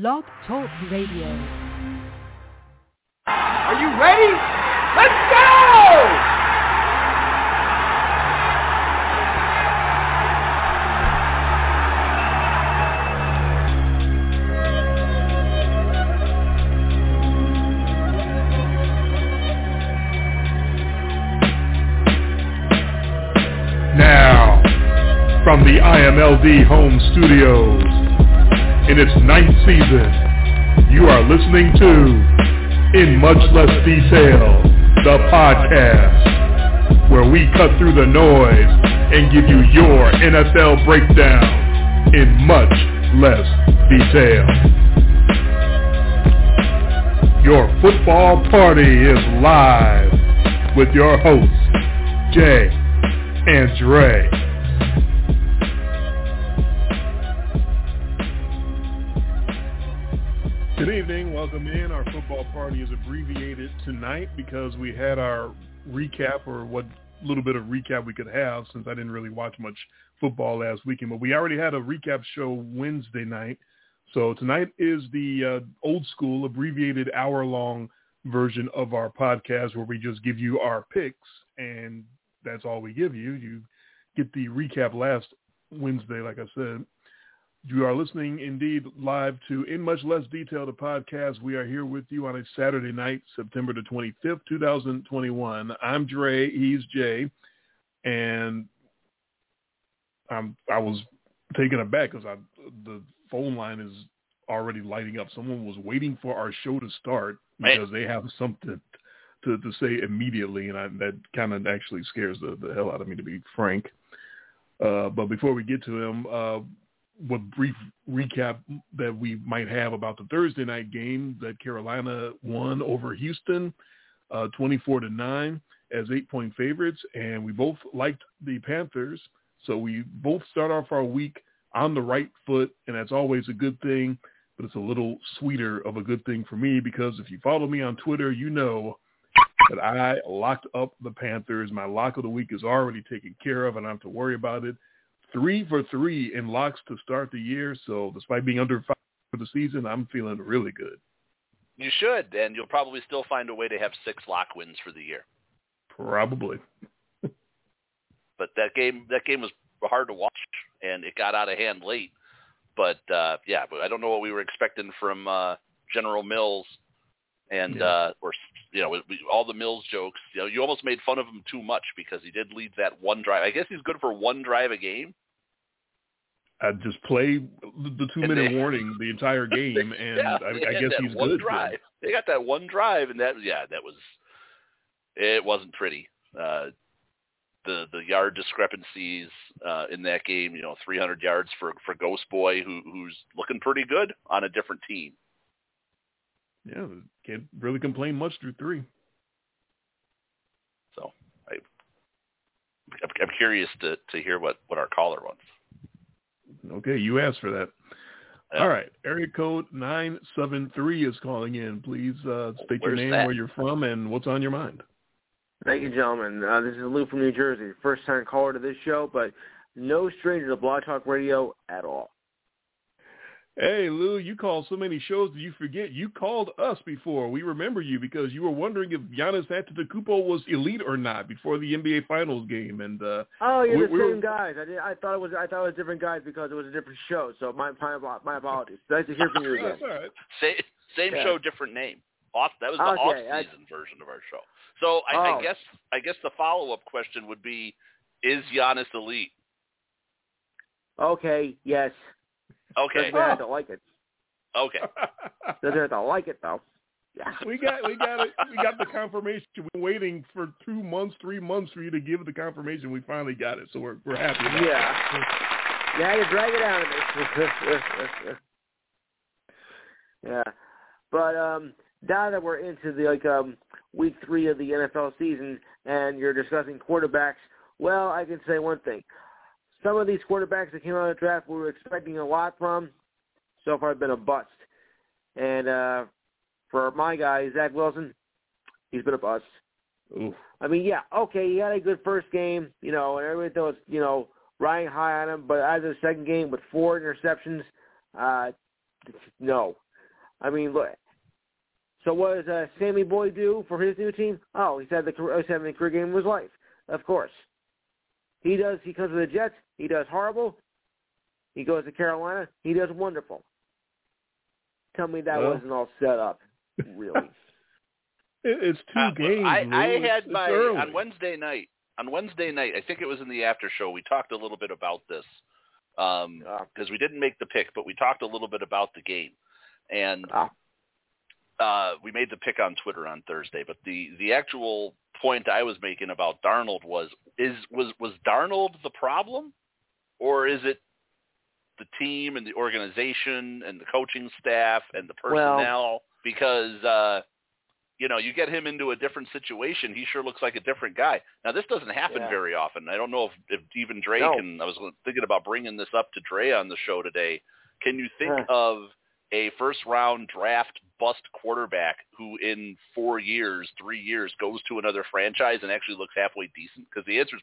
Blog Talk Radio. Are you ready? Let's go! Now, from the IMLD home studios, in its ninth season, you are listening to In Much Less Detail, the podcast, where we cut through the noise and give you your NFL breakdown in much less detail. Your football party is live with your hosts, Jay and Dre. Because we had our recap or what little bit of recap we could have since I didn't really watch much football last weekend. But we already had a recap show Wednesday night. So tonight is the uh, old school abbreviated hour-long version of our podcast where we just give you our picks and that's all we give you. You get the recap last Wednesday, like I said. You are listening indeed live to In Much Less Detail, the podcast. We are here with you on a Saturday night, September the 25th, 2021. I'm Dre. He's Jay. And I'm, I was taken aback because I, the phone line is already lighting up. Someone was waiting for our show to start because they have something to, to say immediately, and I, that kind of actually scares the, the hell out of me, to be frank. Uh, but before we get to him, uh, what brief recap that we might have about the Thursday night game that Carolina won over Houston, uh, 24 to nine as eight point favorites, and we both liked the Panthers, so we both start off our week on the right foot, and that's always a good thing. But it's a little sweeter of a good thing for me because if you follow me on Twitter, you know that I locked up the Panthers. My lock of the week is already taken care of, and I don't have to worry about it. Three for three in locks to start the year. So despite being under five for the season, I'm feeling really good. You should, and you'll probably still find a way to have six lock wins for the year. Probably. but that game, that game was hard to watch, and it got out of hand late. But uh, yeah, but I don't know what we were expecting from uh, General Mills and Yeah. uh, or you know we, all the Mills jokes. You know, you almost made fun of him too much because he did lead that one drive. I guess he's good for one drive a game. I just play the two minute they- warning the entire game, and yeah, I, I guess that he's one good. Drive. They got that one drive, and that yeah, that was it wasn't pretty. Uh, the the yard discrepancies uh, in that game, you know, 300 yards for for Ghost Boy, who who's looking pretty good on a different team. Yeah, can't really complain much through three. So I I'm, I'm curious to to hear what what our caller wants. Okay, you asked for that. Yeah. All right, area code nine seven three is calling in. Please uh, state your name, that? where you're from, and what's on your mind. Thank you, gentlemen. Uh, this is Lou from New Jersey. First time caller to this show, but no stranger to Blog Talk Radio at all. Hey, Lou, you called so many shows that you forget. You called us before. We remember you because you were wondering if Giannis Antetokounmpo was elite or not before the NBA Finals game. And uh, Oh, you're We- the we same were- guys. I did. I thought it was. I thought it was different guys because it was a different show. So my my, my apologies. Nice to hear from you again. that's all right. Same same Yeah. show, different name. Off that was the Okay, off-season version of our show. So I, Oh. I guess I guess the follow-up question would be: Is Giannis elite? Okay. Yes. Okay, Doesn't have to like it. okay. Doesn't have to like it though. Yeah. we got we got it. We got the confirmation. We've been waiting for two months, three months for you to give the confirmation. We finally got it, so we're we're happy. About Yeah. You had to drag it out of me. yeah. But um now that we're into the like um week three of the NFL season and you're discussing quarterbacks, well, I can say one thing. Some of these quarterbacks that came out of the draft we were expecting a lot from so far have been a bust. And uh for my guy, Zach Wilson, he's been a bust. Oof. I mean, yeah, okay, he had a good first game, you know, and everybody was, you know, riding high on him, but as of the second game with four interceptions, uh, no. I mean, look. So what does uh, Sammy Boy do for his new team? Oh, he's had the he's having the career game of his life. Of course. He does. He comes with the Jets. He does horrible. He goes to Carolina. He does wonderful. Tell me that Well. wasn't all set up. Really? It- It's two Uh, games. I, I had my early. on Wednesday night. On Wednesday night, I think it was in the after show. We talked a little bit about this because Ah. we didn't make the pick, but we talked a little bit about the game, and Ah. Uh, we made the pick on Twitter on Thursday. But the the actual point I was making about Darnold was is was was Darnold the problem, or is it the team and the organization and the coaching staff and the Well- personnel? because uh, you know you get him into a different situation, he sure looks like a different guy. Now this doesn't happen Yeah. very often. I don't know if, if even Dre No. can. I was thinking about bringing this up to Dre on the show today. Can you think Huh. of a first round draft bust quarterback who in four years, three years goes to another franchise and actually looks halfway decent? Because the answer is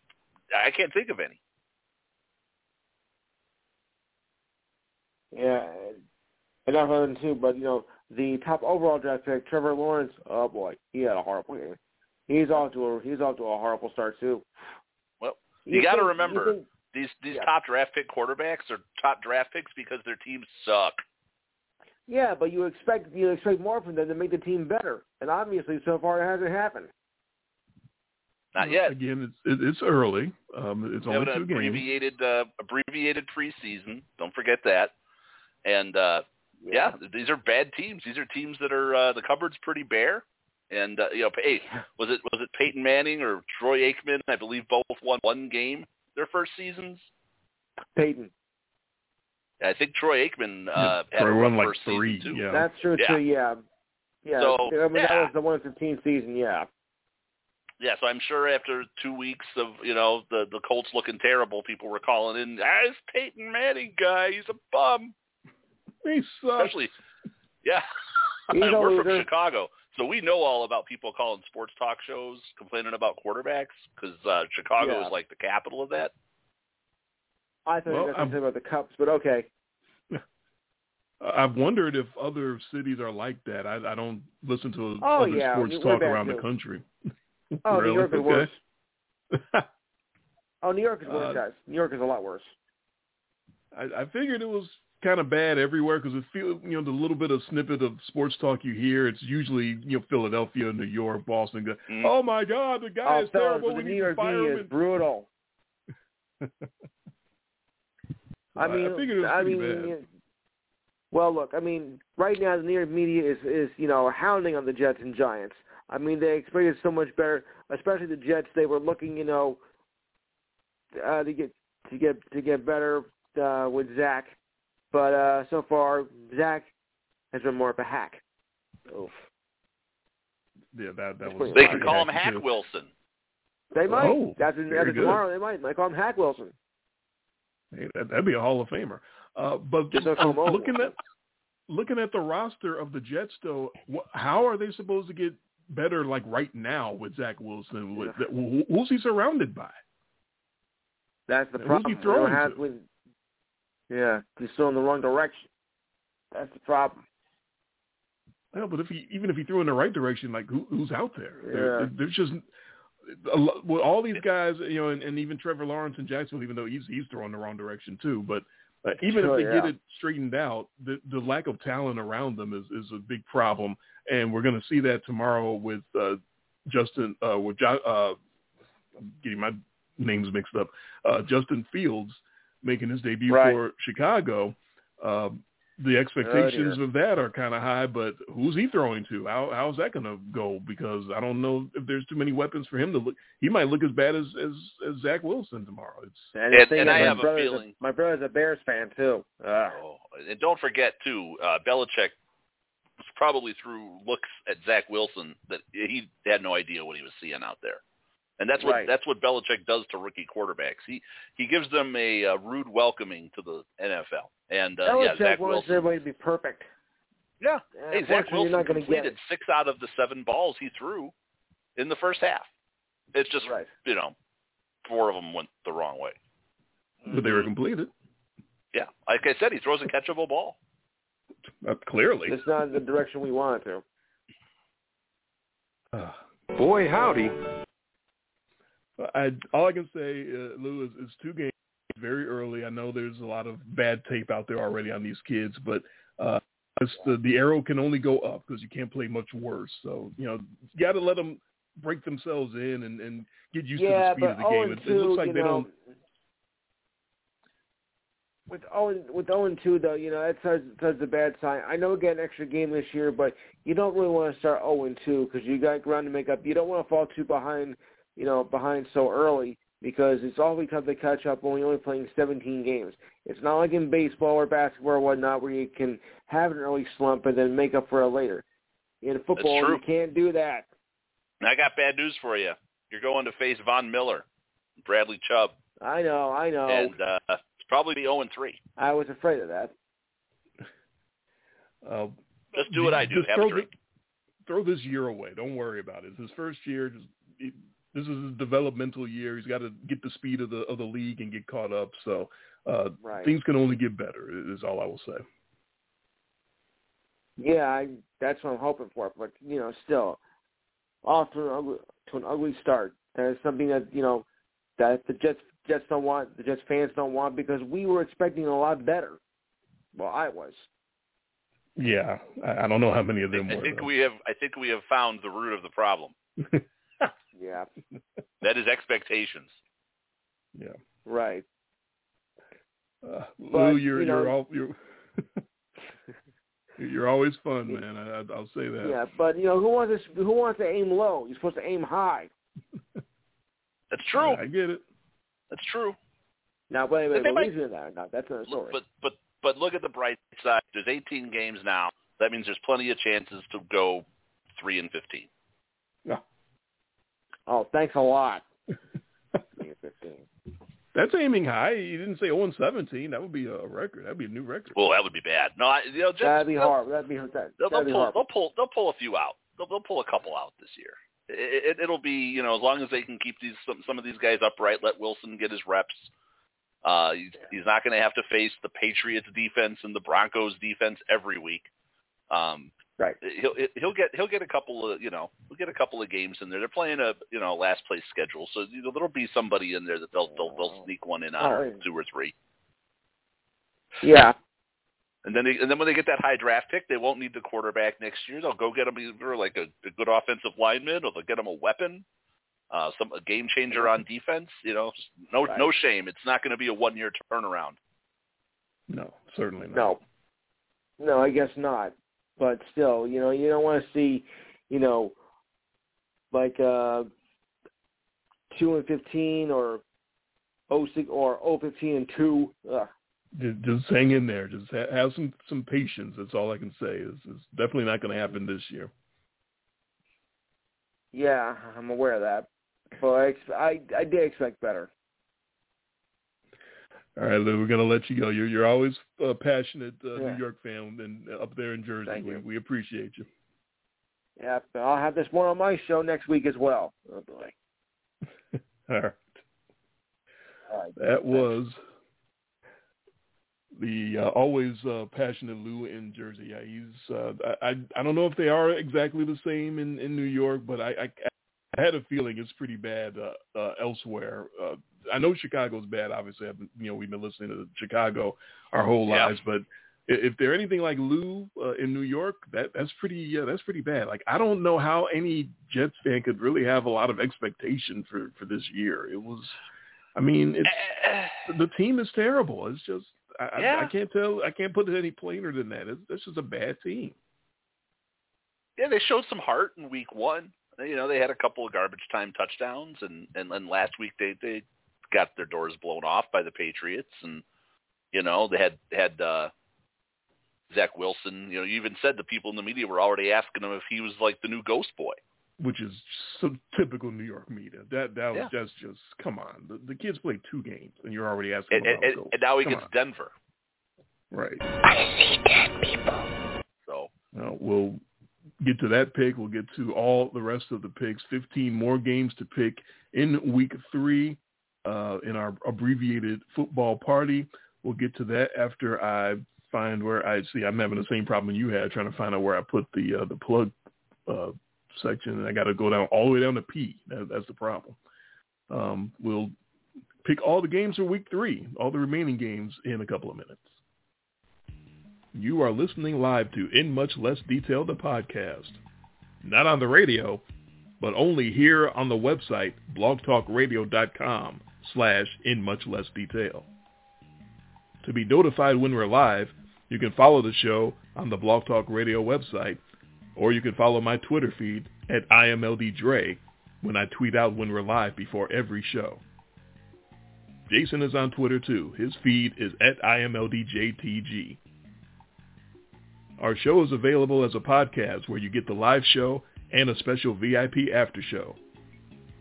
I can't think of any. Yeah, and other than two, but you know the top overall draft pick, Trevor Lawrence. Oh boy, he had a horrible game. He's off to a he's off to a horrible start too. Well, you gotta think- remember- think- These these Yeah. top draft pick quarterbacks are top draft picks because their teams suck. Yeah, but you expect you expect more from them to make the team better, and obviously so far it hasn't happened. Not yet. Again, it's it's early. Um, it's We have only an two games. abbreviated uh, abbreviated preseason. Don't forget that. And uh, yeah. these are bad teams. These are teams that are uh, the cupboard's pretty bare. And uh, you know, hey, was it was it Peyton Manning or Troy Aikman? I believe both won one game their first seasons. Peyton. I think Troy Aikman uh, Yeah, had a Troy rough won like three, too. yeah. That's true Yeah. too. Yeah, yeah. So, I mean, that was the one fifteen season. Yeah. Yeah, so I'm sure after two weeks of you know the the Colts looking terrible, people were calling in. Ah, this Peyton Manning guy, he's a bum. He sucks. Especially, yeah, He's a we're from. Chicago, so we know all about people calling sports talk shows complaining about quarterbacks because uh, Chicago Yeah. is like the capital of that. I thought Well, you were going to say about the Cubs, but okay. I've wondered if other cities are like that. I, I don't listen to Oh, other yeah, sports talk around too. the country. Oh, really? New York is Okay. worse. Oh, New York is worse, Uh, guys. New York is a lot worse. I, I figured it was kind of bad everywhere because it feel you know the little bit of snippet of sports talk you hear. It's usually you know Philadelphia, New York, Boston. Go, Mm. Oh my God, the guy Oh, is fellas, terrible. We the need New to York fire him. is brutal. I mean, I figured it was I pretty mean, bad. well, look, I mean, right now the New York media is is you know hounding on the Jets and Giants. I mean, they expected so much better, especially the Jets. They were looking, you know, uh, to get to get to get better uh, with Zach, but uh, so far Zach has been more of a hack. Oof. Yeah, that that That's was. They Yeah, can call him Hack too. Wilson. They might. Oh, after very after good. tomorrow, they might. Might call him Hack Wilson. Hey, that, that'd be a Hall of Famer. Uh, but Just don't call him old. looking at looking at the roster of the Jets, though, wh- how are they supposed to get better? Like right now with Zach Wilson, with, Yeah. who- who's he surrounded by? That's the problem. Who's he. Throwing have to? with, yeah, he's still in the wrong direction. That's the problem. Well, but if he even if he threw in the right direction, like who, who's out there? There- Yeah. There's just well, all these guys, you know, and, and even Trevor Lawrence in Jacksonville, even though he's he's throwing the wrong direction too. But uh, even Sure, if they yeah. get it straightened out, the the lack of talent around them is is a big problem, and we're going to see that tomorrow with uh, Justin uh, with jo- uh, I'm getting my names mixed up. Uh, Justin Fields making his debut Right. for Chicago. Um, the expectations dear. of that are kind of high, but who's he throwing to? How how's that going to go? Because I don't know if there's too many weapons for him to look. He might look as bad as as, as Zach Wilson tomorrow. It's And, And- and I my have a brother's feeling- my brother's a Bears fan too. Ugh. Oh, and don't forget too, uh, Belichick probably through looks at Zach Wilson that he had no idea what he was seeing out there. And that's what Right. that's what Belichick does to rookie quarterbacks. He he gives them a, uh rude welcoming to the NFL. And uh, yeah, Belichick Zach wants Wilson. everybody to be perfect. Yeah, Uh, hey, Zach Wilson not going to get completed it. six out of the seven balls he threw in the first half. It's just Right. you know, four of them went the wrong way. but they were completed. Yeah, like I said, he throws a catchable ball. Uh, clearly, it's not the direction we want it to. Uh, Boy, howdy! I all I can say, uh, Lou, is, is two games very early. I know there's a lot of bad tape out there already on these kids, but uh, the, the arrow can only go up because you can't play much worse. So you know, you got to let them break themselves in and, and get used yeah, to the speed of the game. It, it looks like they know, don't. With Owen with Owen two though, you know that's that's the bad sign. I know we get an extra game this year, but you don't really want to start Owen two because you got ground to make up. You don't want to fall too behind, you know, behind so early because it's awfully tough to catch up when you're only playing 17 games. It's not like in baseball or basketball or whatnot where you can have an early slump and then make up for it later. In football, you can't do that. I got bad news for you. You're going to face Von Miller, Bradley Chubb. I know, I know. And uh, it's probably the 0 3. I was afraid of that. Uh, just do what I do. Just Have throw, a drink. The, throw this year away. Don't worry about it. It's his first year. Just, this is his developmental year. He's got to get the speed of the of the league and get caught up. So uh, right. things can only get better. Is all I will say. Yeah, I, that's what I'm hoping for. But you know, still, off to an ugly, to an ugly start. That is something that you know that the Jets Jets don't want, the Jets fans don't want because we were expecting a lot better. Well, I was. Yeah, I, I don't know how many of them I were. think though. we have. I think we have found the root of the problem. yeah. That is expectations. Yeah. Right. Uh, But, Lou, you're you know- you're all you're you're always fun, man. I, I- I'll say that. Yeah, but you know who wants to who wants to aim low? You're supposed to aim high. That's true. I get it. That's true. Now, wait a minute, But they believes me that. No, that's another story. But but but look at the bright side. There's 18 games now. That means there's plenty of chances to go three and 15. Oh, thanks a lot. Three and Fifteen. That's aiming high. You didn't say 0 and 17. That would be a record. That'd be a new record. Well, that would be bad. No, I, you know, just, That'd be they'll- horrible. That'd be that, They'll, that'd be they'll pull. horrible. They'll pull. They'll pull a few out. They'll, they'll pull a couple out this year. It, it, it'll be you know as long as they can keep these some, some of these guys upright. Let Wilson get his reps. Uh, he's, he's not going to have to face the Patriots defense and the Broncos defense every week. Um, Right. He'll he'll get he'll get a couple of you know he'll get a couple of games in there. They're playing a you know last place schedule, so you know, there'll be somebody in there that they'll they'll, they'll sneak one in on Oh, yeah. two or three. Yeah. And then, they, and then when they get that high draft pick, they won't need the quarterback next year. They'll go get them either like a, a good offensive lineman, or they'll get them a weapon, uh, some a game changer on defense. You know, no Right. no shame. It's not going to be a one year turnaround. No, certainly not. No. No, I guess not. But still, you know, you don't want to see, you know, like uh two and fifteen or oh six or oh fifteen and two. Ugh. Just, just hang in there. Just ha- have some some patience. That's all I can say. Is it's definitely not going to happen this year. Yeah, I'm aware of that. But I, ex- I, I did expect better. All right, Lou, we're going to let you go. You're you're always a passionate uh, Yeah. New York fan, and uh, up there in Jersey, Thank we, you. we appreciate you. Yeah, I'll have this one on my show next week as well. Oh boy. All right. All right. That was the uh, always uh, passionate Lou in Jersey. Yeah, he's. Uh, I, I I don't know if they are exactly the same in, in New York, but I, I I had a feeling it's pretty bad uh, uh, elsewhere. Uh, I know Chicago's bad. Obviously, I've been, you know we've been listening to Chicago our whole Yeah. lives, but if they're anything like Lou uh, in New York, that that's pretty uh, that's pretty bad. Like I don't know how any Jets fan could really have a lot of expectation for for this year. It was, I mean, it's the team is terrible. It's just I, I- Yeah. I can't tell. I can't put it any plainer than that. It's, it's just a bad team. Yeah, they showed some heart in week one. You know, they had a couple of garbage time touchdowns, and and then last week they they got their doors blown off by the Patriots, and you know they had had uh, Zach Wilson. You know, you even said the people in the media were already asking him if he was like the new Ghost Boy. Which is so typical New York media. That that was Yeah. just just come on. The, the kids played two games, and you're already asking And, about and, Ghost. and now he Come gets on. Denver. right. I see dead people. So Uh, we'll get to that pick. We'll get to all the rest of the picks. 15 more games to pick in week three uh, in our abbreviated football party. We'll get to that after I find where I see. I'm having the same problem you had trying to find out where I put the uh, the plug uh, section, and I got to go down all the way down to P. That, that's the problem. Um, we'll pick all the games for week three, all the remaining games in a couple of minutes. You are listening live to In Much Less Detail, the podcast. Not on the radio, but only here on the website, blogtalkradio.com slash in much less detail. To be notified when we're live, you can follow the show on the Blog Talk Radio website, or you can follow my Twitter feed at IMLDDre when I tweet out when we're live before every show. Jason is on Twitter too. His feed is at IMLDJTG. Our show is available as a podcast where you get the live show and a special VIP after show.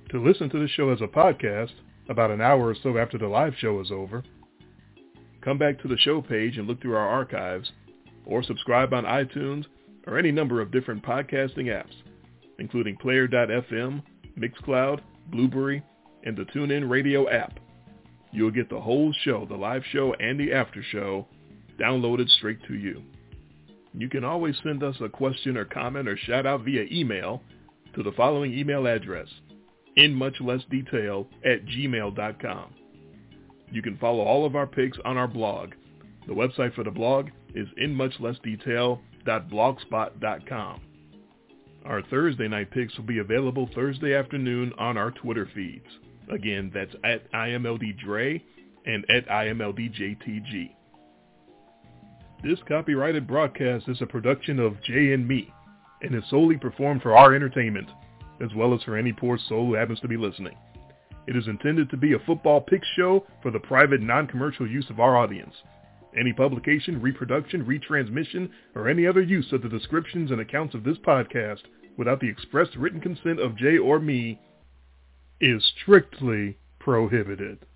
To listen to the show as a podcast, about an hour or so after the live show is over, come back to the show page and look through our archives, or subscribe on iTunes or any number of different podcasting apps, including Player.fm, Mixcloud, Blubrry, and the TuneIn Radio app. You'll get the whole show, the live show and the after show, downloaded straight to you. You can always send us a question or comment or shout out via email to the following email address, in much less detail at gmail.com. You can follow all of our picks on our blog. The website for the blog is inmuchlessdetail.blogspot.com. Our Thursday night picks will be available Thursday afternoon on our Twitter feeds. Again, that's at IMLDDre and at IMLDJTG. This copyrighted broadcast is a production of J and Me and is solely performed for our entertainment, as well as for any poor soul who happens to be listening. It is intended to be a football pick show for the private non-commercial use of our audience. Any publication, reproduction, retransmission, or any other use of the descriptions and accounts of this podcast without the express written consent of Jay or me is strictly prohibited.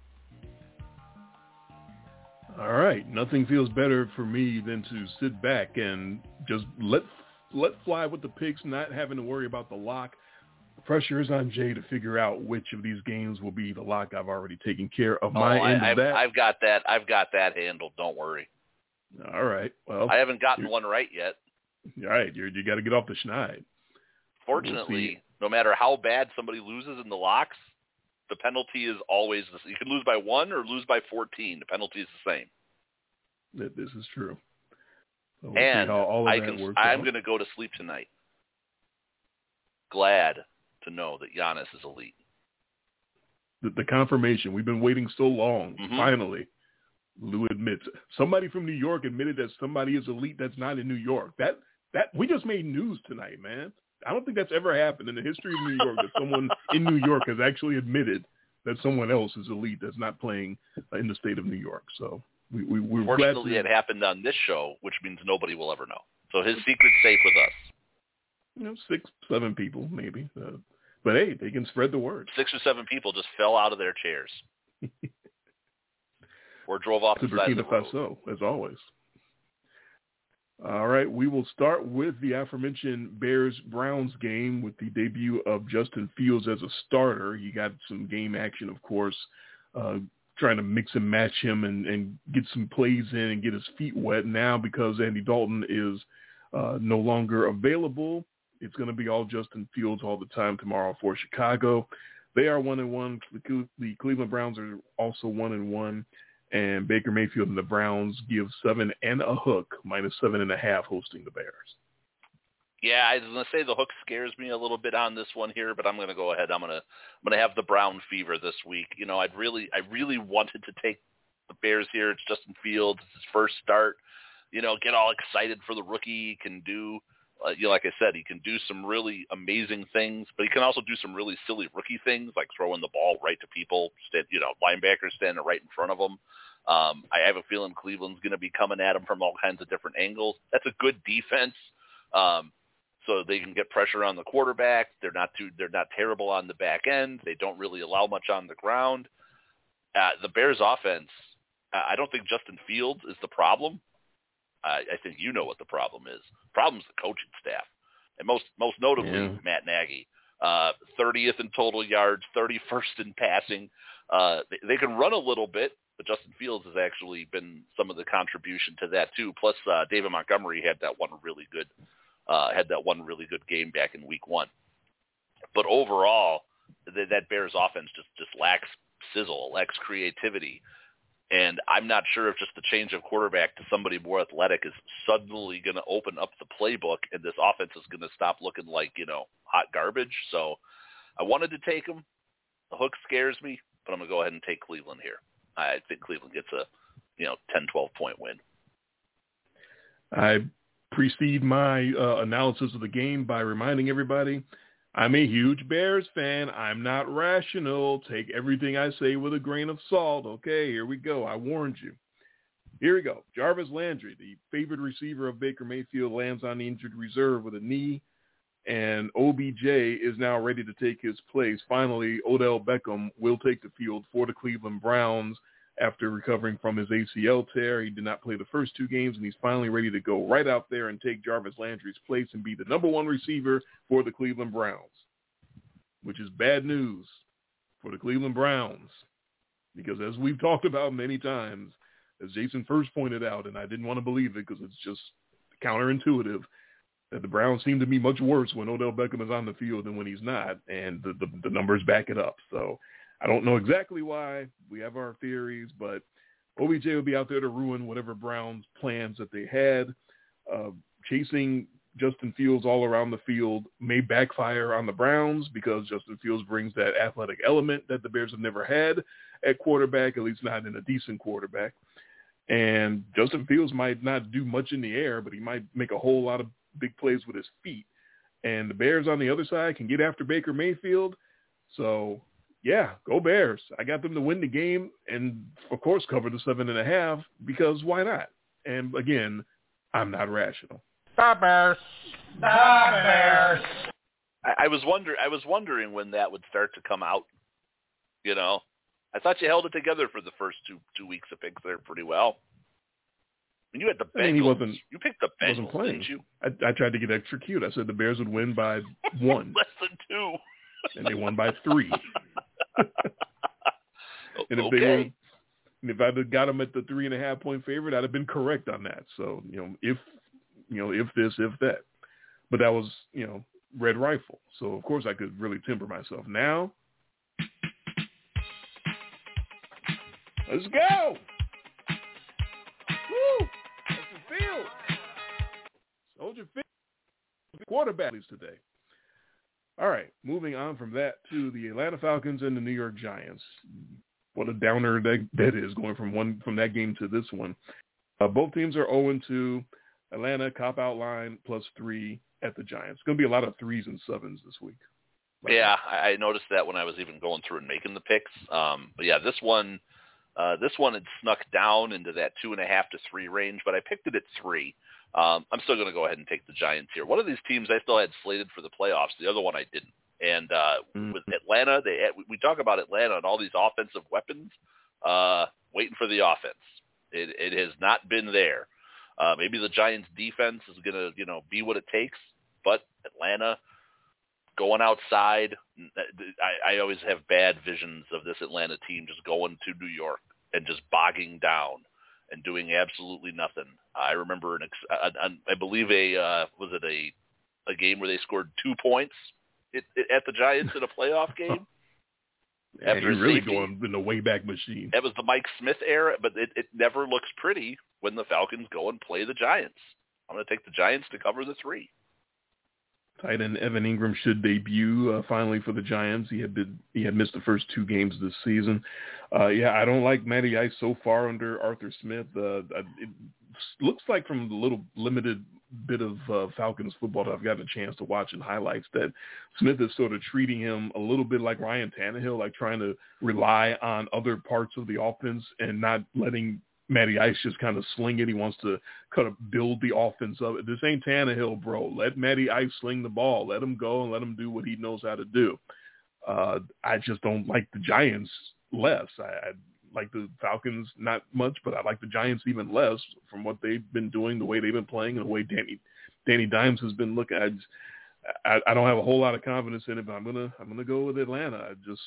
All right, nothing feels better for me than to sit back and just let let fly with the picks, not having to worry about the lock. The pressure is on Jay to figure out which of these games will be the lock. I've already taken care of my oh, end I, of that. I've got that. I've got that handled. Don't worry. All right. Well, I haven't gotten one right yet. All right, you're, you got to get off the schneid. Fortunately, we'll no matter how bad somebody loses in the locks, the penalty is always the same. You can lose by one or lose by 14. The penalty is the same. That this is true. So we'll and I can. I'm going to go to sleep tonight. Glad to know that Giannis is elite. The, the confirmation. We've been waiting so long. Mhm. Finally, Lou admits. Somebody from New York admitted that somebody is elite that's not in New York. That that we just made news tonight, man. I don't think that's ever happened in the history of New York that someone in New York has actually admitted that someone else is elite that's not playing uh, in the state of New York. So we, we we're glad to, it happened on this show, which means nobody will ever know. So his secret's safe with us. you know six seven people maybe, uh, but hey, they can spread the word. Six or seven people just fell out of their chairs. or drove off to the side of the Burkina. Faso, as always. All right, we will start with the aforementioned Bears-Browns game with the debut of Justin Fields as a starter. He got some game action, of course, uh, trying to mix and match him and, and get some plays in and get his feet wet. Now, because Andy Dalton is uh, no longer available, it's going to be all Justin Fields all the time tomorrow for Chicago. They are one and one. The Cleveland Browns are also one and one and Baker Mayfield and the Browns give seven and a hook, minus seven and a half, hosting the Bears. Yeah, I was gonna say the hook scares me a little bit on this one here, but I'm gonna go ahead. I'm gonna I'm gonna have the Brown fever this week. You know, I'd really I really wanted to take the Bears here. It's Justin Fields, it's his first start. You know, get all excited for the rookie. He can do, you know, like I said, he can do some really amazing things, but he can also do some really silly rookie things, like throwing the ball right to people. Stand, you know, linebackers standing right in front of him. Um, I have a feeling Cleveland's going to be coming at him from all kinds of different angles. That's a good defense, um, so they can get pressure on the quarterback. They're not too. They're not terrible on the back end. They don't really allow much on the ground. Uh, the Bears' offense. I don't think Justin Fields is the problem. I, I think you know what the problem is. Problem's the coaching staff, and most most notably Yeah. Matt Nagy. Uh, 30th in total yards, 31st in passing. Uh, they, they can run a little bit, but Justin Fields has actually been some of the contribution to that too. Plus, uh, David Montgomery had that one really good uh, had that one really good game back in Week One. But overall, th- that Bears offense just just lacks sizzle, lacks creativity. And I'm not sure if just the change of quarterback to somebody more athletic is suddenly going to open up the playbook, and this offense is going to stop looking like you know hot garbage. So I wanted to take them. The hook scares me, but I'm going to go ahead and take Cleveland here. I think Cleveland gets a you know 10, 12 point win. I precede my uh, analysis of the game by reminding everybody I'm a huge Bears fan. I'm not rational. Take everything I say with a grain of salt. Okay, here we go. I warned you. Here we go. Jarvis Landry, the favored receiver of Baker Mayfield, lands on the injured reserve with a knee, and OBJ is now ready to take his place. Finally, Odell Beckham will take the field for the Cleveland Browns after recovering from his ACL tear. He did not play the first two games, and he's finally ready to go right out there and take Jarvis Landry's place and be the number one receiver for the Cleveland Browns, which is bad news for the Cleveland Browns because as we've talked about many times, as Jason first pointed out, and I didn't want to believe it because it's just counterintuitive, that the Browns seem to be much worse when Odell Beckham is on the field than when he's not, and the, the, the numbers back it up. So I don't know exactly why. We have our theories, but OBJ will be out there to ruin whatever Browns plans that they had. Uh, chasing Justin Fields all around the field may backfire on the Browns because Justin Fields brings that athletic element that the Bears have never had at quarterback, at least not in a decent quarterback. And Justin Fields might not do much in the air, but he might make a whole lot of big plays with his feet. And the Bears on the other side can get after Baker Mayfield. So yeah, go Bears. I got them to win the game and of course cover the seven and a half because why not? And again, I'm not rational. The Bears. The Bears. I, I was wonder I was wondering when that would start to come out. You know, I thought you held it together for the first two two weeks of picks there pretty well. And you had the Bengals. I mean, he wasn't, you picked the Bengals, wasn't playing. didn't you? I, I tried to get extra cute. I said the Bears would win by one. Less than two. and they won by three. and if okay. they were, and if I'd have got them at the three and a half point favorite, I'd have been correct on that. So you know, if you know, if this, if that, but that was you know, red rifle. So of course I could really temper myself. Now, let's go. Woo! Soldier Field. Soldier Field. Quarterbacks today. All right, moving on from that to the Atlanta Falcons and the New York Giants. What a downer that, that is going from one from that game to this one. Uh, both teams are 0-2. Atlanta cop out line plus three at the Giants. Going to be a lot of threes and sevens this week. Yeah, I I noticed that when I was even going through and making the picks. Um, but yeah, this one, uh, this one had snuck down into that two and a half to three range, but I picked it at three. Um, I'm still going to go ahead and take the Giants here. One of these teams I still had slated for the playoffs. The other one I didn't. And uh, Mm. with Atlanta, they had, we talk about Atlanta and all these offensive weapons. Uh, waiting for the offense. It, it has not been there. Uh, maybe the Giants' defense is going to you know be what it takes, but Atlanta going outside. I, I always have bad visions of this Atlanta team just going to New York and just bogging down and doing absolutely nothing. I remember an, ex- a, I believe a uh, was it a a game where they scored two points at, at the Giants in a playoff game. And After you're really safety. going in the Wayback Machine. That was the Mike Smith era, but it, it never looks pretty when the Falcons go and play the Giants. I'm going to take the Giants to cover the three. Tight end Evan Engram should debut uh, finally for the Giants. He had been he had missed the first two games this season. Uh, yeah, I don't like Matty Ice so far under Arthur Smith. Uh, it looks like from the little limited bit of uh, Falcons football that I've gotten a chance to watch in highlights that Smith is sort of treating him a little bit like Ryan Tannehill, like trying to rely on other parts of the offense and not letting Matty Ice just kind of sling it. He wants to kind of build the offense of it. This ain't Tannehill, bro. Let Matty Ice sling the ball. Let him go and let him do what he knows how to do. Uh, I just don't like the Giants less. I, I like the Falcons not much, but I like the Giants even less from what they've been doing, the way they've been playing, and the way Danny Danny Dimes has been looking. I, just, I, I don't have a whole lot of confidence in it, but I'm gonna I'm gonna go with Atlanta. I just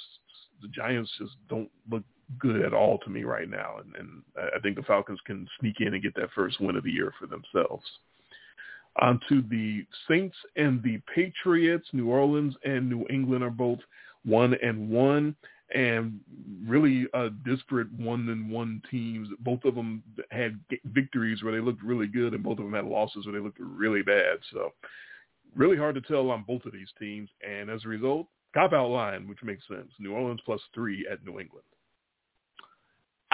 the Giants just don't look good at all to me right now, and, and I think the Falcons can sneak in and get that first win of the year for themselves. On to the Saints and the Patriots. New Orleans and New England are both one and one, and really uh, disparate one and one teams. Both of them had victories where they looked really good, and both of them had losses where they looked really bad. So, really hard to tell on both of these teams. And as a result, cop out line, which makes sense. New Orleans plus three at New England.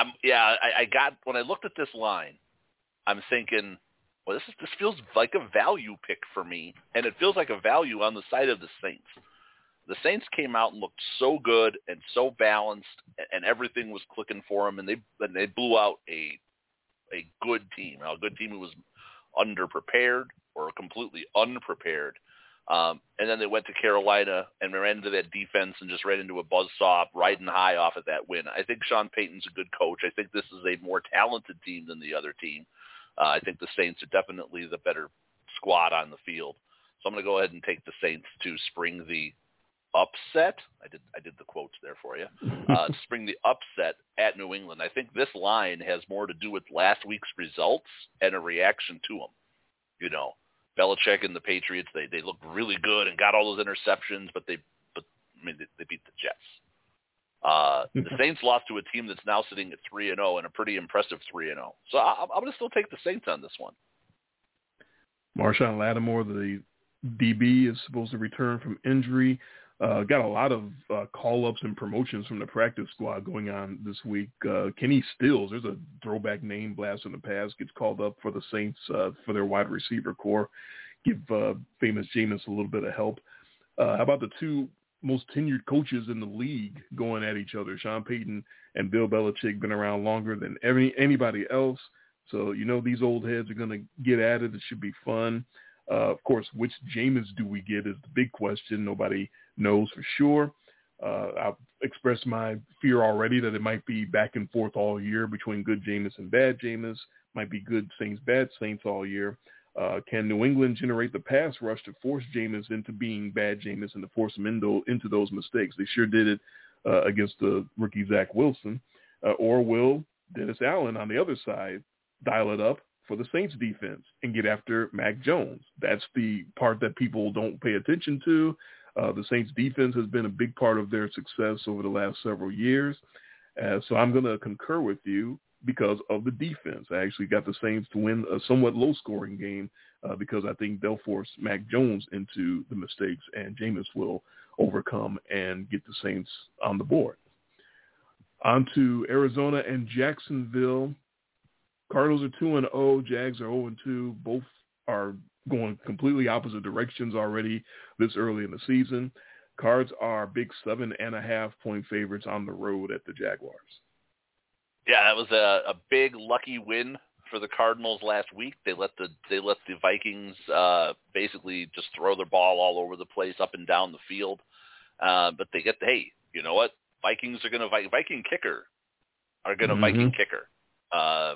Um, yeah, I, I got when I looked at this line, I'm thinking, well, this is this feels like a value pick for me, and it feels like a value on the side of the Saints. The Saints came out and looked so good and so balanced, and everything was clicking for them, and they and they blew out a a good team, a good team who was underprepared or completely unprepared um, and then they went to Carolina and ran into that defense and just ran into a buzzsaw riding high off of that win. I think Sean Payton's a good coach. I think this is a more talented team than the other team. Uh, I think the Saints are definitely the better squad on the field. So I'm going to go ahead and take the Saints to spring the upset. I did I did the quotes there for you. Uh, spring the upset at New England. I think this line has more to do with last week's results and a reaction to them. You know, Belichick and the Patriots, they they looked really good and got all those interceptions, but they but I mean they, they beat the Jets. Uh, the Saints lost to a team that's now sitting at three and zero oh and a pretty impressive three and zero. Oh. So I, I'm going to still take the Saints on this one. Marshon Lattimore, the DB, is supposed to return from injury. Uh, got a lot of uh, call-ups and promotions from the practice squad going on this week. Uh, Kenny Stills, there's a throwback name blast in the past, gets called up for the Saints uh, for their wide receiver corps. Give uh, famous Jameis a little bit of help. Uh, how about the two most tenured coaches in the league going at each other? Sean Payton and Bill Belichick been around longer than every, anybody else. So, you know, these old heads are going to get at it. It should be fun. Uh, of course, which Jameis do we get is the big question. Nobody knows for sure. Uh, I've expressed my fear already that it might be back and forth all year between good Jameis and bad Jameis. Might be good Saints, bad Saints all year. Uh, can New England generate the pass rush to force Jameis into being bad Jameis and to force him into, into those mistakes? They sure did it uh, against the rookie Zach Wilson. Uh, or will Dennis Allen on the other side dial it up for the Saints defense and get after Mac Jones. That's the part that people don't pay attention to. Uh, the Saints defense has been a big part of their success over the last several years. Uh, so I'm going to concur with you because of the defense. I actually got the Saints to win a somewhat low-scoring game uh, because I think they'll force Mac Jones into the mistakes and Jameis will overcome and get the Saints on the board. On to Arizona and Jacksonville. Cardinals are two and zero. Oh, Jags are 0 and 2. Both are going completely opposite directions already this early in the season. Cards are big seven and a half point favorites on the road at the Jaguars. Yeah, that was a, a big lucky win for the Cardinals last week. They let the they let the Vikings uh, basically just throw their ball all over the place, up and down the field. Uh, but they get the hey, you know what? Vikings are going to Viking kicker are going to mm-hmm. Viking kicker. Uh,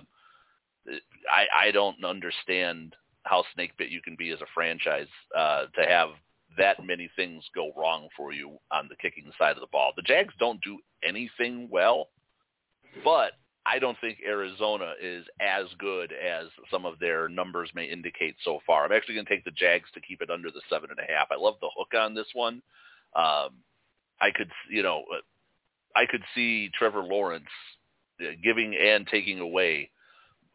I I don't understand how snake bit you can be as a franchise uh, to have that many things go wrong for you on the kicking side of the ball. The Jags don't do anything well, but I don't think Arizona is as good as some of their numbers may indicate so far. I'm actually going to take the Jags to keep it under the seven and a half. I love the hook on this one. Um, I could, you know, I could see Trevor Lawrence uh, giving and taking away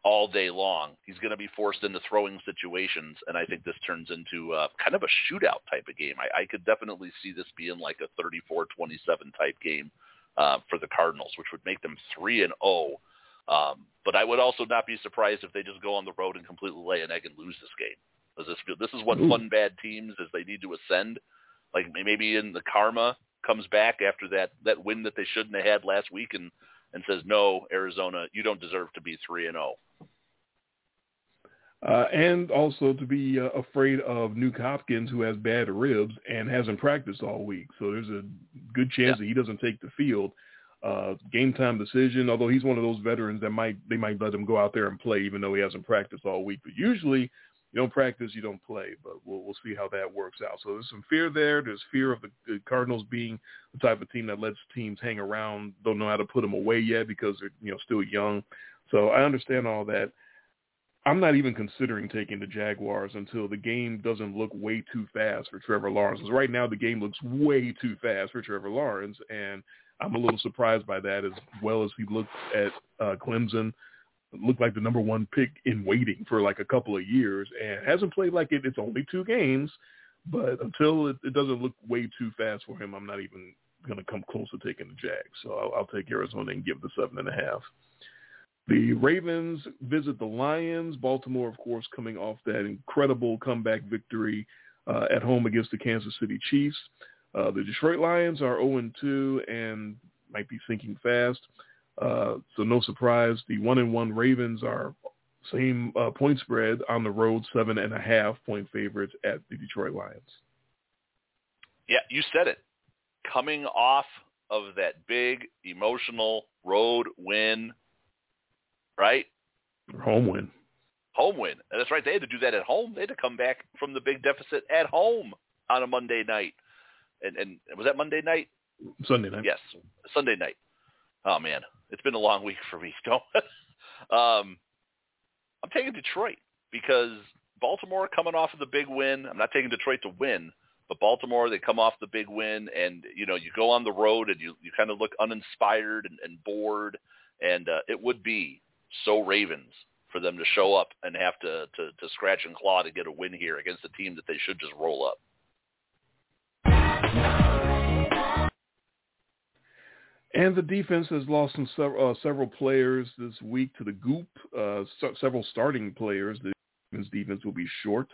all day long. He's going to be forced into throwing situations, and I think this turns into uh, kind of a shootout type of game. I, I could definitely see this being like a 34-27 type game uh, for the Cardinals, which would make them three and zero. Oh. Um, but I would also not be surprised if they just go on the road and completely lay an egg and lose this game. This this is what Ooh. fun bad teams is they need to ascend. Like maybe in the karma comes back after that that win that they shouldn't have had last week and and says no Arizona you don't deserve to be three and zero. Uh, and also to be uh, afraid of Nuk Hopkins, who has bad ribs and hasn't practiced all week. So there's a good chance yeah. that he doesn't take the field. Uh, game time decision, although he's one of those veterans that might they might let him go out there and play even though he hasn't practiced all week. But usually you don't practice, you don't play. But we'll we'll see how that works out. So there's some fear there. There's fear of the, the Cardinals being the type of team that lets teams hang around, don't know how to put them away yet because they're you know still young. So I understand all that. I'm not even considering taking the Jaguars until the game doesn't look way too fast for Trevor Lawrence. Because right now the game looks way too fast for Trevor Lawrence, and I'm a little surprised by that as well as he looked at uh, Clemson looked like the number one pick in waiting for like a couple of years and hasn't played like it. It's only two games, but until it, it doesn't look way too fast for him, I'm not even going to come close to taking the Jags. So I'll, I'll take Arizona and give the seven and a half. The Ravens visit the Lions. Baltimore, of course, coming off that incredible comeback victory uh, at home against the Kansas City Chiefs. Uh, the Detroit Lions are 0-2 and might be sinking fast. Uh, so no surprise, the one and one Ravens are same uh, point spread on the road, seven and a half point favorites at the Detroit Lions. Yeah, you said it. Coming off of that big emotional road win, right? Home win. Home win. That's right. They had to do that at home. They had to come back from the big deficit at home on a Monday night. And and was that Monday night? Sunday night. Yes, Sunday night. Oh man, it's been a long week for me. Don't. um, I'm taking Detroit because Baltimore coming off of the big win. I'm not taking Detroit to win, but Baltimore they come off the big win, and you know you go on the road and you you kind of look uninspired and, and bored, and uh, it would be so Ravens for them to show up and have to, to to scratch and claw to get a win here against a team that they should just roll up. And the defense has lost some uh, several players this week to the Goop. Uh, so, several starting players. The defense will be short.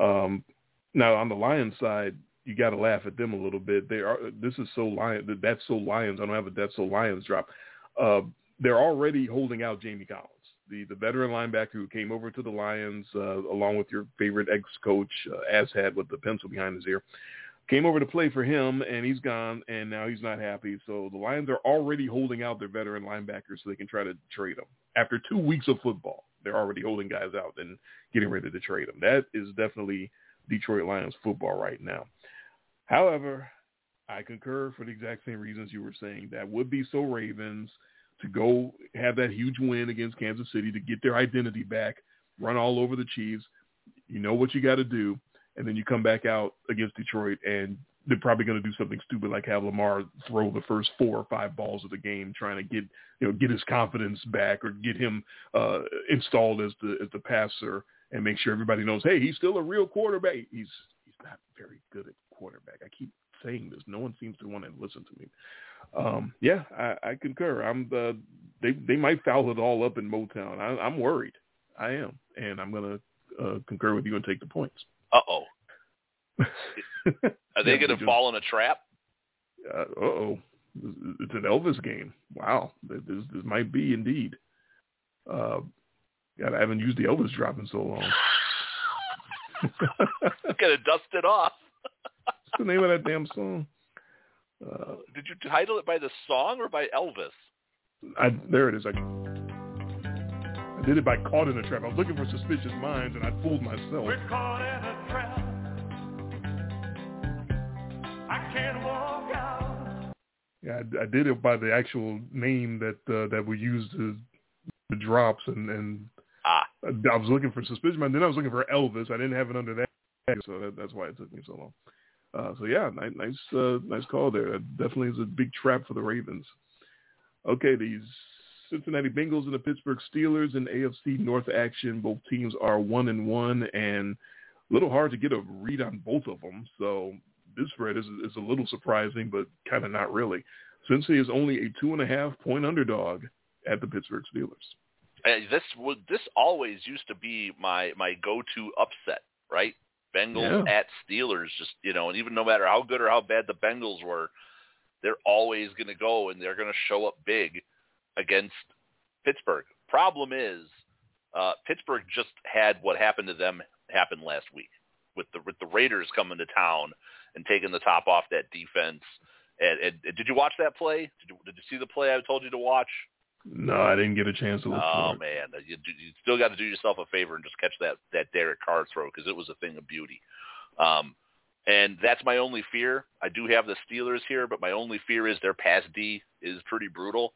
Um, now on the Lions side, you got to laugh at them a little bit. They are. This is so Lion. That's so Lions. I don't have a that's so Lions drop. Uh, they're already holding out Jamie Collins, the the veteran linebacker who came over to the Lions uh, along with your favorite ex-coach uh, Assad with the pencil behind his ear came over to play for him, and he's gone, and now he's not happy. So the Lions are already holding out their veteran linebackers so they can try to trade them. After two weeks of football, they're already holding guys out and getting ready to trade them. That is definitely Detroit Lions football right now. However, I concur for the exact same reasons you were saying. That would be so Ravens to go have that huge win against Kansas City to get their identity back, run all over the Chiefs. You know what you got to do and then you come back out against Detroit and they're probably going to do something stupid like have Lamar throw the first four or five balls of the game, trying to get you know get his confidence back or get him uh, installed as the as the passer and make sure everybody knows, hey, he's still a real quarterback. He's he's not very good at quarterback. I keep saying this. No one seems to want to listen to me. Um, yeah, I, I concur. I'm the they they might foul it all up in Motown. I, I'm worried. I am, and I'm going to uh, concur with you and take the points. Uh oh. Are they going to fall in a trap? Uh oh. It's an Elvis game. Wow. This, this might be indeed. Uh, God, I haven't used the Elvis drop in so long. Gotta dust it off. What's the name of that damn song? Uh, Did you title it by the song or by Elvis? I, there it is. I, I did it by Caught in a Trap. I was looking for Suspicious Minds, and I fooled myself. We're caught in a trap. I can't walk out. Yeah, I, I did it by the actual name that uh, that we used to the drops, and and ah. I, I was looking for Suspicious Minds. Then I was looking for Elvis. I didn't have it under that, so that, that's why it took me so long. Uh, so yeah, nice, nice, uh, nice call there. That definitely is a big trap for the Ravens. Okay, these Cincinnati Bengals and the Pittsburgh Steelers in AFC North action. Both teams are one and one, and a little hard to get a read on both of them. So this spread is is a little surprising, but kind of not really. Cincy is only a two and a half point underdog at the Pittsburgh Steelers. And this would this always used to be my my go to upset, right? Bengals yeah. at Steelers, just you know, and even no matter how good or how bad the Bengals were, they're always going to go and they're going to show up big against Pittsburgh. Problem is, uh, Pittsburgh just had what happened to them happen last week with the with the Raiders coming to town and taking the top off that defense. And, and, and did you watch that play? Did you, did you see the play I told you to watch? No, I didn't get a chance to look oh, man, you, you still got to do yourself a favor and just catch that that Derek Carr throw because it was a thing of beauty. Um, and that's my only fear. I do have the Steelers here, but my only fear is their pass D is pretty brutal.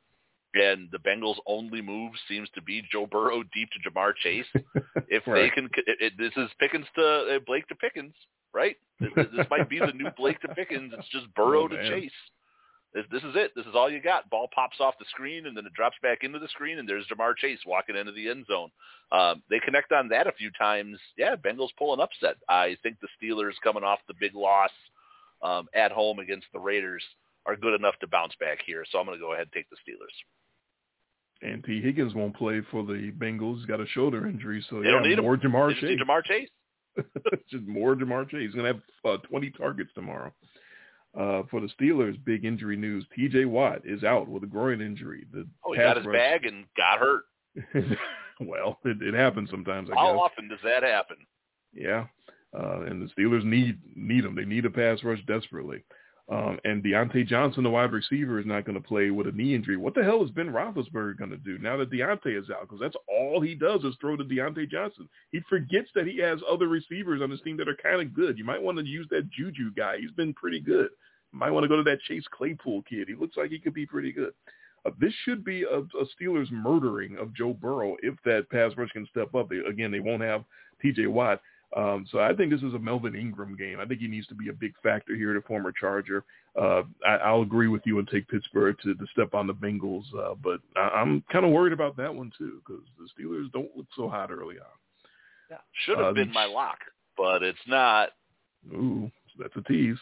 And the Bengals' only move seems to be Joe Burrow deep to Ja'Marr Chase. If Right. they can, it, it, this is Pickens to uh, Blake to Pickens, right? This, this might be the new Blake to Pickens. It's just Burrow Oh, to. Chase. This, this is it. This is all you got. Ball pops off the screen and then it drops back into the screen, and there's Ja'Marr Chase walking into the end zone. Um, they connect on that a few times. Yeah, Bengals pull an upset. I think the Steelers coming off the big loss um, at home against the Raiders are good enough to bounce back here. So I'm going to go ahead and take the Steelers. And Tee Higgins won't play for the Bengals. He's got a shoulder injury, so They yeah, don't need him. more Ja'Marr They just need Chase. Ja'Marr Chase. just more Ja'Marr Chase. He's gonna have uh, 20 targets tomorrow. Uh, for the Steelers, big injury news: T.J. Watt is out with a groin injury. The Oh, he got his rush- bag and got hurt. well, it, it happens sometimes. I How guess. often does that happen? Yeah, uh, and the Steelers need need him. They need a pass rush desperately. Um, and Diontae Johnson, the wide receiver, is not going to play with a knee injury. What the hell is Ben Roethlisberger going to do now that Diontae is out? Because that's all he does is throw to Diontae Johnson. He forgets that he has other receivers on his team that are kind of good. You might want to use that Juju guy. He's been pretty good. You might want to go to that Chase Claypool kid. He looks like he could be pretty good. Uh, this should be a, a Steelers murdering of Joe Burrow if that pass rush can step up. They, again, they won't have T.J. Watt. Um, so I think this is a Melvin Ingram game. I think he needs to be a big factor here, the former Charger. Uh, I, I'll agree with you and take Pittsburgh to, to step on the Bengals, uh, but I, I'm kind of worried about that one too because the Steelers don't look so hot early on. Yeah. Should have Uh, been my lock, but it's not. Ooh, that's a tease.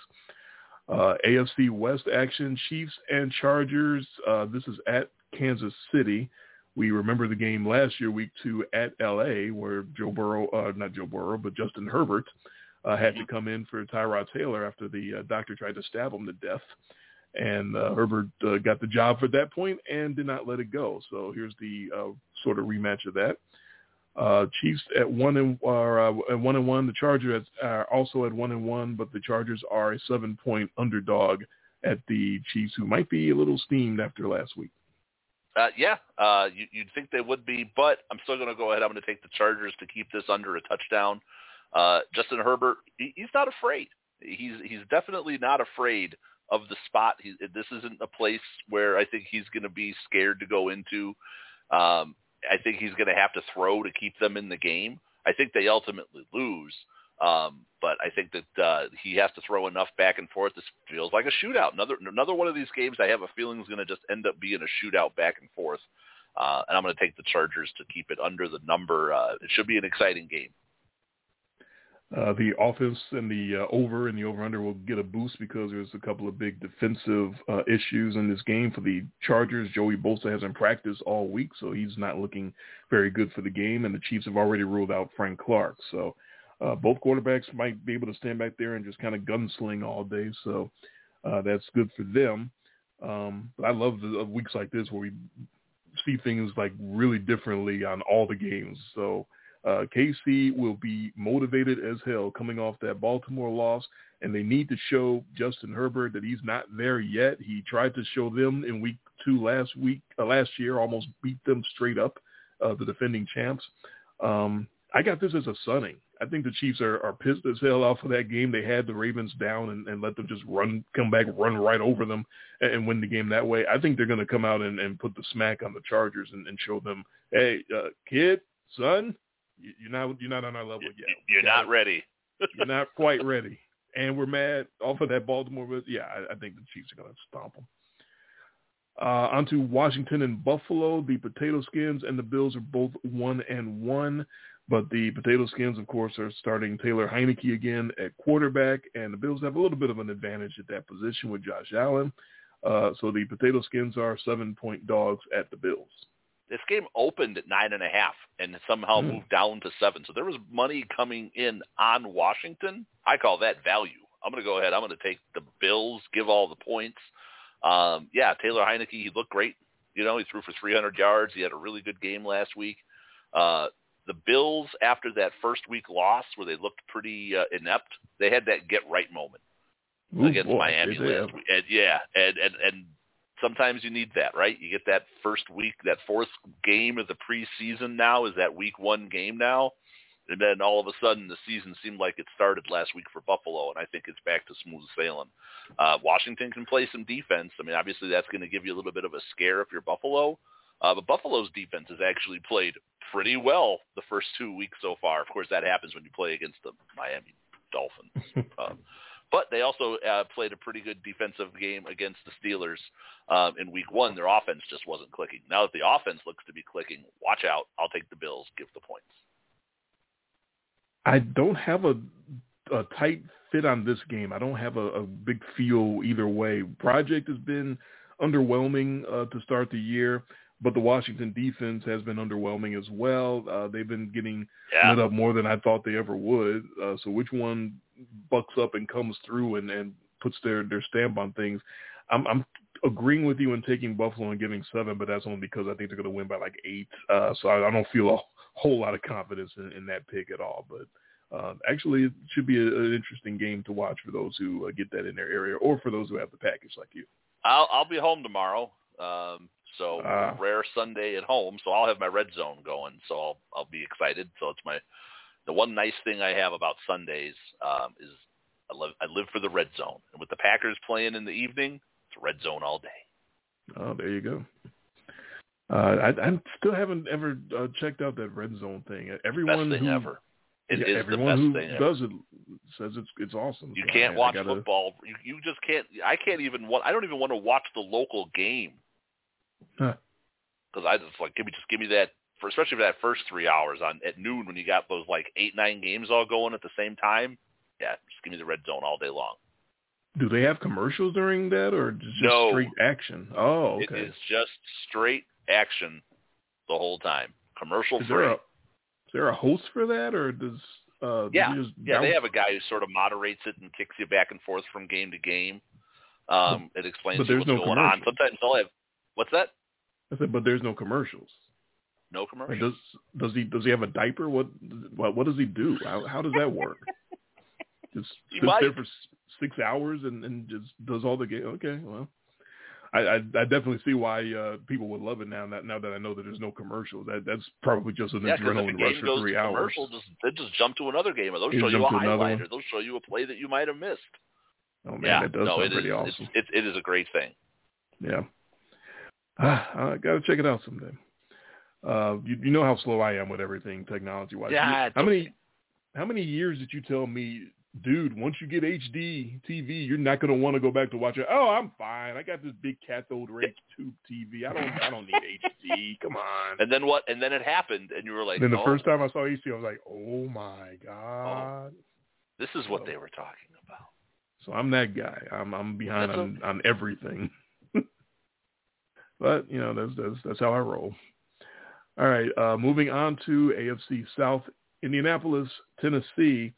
Uh, AFC West action: Chiefs and Chargers. Uh, this is at Kansas City. We remember the game last year, week two at LA, where Joe Burrow, uh, not Joe Burrow, but Justin Herbert uh, had to come in for Tyrod Taylor after the uh, doctor tried to stab him to death. And uh, Herbert uh, got the job for that point and did not let it go. So here's the uh, sort of rematch of that. Uh, Chiefs at one and are uh, at one and one. The Chargers are also at one and one, but the Chargers are a seven point underdog at the Chiefs, who might be a little steamed after last week. Uh, yeah, uh, you, you'd think they would be, but I'm still going to go ahead. I'm going to take the Chargers to keep this under a touchdown. Uh, Justin Herbert, he, he's not afraid. He's he's definitely not afraid of the spot. He, this isn't a place where I think he's going to be scared to go into. Um, I think he's going to have to throw to keep them in the game. I think they ultimately lose, um, but I think that uh, he has to throw enough back and forth. This feels like a shootout. Another another one of these games. I have a feeling is going to just end up being a shootout back and forth. Uh, and I'm going to take the Chargers to keep it under the number. Uh, it should be an exciting game. Uh, the offense and the uh, over and the over-under will get a boost because there's a couple of big defensive uh, issues in this game for the Chargers. Joey Bosa hasn't practiced all week, so he's not looking very good for the game, and the Chiefs have already ruled out Frank Clark. So uh, both quarterbacks might be able to stand back there and just kind of gunsling all day, so uh, that's good for them. Um, but I love the uh, weeks like this where we see things like really differently on all the games. So uh, KC will be motivated as hell coming off that Baltimore loss, and they need to show Justin Herbert that he's not there yet. He tried to show them in week two last week, uh, last year, almost beat them straight up, uh, the defending champs. Um, I got this as a sunning. I think the Chiefs are, are pissed as hell off of that game. They had the Ravens down and, and let them just run, come back, run right over them and, and win the game that way. I think they're going to come out and, and put the smack on the Chargers and, and show them, hey, uh, kid, son, you- you're not you're not on our level yet. You're not ready. You're not quite ready, and we're mad off of that Baltimore. But yeah, I, I think the Chiefs are going to stomp them. Uh, on to Washington and Buffalo. The Potato Skins and the Bills are both one and one, but the Potato Skins, of course, are starting Taylor Heinicke again at quarterback, and the Bills have a little bit of an advantage at that position with Josh Allen. Uh, so the Potato Skins are seven-point dogs at the Bills. This game opened at nine and a half and somehow Hmm. moved down to seven. So there was money coming in on Washington. I call that value. I'm going to go ahead. I'm going to take the Bills, give all the points. Um, yeah, Taylor Heinicke, he looked great. You know, he threw for 300 yards. He had a really good game last week. Uh, the Bills, after that first week loss where they looked pretty uh, inept, they had that get right moment Ooh, against boy, Miami last week. And yeah, and and and sometimes you need that, right? You get that first week, that fourth game of the preseason now is that week one game now. And then all of a sudden the season seemed like it started last week for Buffalo, and I think it's back to smooth sailing. Uh, Washington can play some defense. I mean, obviously that's going to give you a little bit of a scare if you're Buffalo. Uh, but Buffalo's defense has actually played pretty well the first two weeks so far. Of course, that happens when you play against the Miami Dolphins. um, but they also uh, played a pretty good defensive game against the Steelers um, in Week One. Their offense just wasn't clicking. Now that the offense looks to be clicking, watch out. I'll take the Bills. Give the points. I don't have a a tight fit on this game. I don't have a, a big feel either way. Project has been underwhelming uh, to start the year, but the Washington defense has been underwhelming as well. Uh, they've been getting Yeah. lit up more than I thought they ever would. Uh, so which one bucks up and comes through and, and puts their, their stamp on things? I'm, I'm agreeing with you in taking Buffalo and giving seven, but that's only because I think they're going to win by like eight. Uh, so I, I don't feel a whole lot of confidence in, in that pick at all. But uh, actually, it should be a, an interesting game to watch for those who uh, get that in their area, or for those who have the package like you. I'll I'll be home tomorrow. Um, so Ah. rare Sunday at home, so I'll have my red zone going. So I'll I'll be excited. So it's my the one nice thing I have about Sundays um, is I live I live for the red zone, and with the Packers playing in the evening, it's red zone all day. Oh, there you go. Uh, I, I still haven't ever uh, checked out that red zone thing. Everyone thing who, ever. It yeah, is the everyone best who thing ever. does it says it's it's awesome. You So can't I- I watch gotta- football. You, you just can't. I can't even. Want, I don't even want to watch the local game Huh. because I just like give me just give me that for especially for that first three hours on at noon when you got those like eight nine games all going at the same time. Yeah, just give me the red zone all day long. Do they have commercials during that, or just No. straight action? Oh, okay. It is just straight action the whole time, commercial Is free. there a is there a host for that, or does uh, Yeah, Yeah, they have a guy who sort of moderates it and kicks you back and forth from game to game. Um, it explains but to there's what's no going on. Sometimes they'll have what's that? I said, but there's no commercials. No Like, does does he does he have a diaper? What what what does he do? How how does that work? just He sits might. there for six hours and, and just does all the game. Okay, well, I, I I definitely see why uh, people would love it now. That now that I know that there's no commercials, that that's probably just an Yeah, because if a adrenaline rush for three hours. just they just jump to another game, or they'll show you a jump to another highlight, one. or they'll show you a play that you might have missed. Oh man, yeah, that does no, sound it is. pretty It's, awesome. it, it is a great thing. Yeah, ah, I gotta check it out someday. Uh, you, you know how slow I am with everything technology wise. Yeah, how many how many years did you tell me, dude? Once you get HD TV, you're not gonna want to go back to watch it. Oh, I'm fine. I got this big cathode ray tube TV. I don't I don't need HD. Come on. And then what? And then it happened, and you were like, then the oh, first time I saw HD, I was like, oh my god. this is what they were talking about. So I'm that guy. I'm I'm behind on, on everything. But you know that's that's that's how I roll. All right, uh, moving on to AFC South, Indianapolis, Tennessee.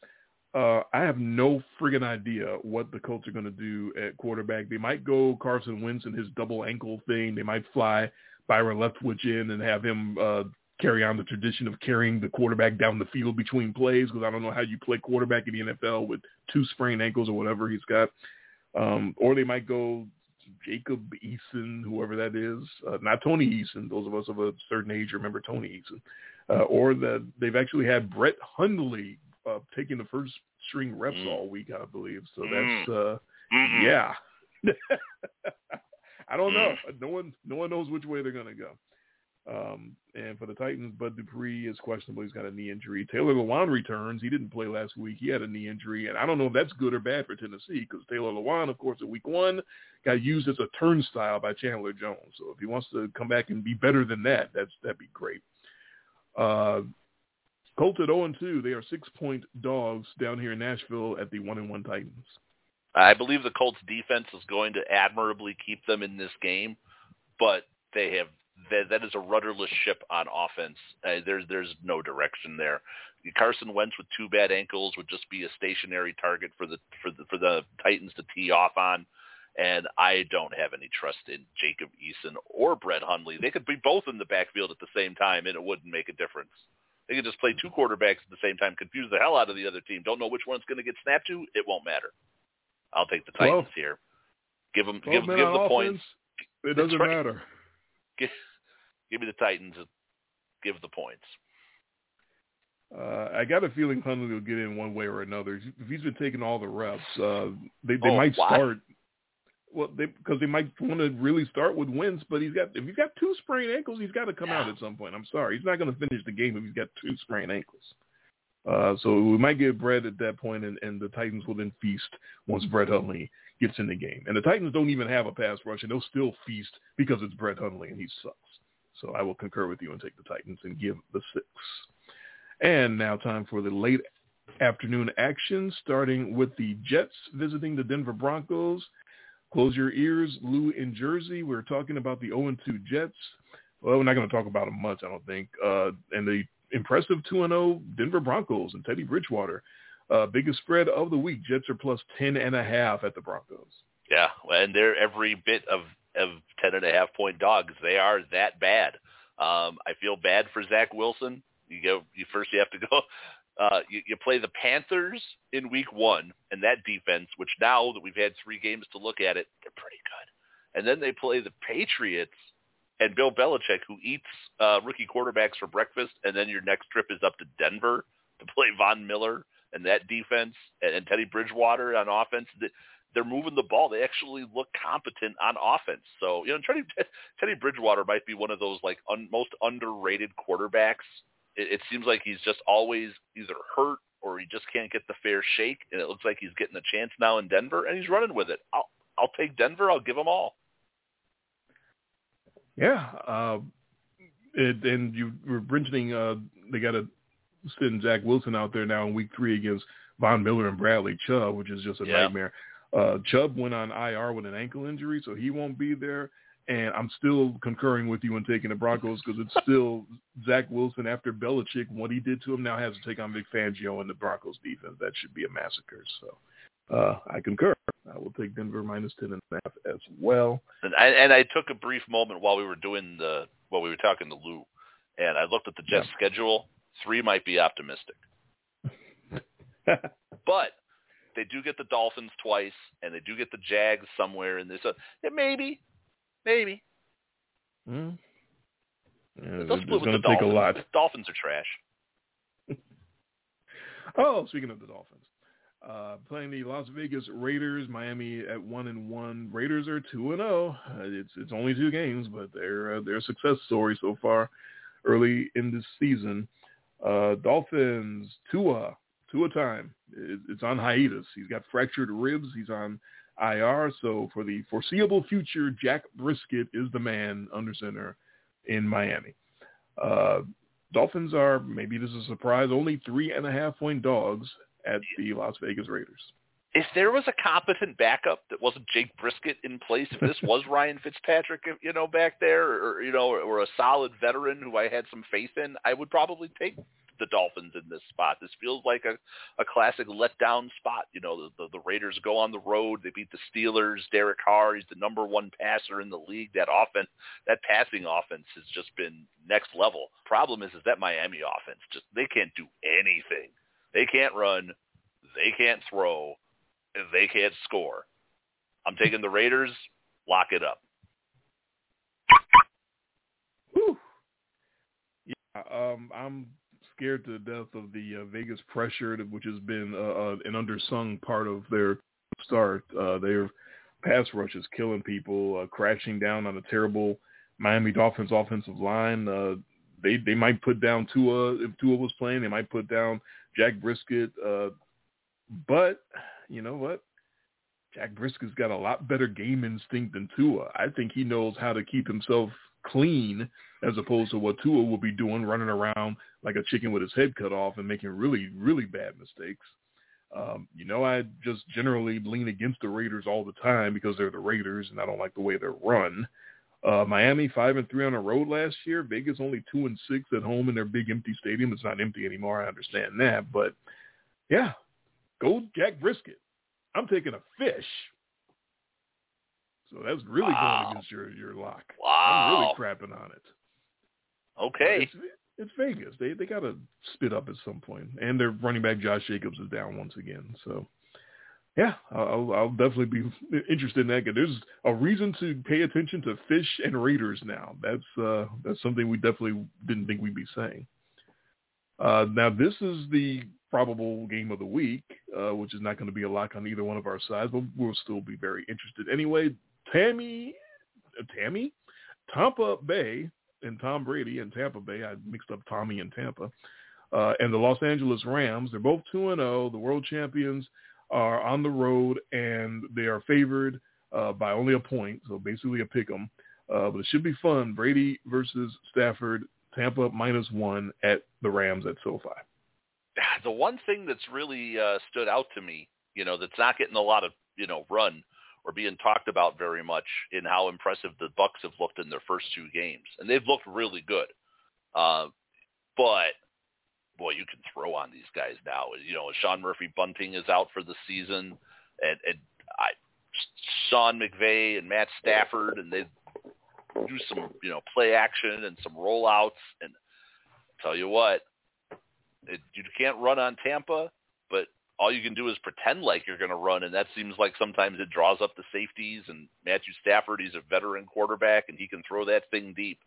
Uh, I have no friggin' idea what the Colts are going to do at quarterback. They might go Carson Wentz and his double ankle thing. They might fly Byron Leftwich in and have him uh, carry on the tradition of carrying the quarterback down the field between plays because I don't know how you play quarterback in the NFL with two sprained ankles or whatever he's got. Um, or they might go Jacob Eason, whoever that is, uh, not Tony Eason. Those of us of a certain age remember Tony Eason. Uh, or that they've actually had Brett Hundley uh, taking the first string reps Mm. all week, I believe. So Mm. that's uh, Mm-mm. yeah. I don't know. Mm. No one, no one knows which way they're going to go. Um, and for the Titans, Bud Dupree is questionable. He's got a knee injury. Taylor Lewan returns. He didn't play last week. He had a knee injury, and I don't know if that's good or bad for Tennessee because Taylor Lewan, of course, in week one got used as a turnstile by Chandler Jones. So if he wants to come back and be better than that, that's that'd be great. Uh, Colts at 0 2. They are six point dogs down here in Nashville at the one and one Titans. I believe the Colts defense is going to admirably keep them in this game, but they have that, that is a rudderless ship on offense. Uh, there's there's no direction there. Carson Wentz with two bad ankles would just be a stationary target for the for the for the Titans to tee off on. And I don't have any trust in Jacob Eason or Brett Hundley. They could be both in the backfield at the same time, and it wouldn't make a difference. They could just play two quarterbacks at the same time, confuse the hell out of the other team. Don't know which one's going to get snapped to. It won't matter. I'll take the Titans Well, here. Give them, give, men give on the offense. points. It doesn't right. matter. Give, give me the Titans. Give the points. Uh, I got a feeling Hundley will get in one way or another. If he's been taking all the reps, uh, they they Oh, might why? start. Well, they because they might want to really start with Wentz, but he's got if he's got two sprained ankles, he's got to come out at some point. I'm sorry, he's not going to finish the game if he's got two sprained ankles. Uh, so we might get Brett at that point, and, and the Titans will then feast once Brett Hundley gets in the game. And the Titans don't even have a pass rush, and they'll still feast because it's Brett Hundley and he sucks. So I will concur with you and take the Titans and give the six. And now time for the late afternoon action, starting with the Jets visiting the Denver Broncos. Close your ears, Lou in Jersey. We're talking about the 0-2 Jets. Well, we're not going to talk about them much, I don't think. Uh, and the impressive 2-0 Denver Broncos and Teddy Bridgewater. Uh, biggest spread of the week. Jets are plus 10 and a half at the Broncos. Yeah, and they're every bit of of ten and a half point dogs. They are that bad. Um, I feel bad for Zach Wilson. You go. You first you have to go. Uh, you, you play the Panthers in week one, and that defense, which now that we've had three games to look at it, they're pretty good. And then they play the Patriots and Bill Belichick, who eats uh, rookie quarterbacks for breakfast, and then your next trip is up to Denver to play Von Miller and that defense and, Teddy Bridgewater on offense. Th- They're moving the ball. They actually look competent on offense. So you know, Teddy, Teddy Bridgewater might be one of those like un, most underrated quarterbacks. It, it seems like he's just always either hurt or he just can't get the fair shake, and it looks like he's getting a chance now in Denver, and he's running with it. I'll I'll take Denver. I'll give them all. Yeah, uh, it, and you were mentioning uh, they got to send Zach Wilson out there now in Week Three against Von Miller and Bradley Chubb, which is just a Yeah. nightmare. Uh, Chubb went on IR with an ankle injury, so he won't be there. And I'm still concurring with you in taking the Broncos because it's still Zach Wilson after Belichick. What he did to him now has to take on Vic Fangio and the Broncos defense. That should be a massacre. So uh, I concur. I will take Denver minus ten and a half as well. And I, and I took a brief moment while we were doing the while we were talking to Lou, and I looked at the Jets' schedule. Three might be optimistic, but they do get the Dolphins twice, and they do get the Jags somewhere in this. Yeah, maybe, maybe Mm. Yeah, it's going to take Dolphins. a lot. Dolphins are trash. Oh, speaking of the Dolphins, uh, playing the Las Vegas Raiders, Miami at one and one. Raiders are two and zero. Uh, It's it's only two games, but they're uh, they're a success story so far early in this season. Uh, Dolphins, Tua, Tua time. It, it's on hiatus. He's got fractured ribs. He's on IR. So for the foreseeable future, Jack Brisket is the man under center in Miami. Uh, Dolphins are, maybe this is a surprise, only three and a half point dogs at the Las Vegas Raiders. If there was a competent backup that wasn't Jake Brisket in place, if this was Ryan Fitzpatrick, you know, back there, or you know, or a solid veteran who I had some faith in, I would probably take the Dolphins in this spot. This feels like a, a classic letdown spot. You know, the, the, the Raiders go on the road. They beat the Steelers. Derek Carr, he's the number one passer in the league. That offense, that passing offense has just been next level. Problem is, is that Miami offense just they can't do anything. They can't run. They can't throw. They can't score. I'm taking the Raiders. Lock it up. Yeah, um, I'm scared to death of the uh, Vegas pressure, which has been uh, uh, an undersung part of their start. Uh, their pass rush is killing people, uh, crashing down on a terrible Miami Dolphins offensive line. Uh, they they might put down Tua if Tua was playing. They might put down Jack Brisket. But you know what? Jack Brisket's got a lot better game instinct than Tua. I think he knows how to keep himself clean as opposed to what Tua will be doing, running around like a chicken with his head cut off and making really, really bad mistakes. Um, you know, I just generally lean against the Raiders all the time because they're the Raiders and I don't like the way they're run. Uh, Miami five and three on the road last year. Vegas only two and six at home in their big empty stadium. It's not empty anymore. I understand that, but yeah, go Jack Brisket. I'm taking a fish. So that's really Wow. going against your your lock. Wow. I'm really crapping on it. Okay. It's, it's Vegas. They they got to spit up at some point, and their running back Josh Jacobs is down once again. So yeah, I'll, I'll definitely be interested in that. There's a reason to pay attention to Fish and Raiders now. That's uh, that's something we definitely didn't think we'd be saying. Uh, now, this is the probable game of the week, uh, which is not going to be a lock on either one of our sides, but we'll still be very interested. Anyway, Tammy, uh, Tammy, Tampa Bay and Tom Brady and Tampa Bay. I mixed up Tommy and Tampa. Uh, and the Los Angeles Rams. They're both 2 and 0, the world champions are on the road and they are favored uh, by only a point, so basically a pick 'em. Uh, but it should be fun. Brady versus Stafford, Tampa minus one at the Rams at SoFi. The one thing that's really uh, stood out to me, you know, that's not getting a lot of you know run or being talked about very much in how impressive the Bucks have looked in their first two games, and they've looked really good. Uh, but boy, you can throw on these guys now. You know, Sean Murphy Bunting is out for the season, and, and I, Sean McVay and Matt Stafford, and they do some you know play action and some rollouts. And tell you what, it, you can't run on Tampa, but all you can do is pretend like you're going to run, and that seems like sometimes it draws up the safeties. And Matthew Stafford, he's a veteran quarterback, and he can throw that thing deep.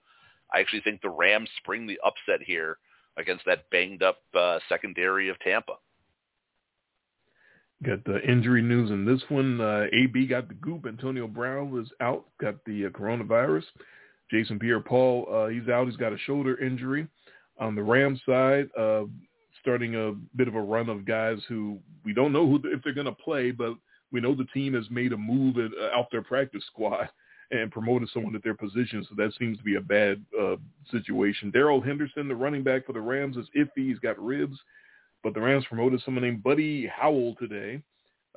I actually think the Rams spring the upset here against that banged up uh, secondary of Tampa. Got the injury news in this one. Uh, AB got the goop. Antonio Brown was out, got the uh, coronavirus. Jason Pierre-Paul, uh, he's out. He's got a shoulder injury. On the Rams side, uh, starting a bit of a run of guys who we don't know who if they're going to play, but we know the team has made a move at, uh, out their practice squad and promoted someone at their position. So that seems to be a bad uh, situation. Darrell Henderson, the running back for the Rams, is iffy. He's got ribs, but the Rams promoted someone named Buddy Howell today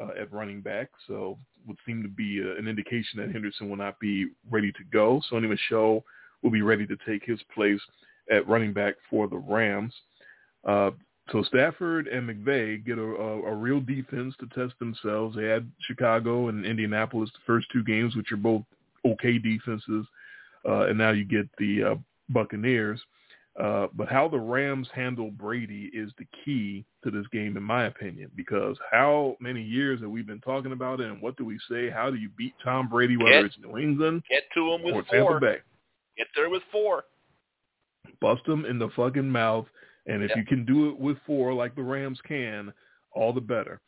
uh, at running back. So would seem to be uh, an indication that Henderson will not be ready to go. Sony Michel will be ready to take his place at running back for the Rams. Uh, so Stafford and McVay get a, a, a, real defense to test themselves. They had Chicago and Indianapolis the first two games, which are both okay defenses, uh, and now you get the uh, Buccaneers. Uh, but how the Rams handle Brady is the key to this game, in my opinion, because how many years have we been talking about it, and what do we say? How do you beat Tom Brady, whether get, it's New England get to him with or four. Tampa Bay? Get there with four. Bust them in the fucking mouth, and if you can do it with four, like the Rams can, all the better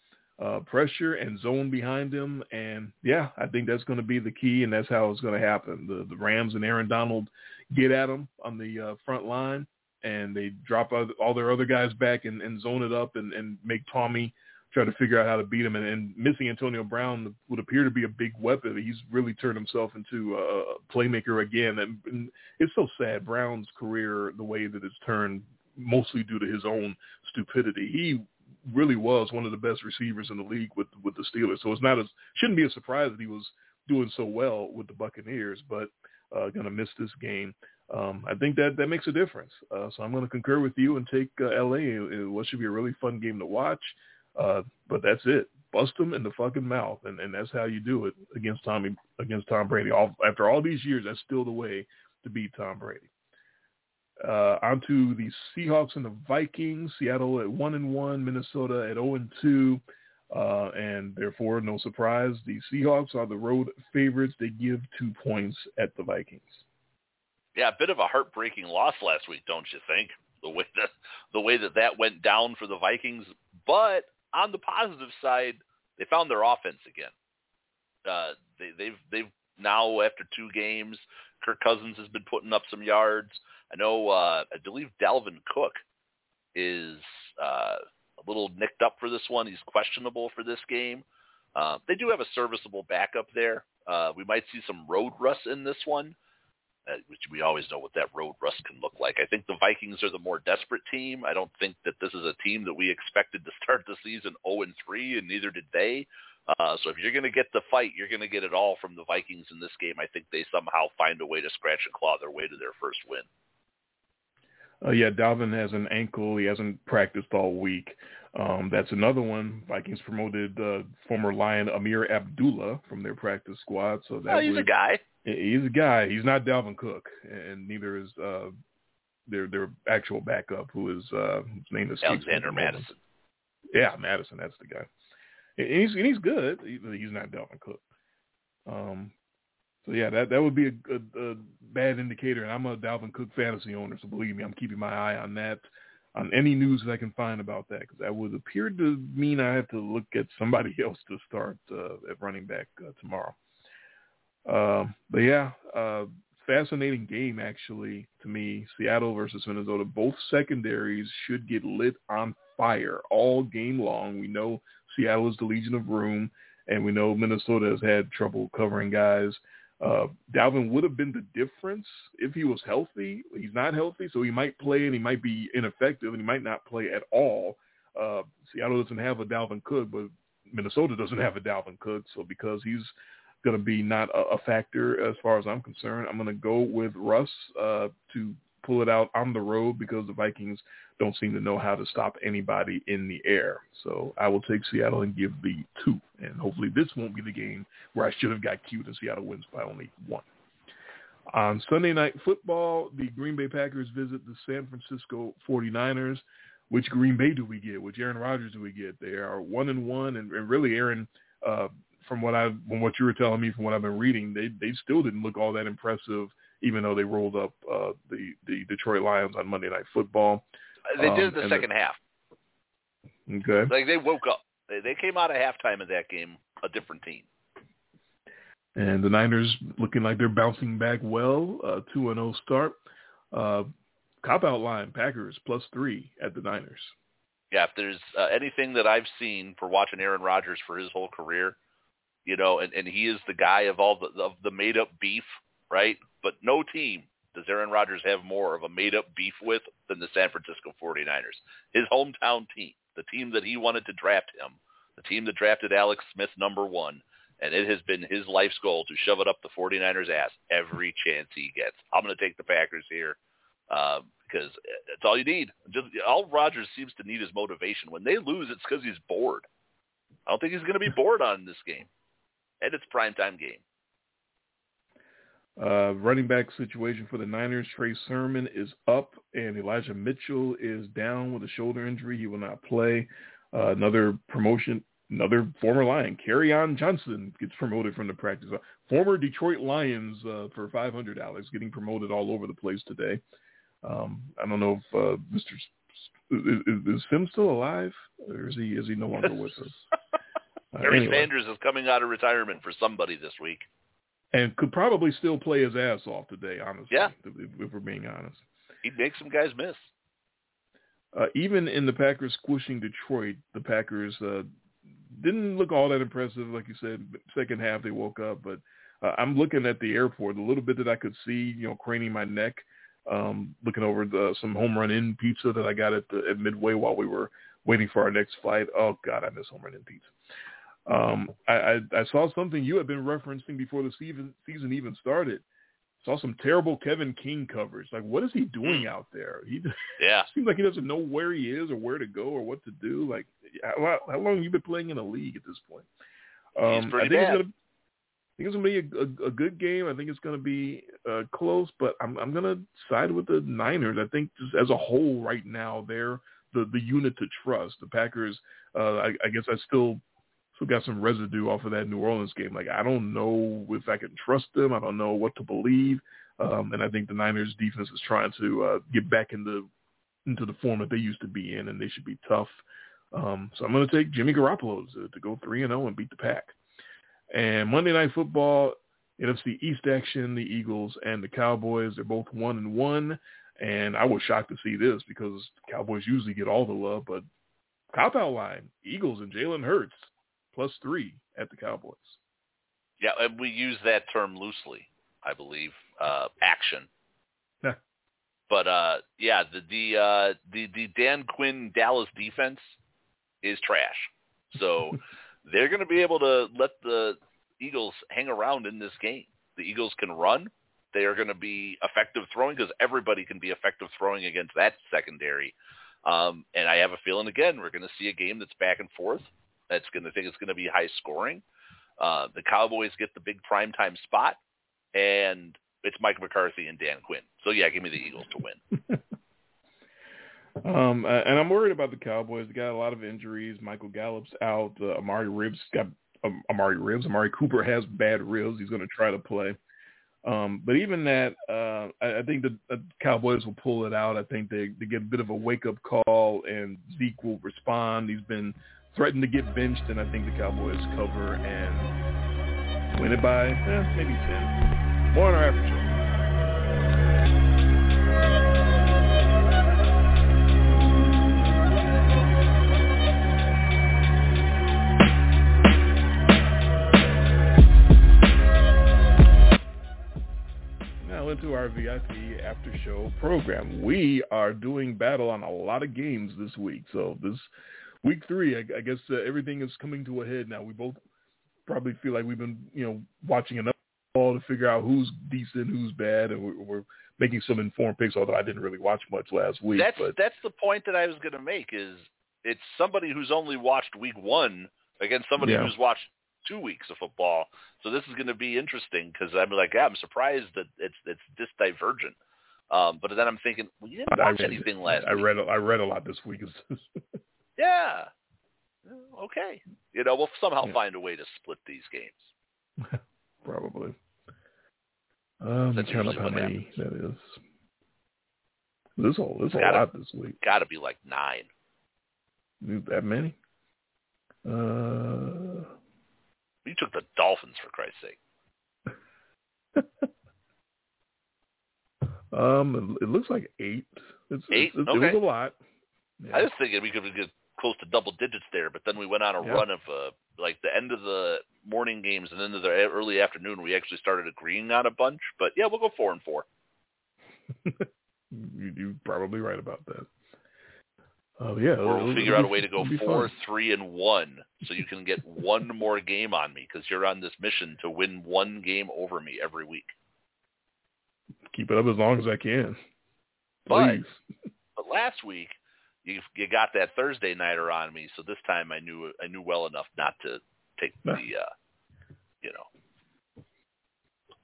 uh, pressure and zone behind him. And yeah, I think that's going to be the key, and that's how it's going to happen. The, the Rams and Aaron Donald get at him on the uh, front line, and they drop all their other guys back and, and zone it up and, and make Tommy try to figure out how to beat him. And, and missing Antonio Brown would appear to be a big weapon. He's really turned himself into a playmaker again. And, and it's so sad, Brown's career, the way that it's turned, mostly due to his own stupidity. He really was one of the best receivers in the league with with the Steelers. So it's not as shouldn't be a surprise that he was doing so well with the Buccaneers, but uh, going to miss this game. Um, I think that that makes a difference. Uh, so I'm going to concur with you and take uh, LA. It, what should be a really fun game to watch. Uh, but that's it. Bust them in the fucking mouth, and, and that's how you do it against Tommy against Tom Brady. All, after all these years, that's still the way to beat Tom Brady. Uh, onto the Seahawks and the Vikings. Seattle at one and one, Minnesota at zero and two, uh, and therefore, no surprise, the Seahawks are the road favorites. They give two points at the Vikings. Yeah, a bit of a heartbreaking loss last week, don't you think? The way that the way that that went down for the Vikings, but on the positive side, they found their offense again. Uh, they, they've they've now after two games, Kirk Cousins has been putting up some yards. I know, uh, I believe Dalvin Cook is uh, a little nicked up for this one. He's questionable for this game. Uh, they do have a serviceable backup there. Uh, we might see some road rust in this one, uh, which we always know what that road rust can look like. I think the Vikings are the more desperate team. I don't think that this is a team that we expected to start the season 0 and 3, and neither did they. Uh, so if you're going to get the fight, you're going to get it all from the Vikings in this game. I think they somehow find a way to scratch and claw their way to their first win. Uh, yeah, Dalvin has an ankle. He hasn't practiced all week. Um, that's another one. Vikings promoted uh, former Lion Ameer Abdullah from their practice squad. So that oh, he's was, a guy. He's a guy. He's not Dalvin Cook, and neither is uh, their their actual backup, who is uh, his name is Alexander Mattison. Yeah, Madison. That's the guy. And he's and he's good. He's not Dalvin Cook. Um, so yeah, that that would be a, a, a bad indicator. And I'm a Dalvin Cook fantasy owner, so believe me, I'm keeping my eye on that, on any news that I can find about that, because that would appear to mean I have to look at somebody else to start uh, at running back uh, tomorrow. Um, but yeah, uh, fascinating game actually to me. Seattle versus Minnesota. Both secondaries should get lit on fire all game long. We know Seattle is the Legion of Room, and we know Minnesota has had trouble covering guys. Uh, Dalvin would have been the difference if he was healthy. He's not healthy, so he might play and he might be ineffective and he might not play at all. Uh, Seattle doesn't have a Dalvin Cook, but Minnesota doesn't have a Dalvin Cook. So because he's going to be not a, a, factor as far as I'm concerned, I'm going to go with Russ uh, to pull it out on the road because the Vikings don't seem to know how to stop anybody in the air. So I will take Seattle and give the two. And hopefully this won't be the game where I should have got cute and Seattle wins by only one. On Sunday night football, the Green Bay Packers visit the San Francisco 49ers. Which Green Bay do we get? Which Aaron Rodgers do we get? They are one and one, and, and really Aaron, uh, from what I from what you were telling me, from what I've been reading, they they still didn't look all that impressive, even though they rolled up uh, the the Detroit Lions on Monday Night Football. They did um, the second the, half. Okay. Like they woke up. They they came out of halftime of that game a different team. And the Niners looking like they're bouncing back well. Uh, two and zero start. Uh, cop out line Packers plus three at the Niners. Yeah, if there's uh, anything that I've seen for watching Aaron Rodgers for his whole career, you know, and, and he is the guy of all the of the made up beef, right? But no team does Aaron Rodgers have more of a made-up beef with than the San Francisco 49ers? His hometown team, the team that he wanted to draft him, the team that drafted Alex Smith number one, and it has been his life's goal to shove it up the 49ers' ass every chance he gets. I'm going to take the Packers here uh, because it's all you need. Just all Rodgers seems to need is motivation. When they lose, it's because he's bored. I don't think he's going to be bored on this game, and it's a primetime game. Uh, running back situation for the Niners, Trey Sermon is up, and Elijah Mitchell is down with a shoulder injury. He will not play. Uh, another promotion, another former Lion, Kerryon Johnson gets promoted from the practice. Uh, former Detroit Lions uh, for five hundred dollars, getting promoted all over the place today. Um, I don't know if uh, Mr. Is, is, is Sim still alive, or is he is he no longer with us? Barry anyway. Sanders is coming out of retirement for somebody this week and could probably still play his ass off today, honestly. Yeah. If, if we're being honest. He'd make some guys miss. Uh, even in the Packers squishing Detroit, the Packers uh, didn't look all that impressive. Like you said, second half they woke up. But uh, I'm looking at the airport. The little bit that I could see, you know, craning my neck, um, looking over the, some Home Run Inn pizza that I got at, the, at Midway while we were waiting for our next flight. Oh God, I miss Home Run Inn pizza. Um, I, I, I saw something you had been referencing before the season season even started. Saw some terrible Kevin King coverage. Like, what is he doing hmm. out there? He yeah seems like he doesn't know where he is or where to go or what to do. Like, how, how long have you been playing in the league at this point? Um, He's pretty I think bad. It's gonna, I think it's gonna be a, a, a good game. I think it's gonna be uh, close, but I'm I'm gonna side with the Niners. I think just as a whole right now, they're the the unit to trust. The Packers, uh, I, I guess I still still got some residue off of that New Orleans game. Like I don't know if I can trust them. I don't know what to believe. Um, and I think the Niners defense is trying to uh, get back into into the form that they used to be in, and they should be tough. Um, so I'm going to take Jimmy Garoppolo to, to go three and zero oh and beat the pack. And Monday Night Football, NFC East action, the Eagles and the Cowboys, they're both one and one. And I was shocked to see this because Cowboys usually get all the love, but cop out line, Eagles and Jalen Hurts plus three at the Cowboys. Yeah, and we use that term loosely, I believe. Uh, action. Yeah. But uh, yeah, the the uh, the the Dan Quinn Dallas defense is trash. So they're going to be able to let the Eagles hang around in this game. The Eagles can run. They are going to be effective throwing because everybody can be effective throwing against that secondary. Um, and I have a feeling again we're going to see a game that's back and forth. That's going to think it's going to be high scoring. Uh, the Cowboys get the big primetime spot, and it's Mike McCarthy and Dan Quinn. So yeah, give me the Eagles to win. Um, and I'm worried about the Cowboys. They got a lot of injuries. Michael Gallup's out. Uh, Amari Ribs got um, Amari Ribs. Amari Cooper has bad ribs. He's going to try to play. Um, but even that, uh, I, I think the, the Cowboys will pull it out. I think they, they get a bit of a wake-up call, and Zeke will respond. He's been threatened to get benched, and I think the Cowboys cover and win it by eh, maybe 10. More on our after show. into our VIP after show program. We are doing battle on a lot of games this week. So this week three, I, I guess uh, everything is coming to a head now. We both probably feel like we've been, you know, watching enough ball to figure out who's decent, who's bad, and we're, we're making some informed picks. Although I didn't really watch much last week. That's but that's the point that I was going to make. Is it's somebody who's only watched week one against somebody Yeah. who's watched two weeks of football. So this is going to be interesting because I'm like, yeah, I'm surprised that it's it's this divergent. Um, but then I'm thinking, well, you didn't I watch read, anything last I week. read I read a lot this week. Yeah. Okay. You know, we'll somehow Yeah. find a way to split these games. Probably. Um, That's count up usually how what many that is. There's a there's a Gotta- lot this week. Got to be like nine. That many? Uh, You took the Dolphins for Christ's sake. um, it, it looks like eight. It's, Eight? It, it, Okay. was a lot. Yeah. I was thinking we could get close to double digits there, but then we went on a Yeah. run of uh, like the end of the morning games and into the early afternoon. We actually started agreeing on a bunch, but yeah, we'll go four and four. you, you're probably right about that. Oh yeah, Or we'll figure out a way to go four, fun. three, and one, so you can get one more game on me because you're on this mission to win one game over me every week. Keep it up as long as I can. But- Please. But last week, you you got that Thursday nighter on me, so this time I knew I knew well enough not to take the uh, you know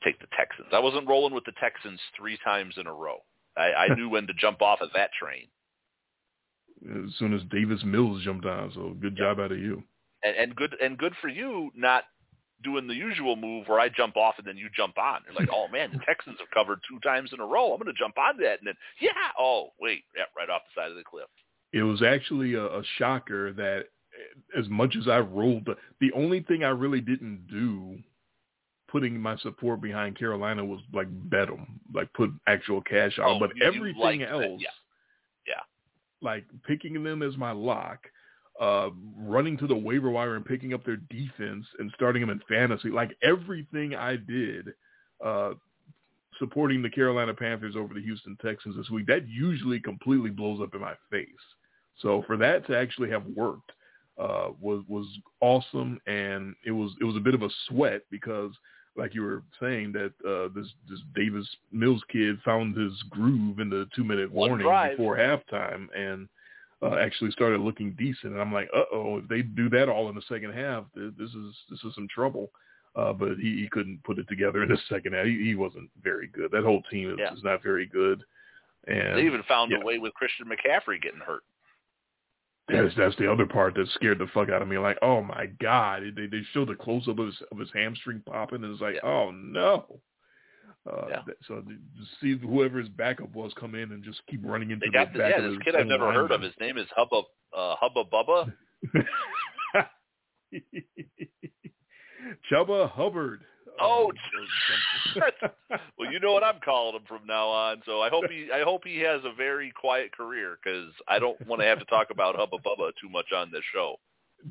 take the Texans. I wasn't rolling with the Texans three times in a row. I, I knew when to jump off of that train. as soon as Davis Mills jumped on. So good job out of you. And, and good and good for you not doing the usual move where I jump off and then you jump on. You're like, oh man, the Texans have covered two times in a row. I'm going to jump on that, and then yeah, oh wait, yeah, right off the side of the cliff. It was actually a, a shocker that as much as I rolled, the, only thing I really didn't do putting my support behind Carolina was like bet them, like put actual cash on. Oh, but everything else, yeah. Yeah. like picking them as my lock, uh, running to the waiver wire and picking up their defense and starting them in fantasy, like everything I did, uh, supporting the Carolina Panthers over the Houston Texans this week, that usually completely blows up in my face. So for that to actually have worked uh, was was awesome, and it was it was a bit of a sweat because, like you were saying, that uh, this this Davis Mills kid found his groove in the two minute warning before halftime, and uh, actually started looking decent. And I'm like, uh oh, if they do that all in the second half, th- this is this is some trouble. Uh, but he, he couldn't put it together in the second half. He, he wasn't very good. That whole team is, Yeah. is not very good. And They even found yeah. a way with Christian McCaffrey getting hurt. That's that's the other part that scared the fuck out of me. Like, oh my god, they they showed the close up of his of his hamstring popping, and it's like, Yeah. oh no. Uh, Yeah. So see whoever his backup was come in and just keep running into They got the back yeah, this kid I've never heard of. His name is Hubba uh, Hubba Bubba. Chuba Hubbard. Oh, or well, you know what I'm calling him from now on. So I hope he I hope he has a very quiet career because I don't want to have to talk about Hubba Bubba too much on this show.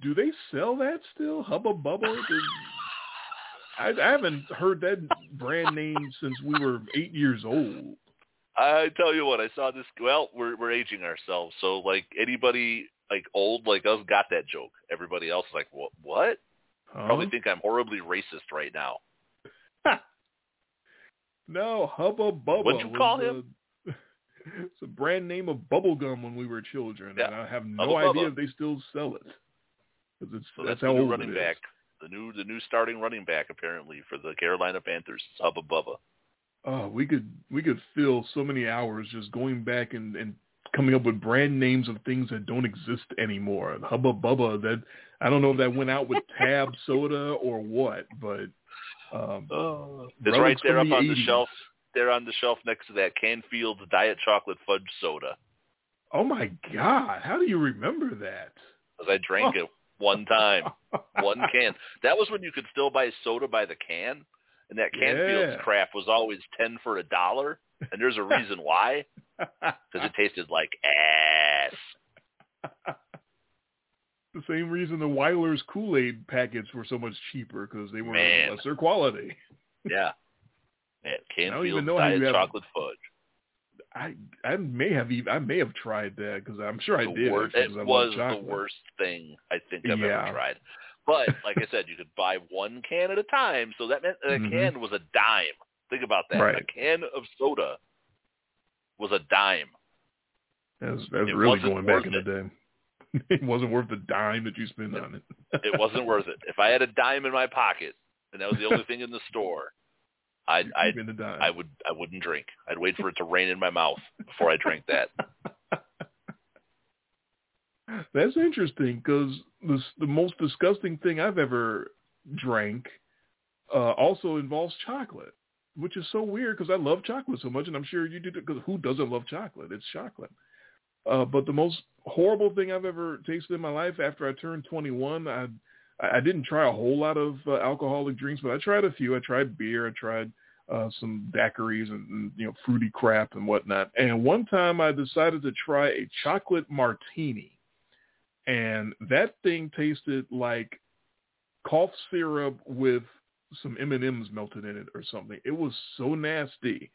Do they sell that still? Hubba Bubba? I, I haven't heard that brand name since we were eight years old. I tell you what, I saw this. Well, we're we're aging ourselves, so like anybody like old like us got that joke. Everybody else is like, what? What? Huh? Probably think I'm horribly racist right now. No, Hubba Bubba. What'd you call a- him? It's a brand name of bubble gum when we were children, and I have no Hubba idea Bubba. if they still sell it. it's, So that's, that's, how old running it is. back, the new the new starting running back apparently for the Carolina Panthers, Hubba Bubba. Oh, we could we could fill so many hours just going back and, and coming up with brand names of things that don't exist anymore. Hubba Bubba. That I don't know if that went out with Tab Soda or what, but um, uh, it's right there up the on 80s. the shelf. There on the shelf next to that Canfield's Diet Chocolate Fudge Soda. Oh my God! How do you remember that? Because I drank Oh. it one time, one can. That was when you could still buy soda by the can, and that Canfield's Yeah. crap was always ten for a dollar. And there's a reason why, because it tasted like ass. The same reason the Wyler's Kool-Aid packets were so much cheaper because they were Man. lesser quality. Yeah. I don't even know how you have- Chocolate Fudge. I I may have even I may have tried that because I'm sure I the did. worst, 'cause I it was the worst thing I think I've Yeah. ever tried. But like I said, you could buy one can at a time, so that meant a Mhm. can was a dime. Think about that. Right. A can of soda was a dime. That's, that's It really going back in the day. it wasn't worth the dime that you spent on it. It wasn't worth it. If I had a dime in my pocket and that was the only thing in the store, I'd, I'd keeping the dime. I would I wouldn't drink. I'd wait for it to rain in my mouth before I drank that. That's interesting because the the most disgusting thing I've ever drank uh, also involves chocolate, which is so weird because I love chocolate so much, and I'm sure you do. Because who doesn't love chocolate? It's chocolate. Uh, but the most horrible thing I've ever tasted in my life after I turned 21, I I didn't try a whole lot of uh, alcoholic drinks, but I tried a few. I tried beer. I tried uh, some daiquiris and, and you know fruity crap and whatnot. And one time I decided to try a chocolate martini, and that thing tasted like cough syrup with some M and M's melted in it or something. It was so nasty,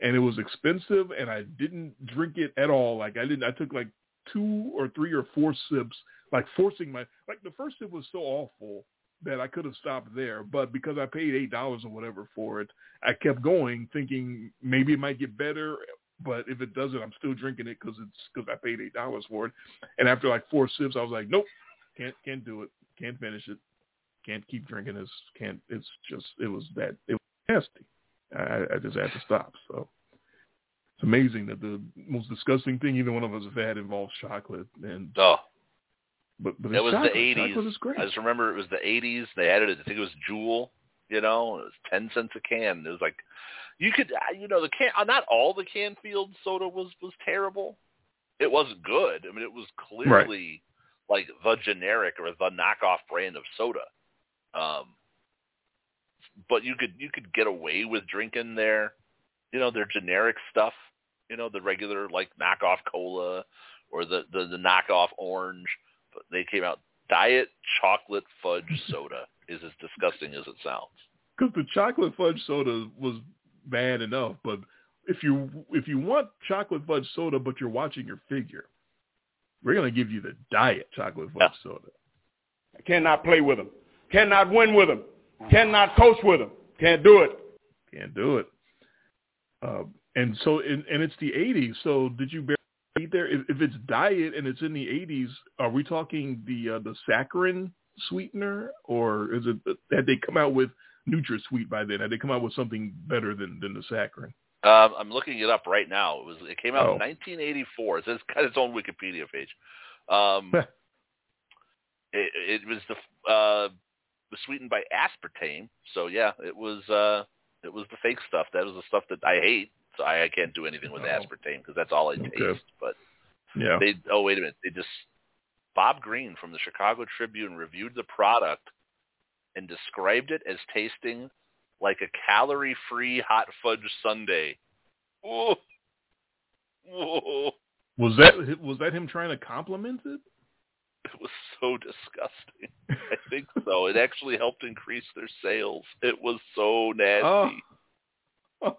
and it was expensive, and I didn't drink it at all. Like I didn't. I took like two or three or four sips, like forcing my like the first sip was so awful that I could have stopped there, but because I paid eight dollars or whatever for it, I kept going, thinking maybe it might get better. But if it doesn't, I'm still drinking it because it's because I paid eight dollars for it. And after like four sips, I was like, nope, can't can't do it, can't finish it, can't keep drinking this, can't. It's just it was that it was nasty. I, I just had to stop. So it's amazing that the most disgusting thing either one of us have had involves chocolate. And Oh, but but it was chocolate. the eighties. Chocolate is great. I just remember it was the eighties. They added it. I think it was Jewel. You know, it was ten cents a can. It was like you could, you know, the can. uh, Not all the Canfield soda was was terrible. It wasn't good. I mean, it was clearly like the generic or the knockoff brand of soda. Um, but you could you could get away with drinking their, you know, their generic stuff. You know, the regular like knockoff cola or the the, the knockoff orange. But they came out diet chocolate fudge soda is as disgusting as it sounds. because the chocolate fudge soda was bad enough. But if you if you want chocolate fudge soda, but you're watching your figure, we're gonna give you the diet chocolate fudge soda. I cannot play with them. Cannot win with him. Cannot coach with him. Can't do it. Can't do it. Uh, and so and, and it's the '80s. So did you bear eat there? If, if it's diet and it's in the '80s, are we talking the uh, the saccharin sweetener, or is it had they come out with NutraSweet by then? Had they come out with something better than than the saccharin? Um, I'm looking it up right now. It was it came out Oh. in 1984. It says it's got its own Wikipedia page. Um, it, it was the uh, was sweetened by aspartame. So yeah, it was uh, it was the fake stuff. That was the stuff that I hate. So I, I can't do anything with Oh. aspartame because that's all I Okay. taste. But Yeah. they oh wait a minute, they just Bob Greene from the Chicago Tribune reviewed the product and described it as tasting like a calorie-free hot fudge sundae. Whoa. Whoa. Was that was that him trying to compliment it? It was so disgusting. I think so. It actually helped increase their sales. It was so nasty. Oh.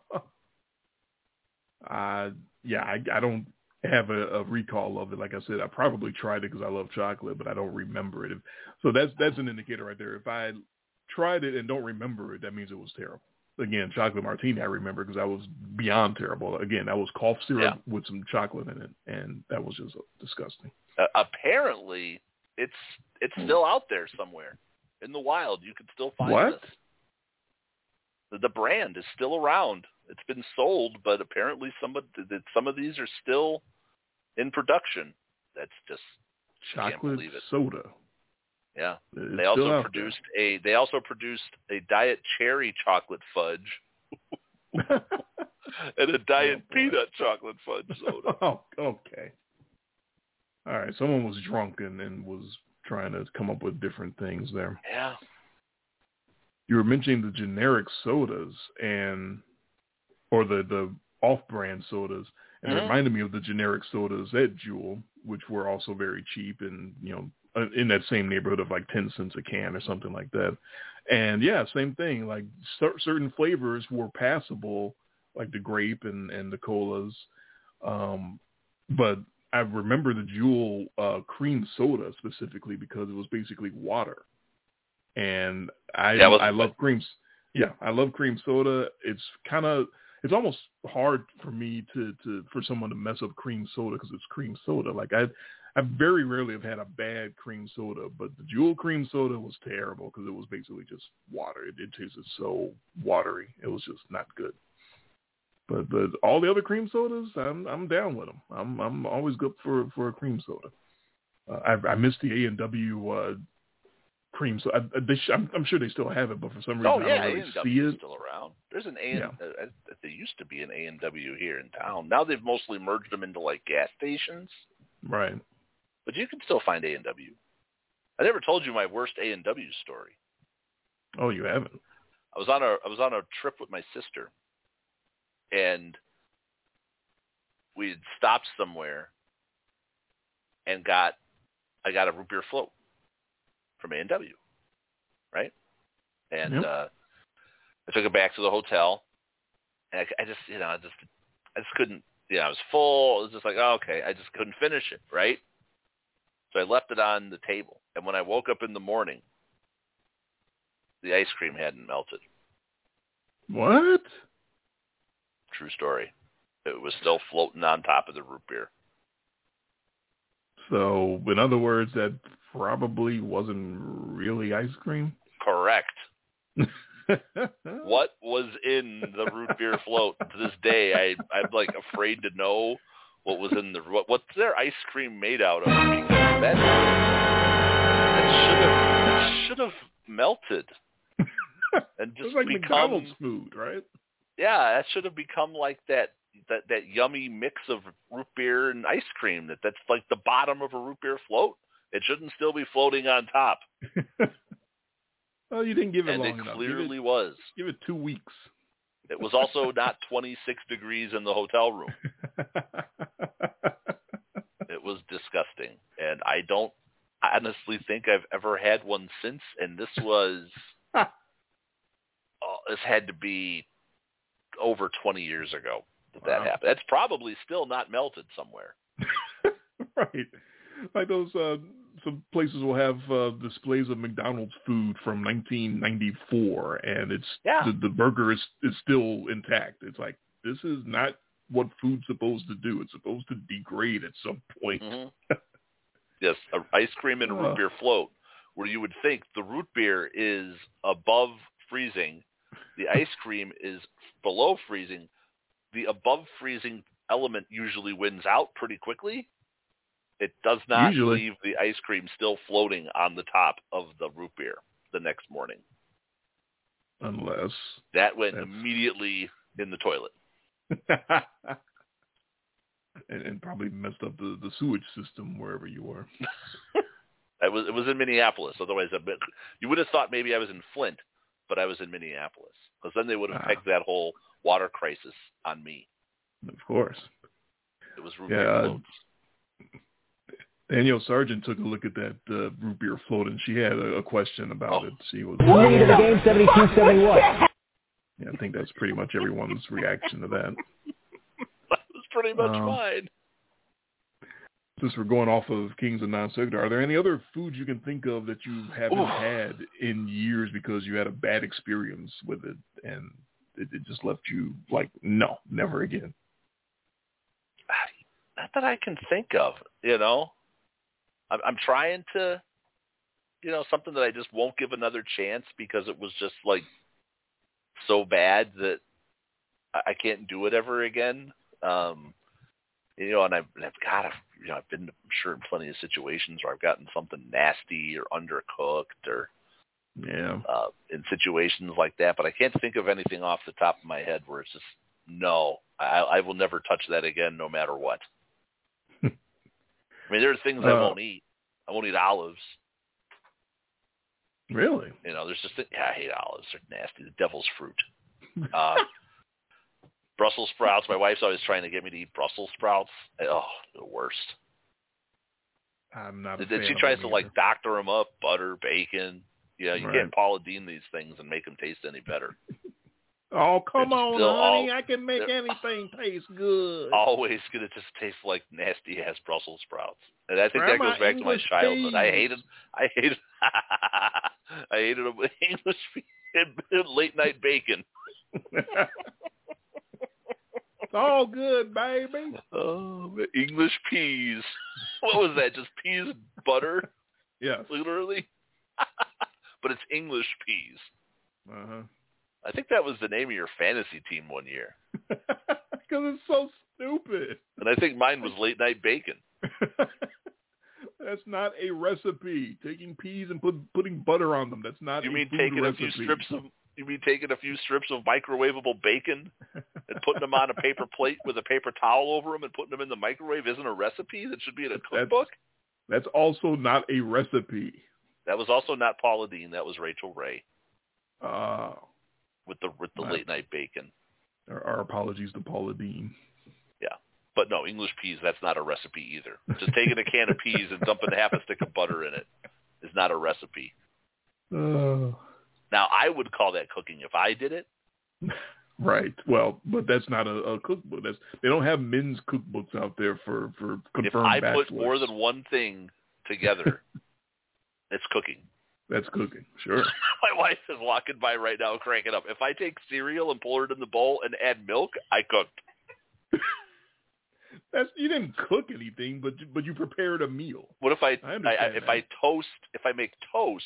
uh, yeah, I, I don't have a, a recall of it. Like I said, I probably tried it because I love chocolate, but I don't remember it. If, so that's that's an indicator right there. If I tried it and don't remember it, that means it was terrible. Again, chocolate martini I remember because I was beyond terrible. Again, that was cough syrup with some chocolate in it, and that was just disgusting. Uh, apparently, it's it's still out there somewhere in the wild. You can still find What? this. The, the brand is still around. It's been sold, but apparently some of the, some of these are still in production. That's just chocolate soda. yeah. It's They also produced a they also produced a diet cherry chocolate fudge and a diet boy. peanut chocolate fudge soda. oh, okay. All right. Someone was drunk and, and was trying to come up with different things there. yeah. You were mentioning the generic sodas and or the the off-brand sodas, and it Mhm. reminded me of the generic sodas at Jewel, which were also very cheap and you know uh, in that same neighborhood of like ten cents a can or something like that. And yeah, same thing. Like certain flavors were passable, like the grape and and the colas, um, but I remember the Jewel uh, cream soda specifically because it was basically water, and I wasn't I love creams. Yeah, I love cream soda. It's kind of it's almost hard for me to to for someone to mess up cream soda because it's cream soda. Like I I very rarely have had a bad cream soda, but the Jewel cream soda was terrible because it was basically just water. It, it tasted so watery. It was just not good. But but all the other cream sodas, I'm I'm down with them. I'm I'm always good for for a cream soda. Uh, I I miss the A and W uh, cream soda. I, they sh- I'm, I'm sure they still have it, but for some reason Oh I don't really A&W see it. still around. There's an A. Yeah. Uh, uh, there used to be an A and W here in town. Now they've mostly merged them into like gas stations, Right. but you can still find A and W. I never told you my worst A and W story. Oh, you haven't. I was on a I was on a trip with my sister, and we had stopped somewhere and got I got a root beer float from A and W, right? And Yep. uh, I took it back to the hotel, and I, I just you know I just I just couldn't you know I was full. It was just like oh, okay, I just couldn't finish it, right? So I left it on the table, and when I woke up in the morning, the ice cream hadn't melted. What? True story. It was still floating on top of the root beer. So, in other words, that probably wasn't really ice cream. Correct. What was in the root beer float? To this day, I I'm like afraid to know what was in the what what's their ice cream made out of because that that should have should have melted and just it's like become McDonald's food, right? Yeah that should have become like that that that yummy mix of root beer and ice cream that that's like the bottom of a root beer float. It shouldn't still be floating on top, well, you didn't give it and long it enough. clearly Give was. give it two weeks. It was also not 26 degrees in the hotel room. It was disgusting, and I don't honestly think I've ever had one since. And this was, oh, this had to be over 20 years ago that that happened. It's probably still not melted somewhere. right. Like those uh some places will have uh displays of McDonald's food from 1994 and it's Yeah. the, the burger is is still intact. It's like this is not what food's supposed to do. It's supposed to degrade at some point. Mhm. yes, a ice cream and a Uh. root beer float, where you would think the root beer is above freezing, the ice cream is below freezing. The above freezing element usually wins out pretty quickly. It does not Usually. leave the ice cream still floating on the top of the root beer the next morning. Unless That went immediately in the toilet. and, and probably messed up the, the sewage system wherever you were. It was it was in Minneapolis. Otherwise, a bit, you would have thought maybe I was in Flint, but I was in Minneapolis because then they would have Ah. pegged that whole water crisis on me. Of course. It was root Yeah, beer uh. Danielle Sargent took a look at that uh, root beer float, and she had a, a question about Oh. it. She was, Lead of the game, 72-71. yeah, I think that's pretty much everyone's reaction to that. That was pretty much um, mine. Since we're going off of Kings and Non Sequitur, are there any other foods you can think of that you haven't Ooh. had in years because you had a bad experience with it, and it, it just left you like, no, never again? Not that I can think of. You know, I'm, I'm trying to, you know, something that I just won't give another chance because it was just like so bad that I I can't do it ever again. Um, You know, and I've, and I've got, a, you know, I've been, I'm sure, in plenty of situations where I've gotten something nasty or undercooked or Yeah. uh, in situations like that. But I can't think of anything off the top of my head where it's just no, I, I will never touch that again, no matter what. I mean, there are things I Uh, won't eat. I won't eat olives. Really? You know, there's just yeah, I hate olives. They're nasty. The devil's fruit. Uh, Brussels sprouts. My wife's always trying to get me to eat Brussels sprouts. Oh, the worst. I'm not. And she tries to like doctor them up, butter, bacon. You know, you Right. can't Paula Deen these things and make them taste any better. Oh come on, honey! all- I can make anything taste good. Always gonna just taste like nasty ass Brussels sprouts. And I think that goes back to my English childhood. I peas. hated, I hated, I hated them with English and late night bacon. It's all good, baby. Oh, English peas. What was that? Just peas and butter, Yes. literally. but it's English peas. Uh huh. I think that was the name of your fantasy team one year. Because it's so stupid. and I think mine was late night bacon. That's not a recipe. Taking peas and put, putting butter on them. That's not You a mean taking recipe. a few strips of you mean taking a few strips of microwavable bacon and putting them on a paper plate with a paper towel over them and putting them in the microwave isn't a recipe that should be in a cookbook? That's also not a recipe. That was also not Paula Deen. That was Rachael Ray Uh, with the with the late night bacon. our, our apologies to Paula Deen. Yeah, but no, English peas, that's not a recipe either. Just taking a can of peas and dumping half a stick of butter in it is not a recipe. Uh, Now, I would call that cooking if I did it. right. Well, but that's not a, a cookbook. That's they don't have men's cookbooks out there for for confirmed If I put more than one thing together, it's cooking. that's cooking. Sure. My wife is walking by right now cranking up. If I take cereal and pour it in the bowl and add milk, I cooked. That's you didn't cook anything, but you- but you prepared a meal. What if I I, I if. I toast if I make toast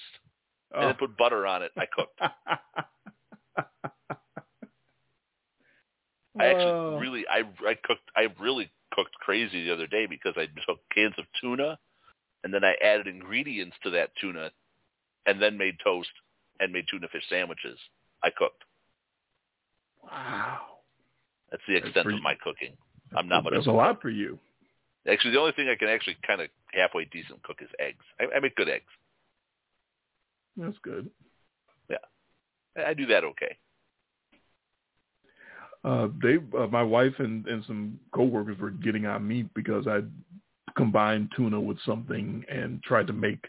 and Oh. then put butter on it, I cooked. I actually Oh. really I I cooked I really cooked crazy the other day because I took cans of tuna and then I added ingredients to that tuna and then made toast and made tuna fish sandwiches. I cooked. wow. That's the extent pretty- of my cooking. I'm not much That's a a lot for you. Actually, the only thing I can actually kind of halfway decent cook is eggs. I, I make good eggs. That's good. Yeah, I do that okay. Uh, they, uh, my wife and, and some coworkers were getting on me because I combined tuna with something and tried to make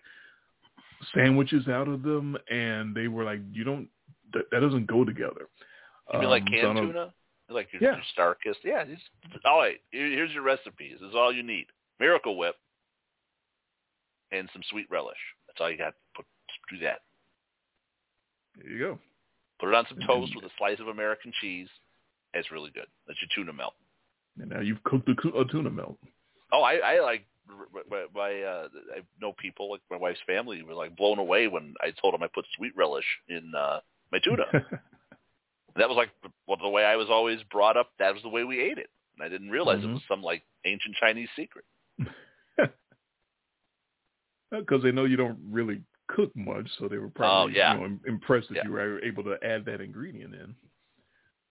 sandwiches out of them, and they were like, "You don't, that, that doesn't go together." You mean like Um, so I canned don't- tuna? Like your, Yeah. your StarKist? Yeah. Just, all right. Here, here's your recipes. This is all you need. Miracle Whip and some sweet relish. That's all you got. To put do that. There you go. Put it on some toast with a slice of American cheese. It's really good. That's your tuna melt. And now you've cooked a, a tuna melt. Oh, I, I like my, my uh, I know people like my wife's family were like blown away when I told them I put sweet relish in uh, my tuna. that was like well, the way I was always brought up. That was the way we ate it, and I didn't realize Mhm. it was some like ancient Chinese secret. because they know you don't really cook much, so they were probably Oh, yeah. you know, impressed that Yeah. you were able to add that ingredient in.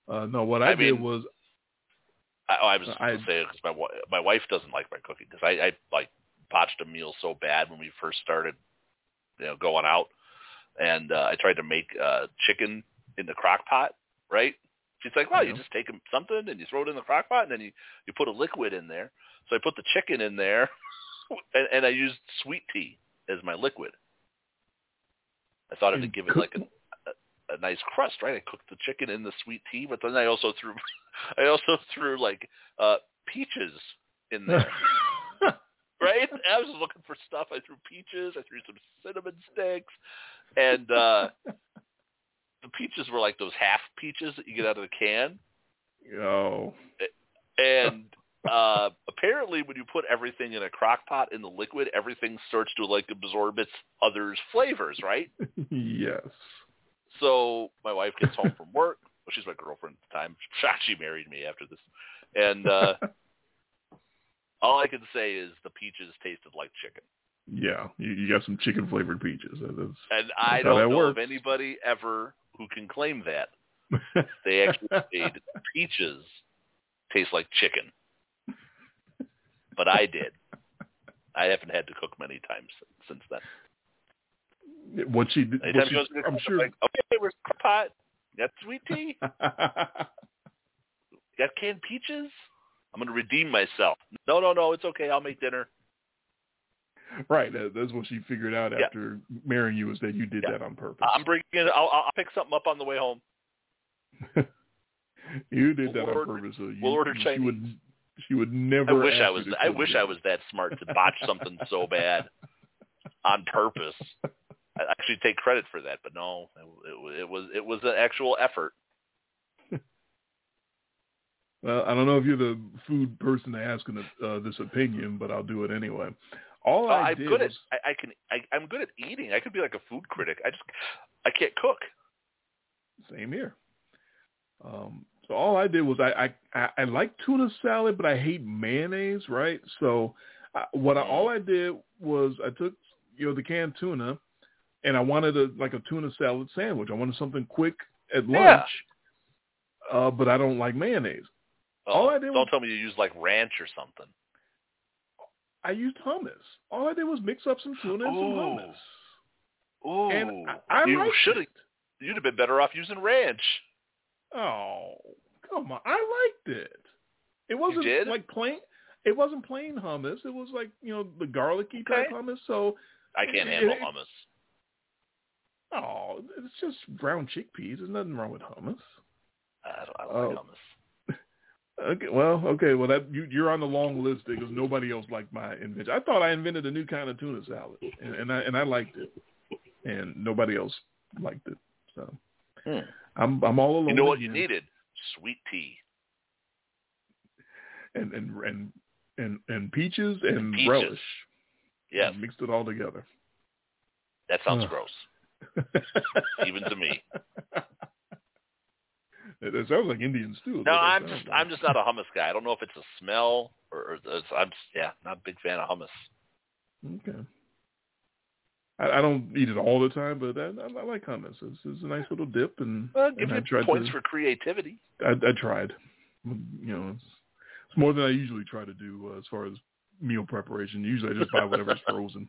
Uh, no, what I, I did mean- was I, oh, I was I- to say because my my wife doesn't like my cooking because I, I like botched a meal so bad when we first started, you know, going out, and uh, I tried to make uh, chicken in the crock pot, right? She's like, well, you just take something and you throw it in the crock pot, and then you you put a liquid in there. So I put the chicken in there, and, and I used sweet tea as my liquid. I thought it'd give it like a, a nice crust, right? I cooked the chicken in the sweet tea, but then I also threw, I also threw like uh peaches in there, right? I was looking for stuff. I threw peaches. I threw some cinnamon sticks, and uh the peaches were like those half peaches that you get out of the can. oh, And uh apparently, when you put everything in a crock pot in the liquid, everything starts to like absorb its other's flavors, right? yes. So my wife gets home from work. Well, she's my girlfriend at the time. She married me after this, and uh All I can say is the peaches tasted like chicken. Yeah, you, you got some chicken flavored peaches. That's, And I That's don't know works. of anybody ever who can claim that. They actually made peaches taste like chicken. But I did. I haven't had to cook many times since then. what she did, what she I'm sure. like, okay, where's the pot? Got sweet tea? Got canned peaches? I'm going to redeem myself. No, no, no, it's okay. I'll make dinner. right, that, that's what she figured out Yeah. after marrying you is that you did Yeah. that on purpose. I'm bringing it. I'll, I'll pick something up on the way home. you did that We'll on order- purpose. So you, we'll order Chinese. would she would never. I wish I was. I wish I was that smart to botch something so bad on purpose. I actually take credit for that, but no, it, it, was it was an actual effort. Well, I don't know if you're the food person to ask in uh, this opinion, but I'll do it anyway. All Uh, I I'm did good was, at. I, I can. I, I'm good at eating. I could be like a food critic. I just. I can't cook. Same here. Um, so all I did was I, I I like tuna salad, but I hate mayonnaise. Right. So I, what I, all I did was I took you know the canned tuna, and I wanted a like a tuna salad sandwich. I wanted something quick at lunch. Yeah. Uh, but I don't like mayonnaise. All I did don't was- tell me you use like ranch or something. I used hummus. All I did was mix up some tuna and some hummus. Ooh, And I, I you should have. You'd have been better off using ranch. Oh, come on! I liked it. It wasn't like plain. It wasn't plain hummus. It was like you know the garlicky type hummus. So I can't It- handle it- hummus. oh, it's just ground chickpeas. There's nothing wrong with hummus. I don't, I don't like Oh. hummus. Okay, well, okay, well that you, you're on the long list because nobody else liked my invention. I thought I invented a new kind of tuna salad, and, and I and I liked it, and nobody else liked it. So Hmm. I'm I'm all alone. You know what you needed? Sweet tea. And and and and and peaches and Peaches. relish. Yes, mixed it all together. that sounds gross, even to me. It, sounds like Indian stew. No, I'm just like. I'm just not a hummus guy. I don't know if it's a smell or, or it's, I'm yeah, not a big fan of hummus. Okay. I, I don't eat it all the time, but I, I, like hummus. It's, it's a nice little dip, and, Well, give and I you points to, for creativity. I, I tried. You know, it's, it's more than I usually try to do uh, as far as meal preparation. Usually, I just buy whatever's frozen.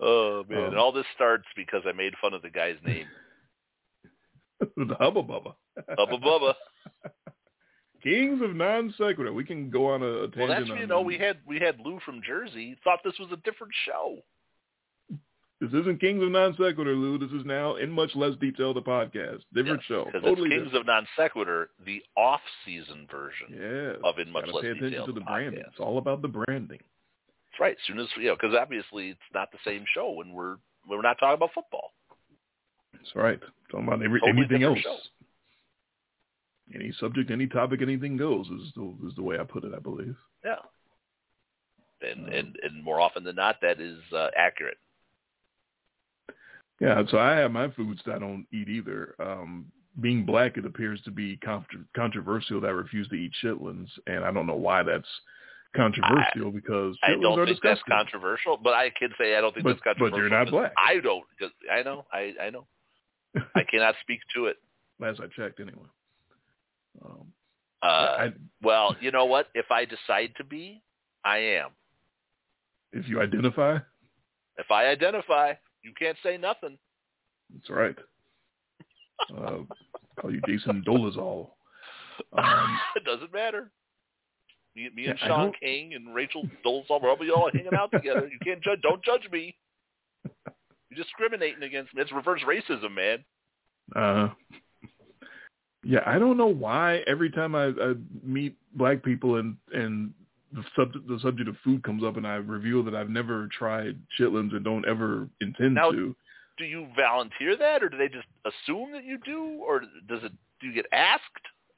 Oh man! Um, and all this starts because I made fun of the guy's name, the hubba bubba. Bubba Bubba. Kings of non sequitur. We can go on a, a tangent. Well, that's you know we had we had Lou from Jersey. Thought this was a different show. This isn't Kings of Non Sequitur, Lou. This is now in much less detail the podcast. Different Yes, show. Totally it's Kings different. of Non Sequitur, the off-season version. yeah. of In Much Less pay attention Detail, to the the branding. podcast. It's all about the branding. That's right. As soon as you know, because obviously it's not the same show when we're when we're not talking about football. That's right. Talking about every, Totally anything else. different Any subject, any topic, anything goes is the, is the way I put it, I believe. Yeah. And Um, and and more often than not, that is uh, accurate. Yeah, so I have my foods that I don't eat either. Um, being black, it appears to be contr controversial that I refuse to eat chitlins, and I don't know why that's controversial because I don't think disgusting. that's controversial, but I can say I don't think But- that's controversial. but you're not black. I don't. I know. I I know. I cannot speak to it. Last I checked, anyway. Um, Uh, I, well, you know what? If I decide to be, I am. if you identify, If I identify, you can't say nothing. that's right. Uh, call you Jason Dolezal. Um, it doesn't matter. Me, me and Yeah, Shaun King and Rachel Dolezal, we're all, all hanging out together. You can't judge. Don't judge me. You're discriminating against me. It's reverse racism, man. Uh, yeah, I don't know why every time I, I meet black people and and the subject the subject of food comes up and I reveal that I've never tried chitlins and don't ever intend Now- to. Do you volunteer that, or do they just assume that you do, or does it? Do you get asked?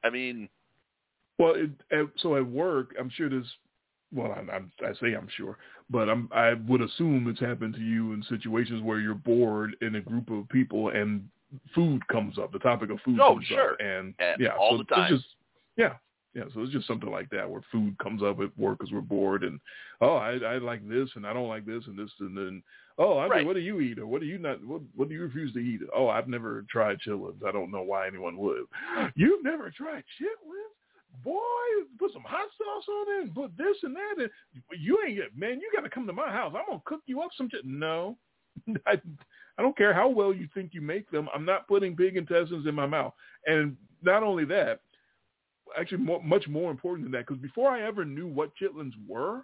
I mean, Well, it, so at work, I'm sure this. Well, I, I'm, I say I'm sure, but I'm, I would assume it's happened to you in situations where you're bored in a group of people and food comes up. The topic of food Oh, comes sure. up, and And yeah, all so the time. Just, yeah, Yeah, so it's just something like that where food comes up at work because we're bored and oh I I like this and I don't like this and this and then oh Andre Right. what do you eat or what do you not what what do you refuse to eat? Oh I've never tried chitlins. I don't know why anyone would. You've never tried chitlins? Boy put some hot sauce on it and put this and that and you ain't get man you got to come to my house. I'm gonna cook you up some chit no. I I don't care how well you think you make them. I'm not putting pig intestines in my mouth. And not only that actually more, much more important than that because before I ever knew what chitlins were,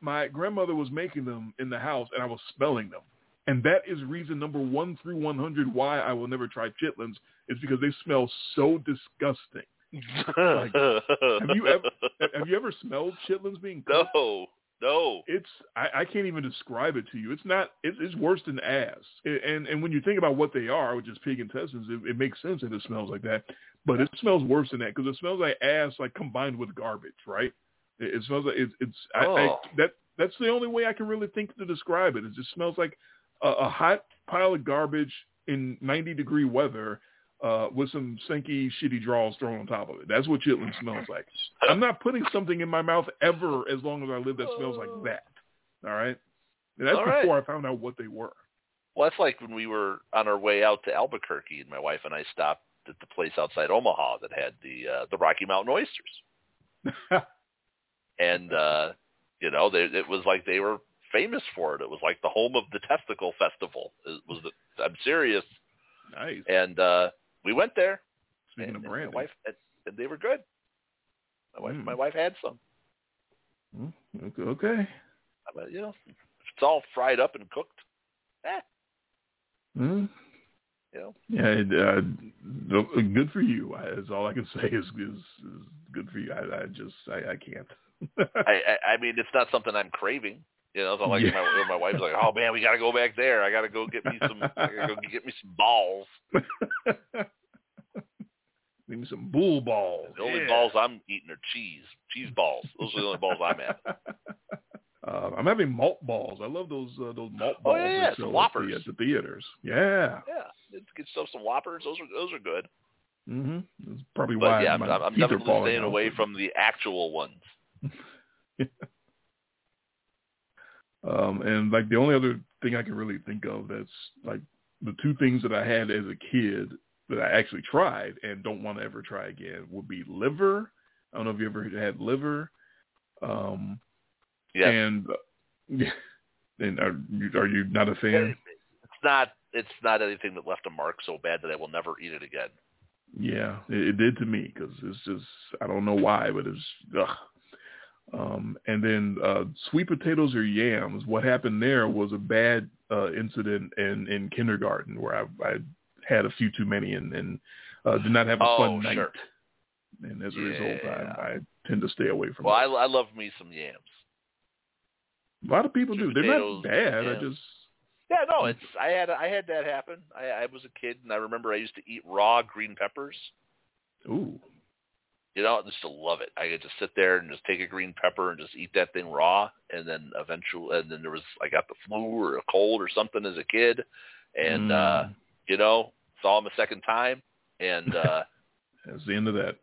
my grandmother was making them in the house and I was smelling them. And that is reason number one through 100 why I will never try chitlins is because they smell so disgusting. have you ever Have you ever smelled chitlins being cooked? no, no. It's I, I can't even describe it to you. It's not. It's, it's worse than ass. And and when you think about what they are, which is pig intestines, it, it makes sense that it smells like that. But it smells worse than that because it smells like ass, like combined with garbage, right? It, it smells like it's. it's I, I, Oh. that that's the only way I can really think to describe it. It just smells like a, a hot pile of garbage in 90 degree weather uh, with some stinky, shitty draws thrown on top of it. That's what chitlin smells like. I'm not putting something in my mouth ever as long as I live that smells like that. All right? And that's All right. before I found out what they were. Well, that's like when we were on our way out to Albuquerque, and my wife and I stopped at the place outside Omaha that had the uh, the Rocky Mountain oysters, and uh, you know, they, it was like they were famous for it. It was like the home of the testicle festival. It was the, I'm serious, nice. and uh, we went there. Speaking and, of and my wife, and they were good. My wife, Mm. my wife had some. Mm, okay-. I you know, it's all fried up and cooked, eh, Mm. you know. Yeah, it, uh, good for you. Is all I can say is is, is good for you. I, I just I, I can't. I, I I mean, it's not something I'm craving. You know, it's not like Yeah. my my wife's like, oh man, we got to go back there. I got to go get me some. I got to go get me some balls. Give me some bull balls. The only Yeah. balls I'm eating are cheese, cheese balls. Those are the only balls I'm at. Uh, I'm having malt balls. I love those uh, those malt Oh, balls. yeah, they yeah, sell some at Whoppers. the, at the theaters. Yeah. Yeah, let's get yourself some Whoppers. Those are those are good. Mm Mhm. That's probably But why yeah, I'm, my I'm teeth are definitely staying out. away from the actual ones. Um, and like the only other thing I can really think of that's like the two things that I had as a kid that I actually tried and don't want to ever try again would be liver. I don't know if you ever had liver. Um, Yeah, and and are you, are you not a fan? it's not it's not anything that left a mark so bad that I will never eat it again. Yeah, it, it did to me because it's just I don't know why, but it's ugh. Um, and then uh, sweet potatoes or yams. What happened there was a bad uh, incident in in kindergarten where I, I had a few too many and, and uh, did not have a Oh, fun night. sure. And as a result, I, I tend to stay away from. Well, I. I love me some yams. a lot of people do. sweet They're not bad. I just Yeah, no, it's I had I had that happen. I, I was a kid and I remember I used to eat raw green peppers. ooh. You know, I used to love it. I could just sit there and just take a green pepper and just eat that thing raw, and then eventually, and then there was I got the flu or a cold or something as a kid, and uh Mm. you know saw him a second time, and uh that's the end of that.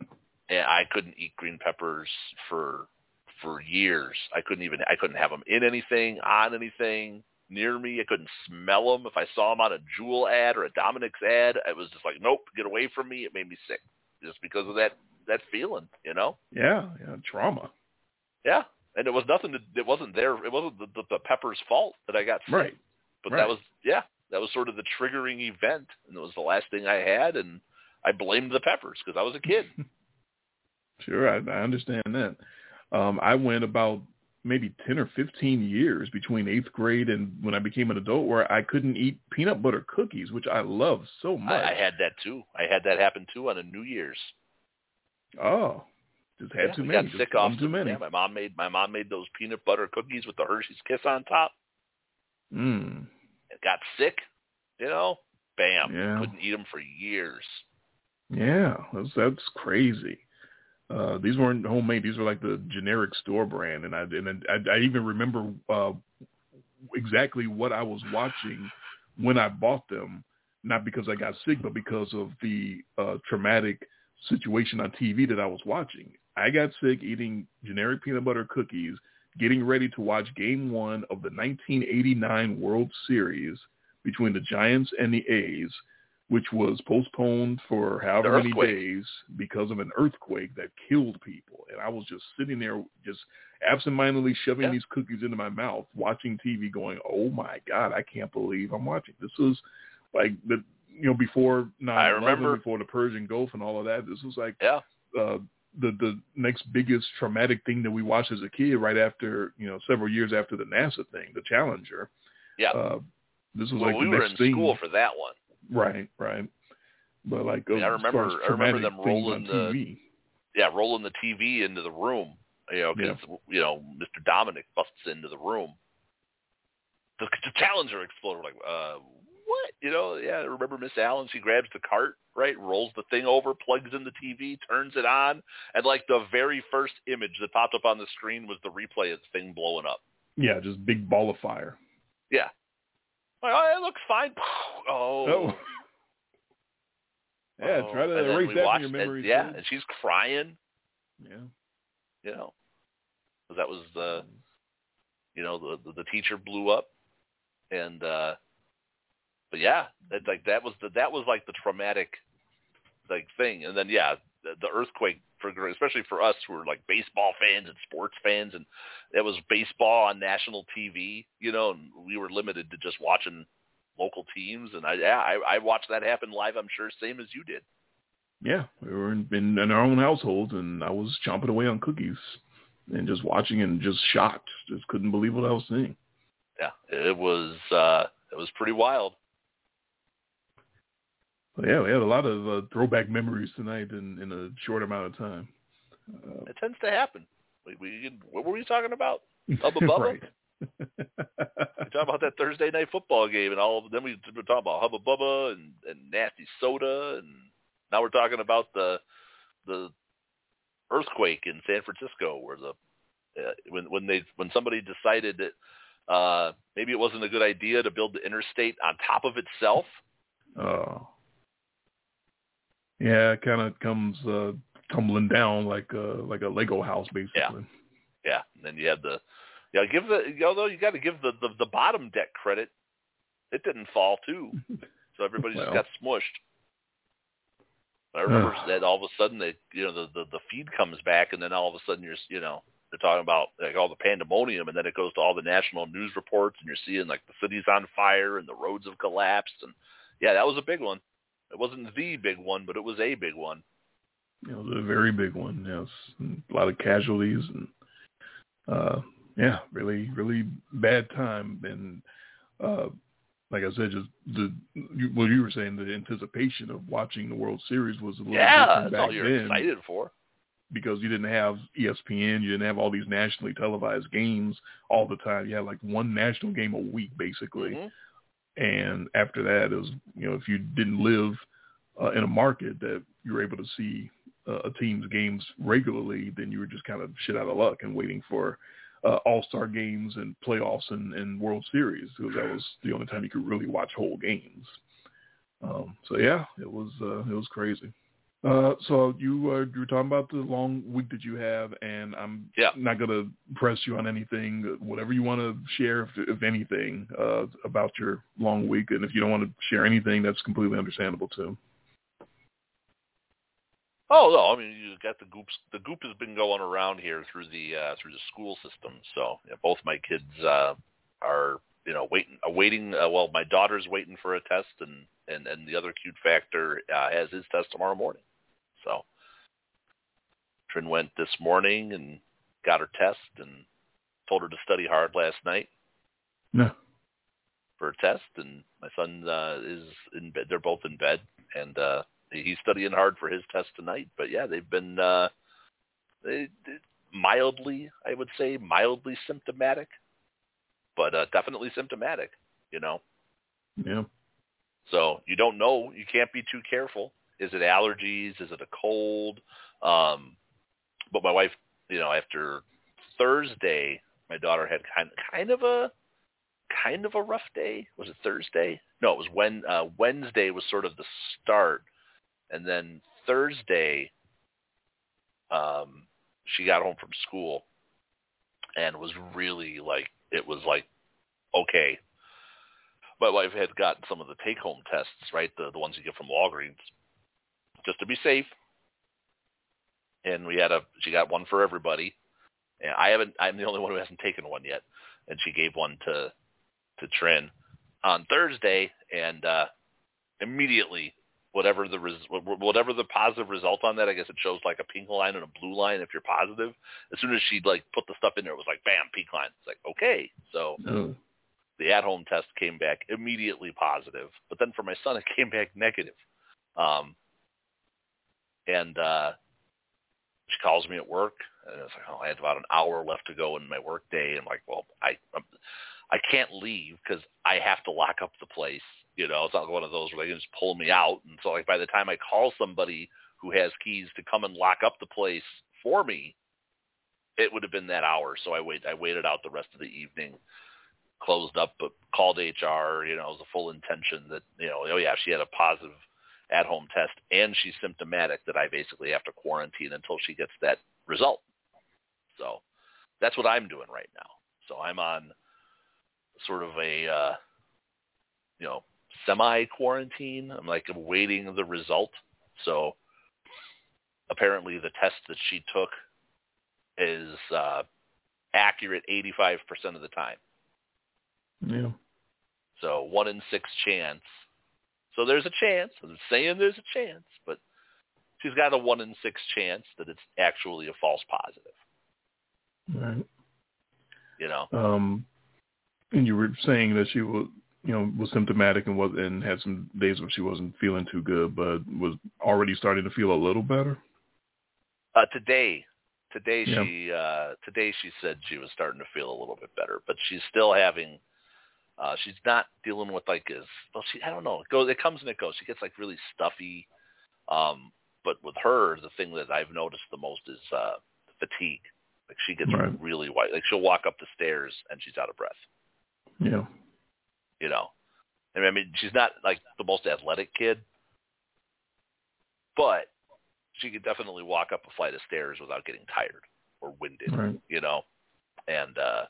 and I couldn't eat green peppers for for years. I couldn't even I couldn't have them in anything, on anything, near me. I couldn't smell them. If I saw them on a Jewel ad or a Dominick's ad, I was just like, nope, get away from me. It made me sick just because of that that feeling, you know? Yeah, yeah, trauma. Yeah, and it was nothing. To, it wasn't their. It wasn't the, the, the pepper's fault that I got sick. Right. But right. that was yeah, that was sort of the triggering event, and it was the last thing I had, and I blamed the peppers because I was a kid. Sure, I, I understand that. Um, I went about maybe 10 or 15 years between eighth grade and when I became an adult where I couldn't eat peanut butter cookies, which I love so much. I, I had that too. I had that happen too on a New Year's. oh, just had yeah, too many. got sick one off too them. many. Yeah, my mom made my mom made those peanut butter cookies with the Hershey's Kiss on top. Mm. Got sick, you know. Bam. Yeah. Couldn't eat them for years. Yeah, that's that's crazy. Uh, these weren't homemade; these were like the generic store brand, and I and I, I even remember uh, exactly what I was watching when I bought them. Not because I got sick, but because of the uh, traumatic situation on TV that I was watching. I got sick eating generic peanut butter cookies, getting ready to watch Game One of the 1989 World Series between the Giants and the A's, which was postponed for however many days because of an earthquake that killed people. And I was just sitting there, just absentmindedly shoving Yeah. these cookies into my mouth, watching TV, going, "Oh my God, I can't believe I'm watching this." Was like the you know before 9 remember- before the Persian Gulf and all of that. This was like Yeah. uh, the the next biggest traumatic thing that we watched as a kid, right after you know several years after the NASA thing, the Challenger. Yeah. Uh, this was well, like we the were next in thing. school for that one. Right, right. But like, I mean, I remember- I remember them rolling the- TV. Yeah, rolling the TV into the room. You know, because you know Mr. Dominic busts into the room. The, the Challenger exploded. Like, uh? You know? Yeah, remember Miss Allen? She grabs the cart, right, rolls the thing over, plugs in the TV, turns it on, and like the very first image that popped up on the screen was the replay of the thing blowing up. Yeah, just big ball of fire. Yeah. Like, oh, it looks fine. Oh. Oh. yeah, Oh. try to And erase that from watched your memory. Yeah, too. and she's crying. Yeah. You know, that was the, you know, the the, teacher blew up, and uh yeah, that like that was the that was like the traumatic like thing, and then yeah, the, the earthquake for especially for us who are like baseball fans and sports fans, and it was baseball on national TV, you know, and we were limited to just watching local teams, and I yeah, I, I watched that happen live. I'm sure same as you did. Yeah, we were in, in, in our own household, and I was chomping away on cookies and just watching and just shocked. Just couldn't believe what I was seeing. Yeah, it was uh it was pretty wild. But yeah, we had a lot of uh, throwback memories tonight in, in a short amount of time. Uh, It tends to happen. We, we what were we talking about? Hubba Bubba? right. We talked about that Thursday night football game, and all. Of, then we were talking about Hubba Bubba and, and nasty soda, and now we're talking about the the earthquake in San Francisco, where the uh, when when they when somebody decided that uh, maybe it wasn't a good idea to build the interstate on top of itself. Oh. Yeah, it kind of comes uh, tumbling down like a like a Lego house, basically. Yeah, yeah. and then you had the yeah. Give the although you got to give the, the the bottom deck credit. It didn't fall too, so everybody just got smushed. I remember that all of a sudden they you know the, the the feed comes back and then all of a sudden you're you know they're talking about like all the pandemonium and then it goes to all the national news reports and you're seeing like the city's on fire and the roads have collapsed and yeah that was a big one. It wasn't the big one, but it was a big one. It was a very big one. Yes, a lot of casualties and uh, yeah, really, really bad time. And uh, like I said, just the you- what you were saying, the anticipation of watching the World Series was a little Yeah, different that's back all you're then excited for. because you didn't have ESPN, you didn't have all these nationally televised games all the time. You had like one national game a week, basically. Mhm. And after that is you know if you didn't live uh, in a market that you were able to see uh, a team's games regularly, then you were just kind of shit out of luck and waiting for uh, all-star games and playoffs and, and World Series because that was the only time you could really watch whole games. Um, so yeah, it was uh, it was crazy. Uh, so you uh, you were talking about the long week that you have, and I'm Yeah. not going to press you on anything. Whatever you want to share, if, if anything, uh, about your long week, and if you don't want to share anything, that's completely understandable too. Oh no, I mean you got the goops. The goop has been going around here through the uh, through the school system. So yeah, both my kids uh, are you know waiting, awaiting. Uh, well, my daughter's waiting for a test, and and and the other cute factor uh, has his test tomorrow morning. So Trin went this morning and got her test, and told her to study hard last night No. for a test, and my son uh, is in bed. They're both in bed, and uh, he's studying hard for his test tonight. But yeah, they've been uh, they, they- mildly, I would say, mildly symptomatic, but uh, definitely symptomatic. You know, Yeah. so you don't know. You can't be too careful. Is it allergies? Is it a cold? Um, but my wife, you know, after Thursday, my daughter had kind kind of a kind of a rough day. Was it Thursday? No, it was when uh, Wednesday was sort of the start, and then Thursday, um, she got home from school and was really like it was like okay. My wife had gotten some of the take home tests, right? The the ones you get from Walgreens, just to be safe. And we had a she got one for everybody. And I haven't I'm the only one who hasn't taken one yet. And she gave one to to Trin on Thursday and uh immediately whatever the res- whatever the positive result on that, I guess it shows like a pink line and a blue line if you're positive. As soon as she like put the stuff in there, it was like bam, pink line. It's like okay, so Oh. the at-home test came back immediately positive, but then for my son it came back negative. Um, and uh, she calls me at work, and it's like, oh, I had about an hour left to go in my work day. I'm like, well, I I'm, I can't leave because I have to lock up the place. You know, it's not one of those where they can just pull me out. And so, like, by the time I call somebody who has keys to come and lock up the place for me, it would have been that hour. So I wait. I waited out the rest of the evening, closed up, but called HR. You know, it was a full intention that you know, oh yeah, she had a positive at-home test and she's symptomatic. That I basically have to quarantine until she gets that result. So that's what I'm doing right now. So I'm on sort of a uh, you know semi-quarantine. I'm like awaiting the result. So apparently the test that she took is uh, accurate 85% of the time. Yeah. So one in six chance. So there's a chance. I'm saying there's a chance, but she's got a one in six chance that it's actually a false positive. Right. You know. Um, and you were saying that she was, you know, was symptomatic and was and had some days where she wasn't feeling too good, but was already starting to feel a little better. Uh, today, today Yeah. she uh, today she said she was starting to feel a little bit better, but she's still having. Uh, she's not dealing with like as well. She I don't know. It goes. It comes and it goes. She gets like really stuffy. Um, but with her, the thing that I've noticed the most is uh, fatigue. Like she gets Right. really white. Like she'll walk up the stairs and she's out of breath. Yeah. You know, and I mean she's not like the most athletic kid, but she could definitely walk up a flight of stairs without getting tired or winded. Right. you know. And uh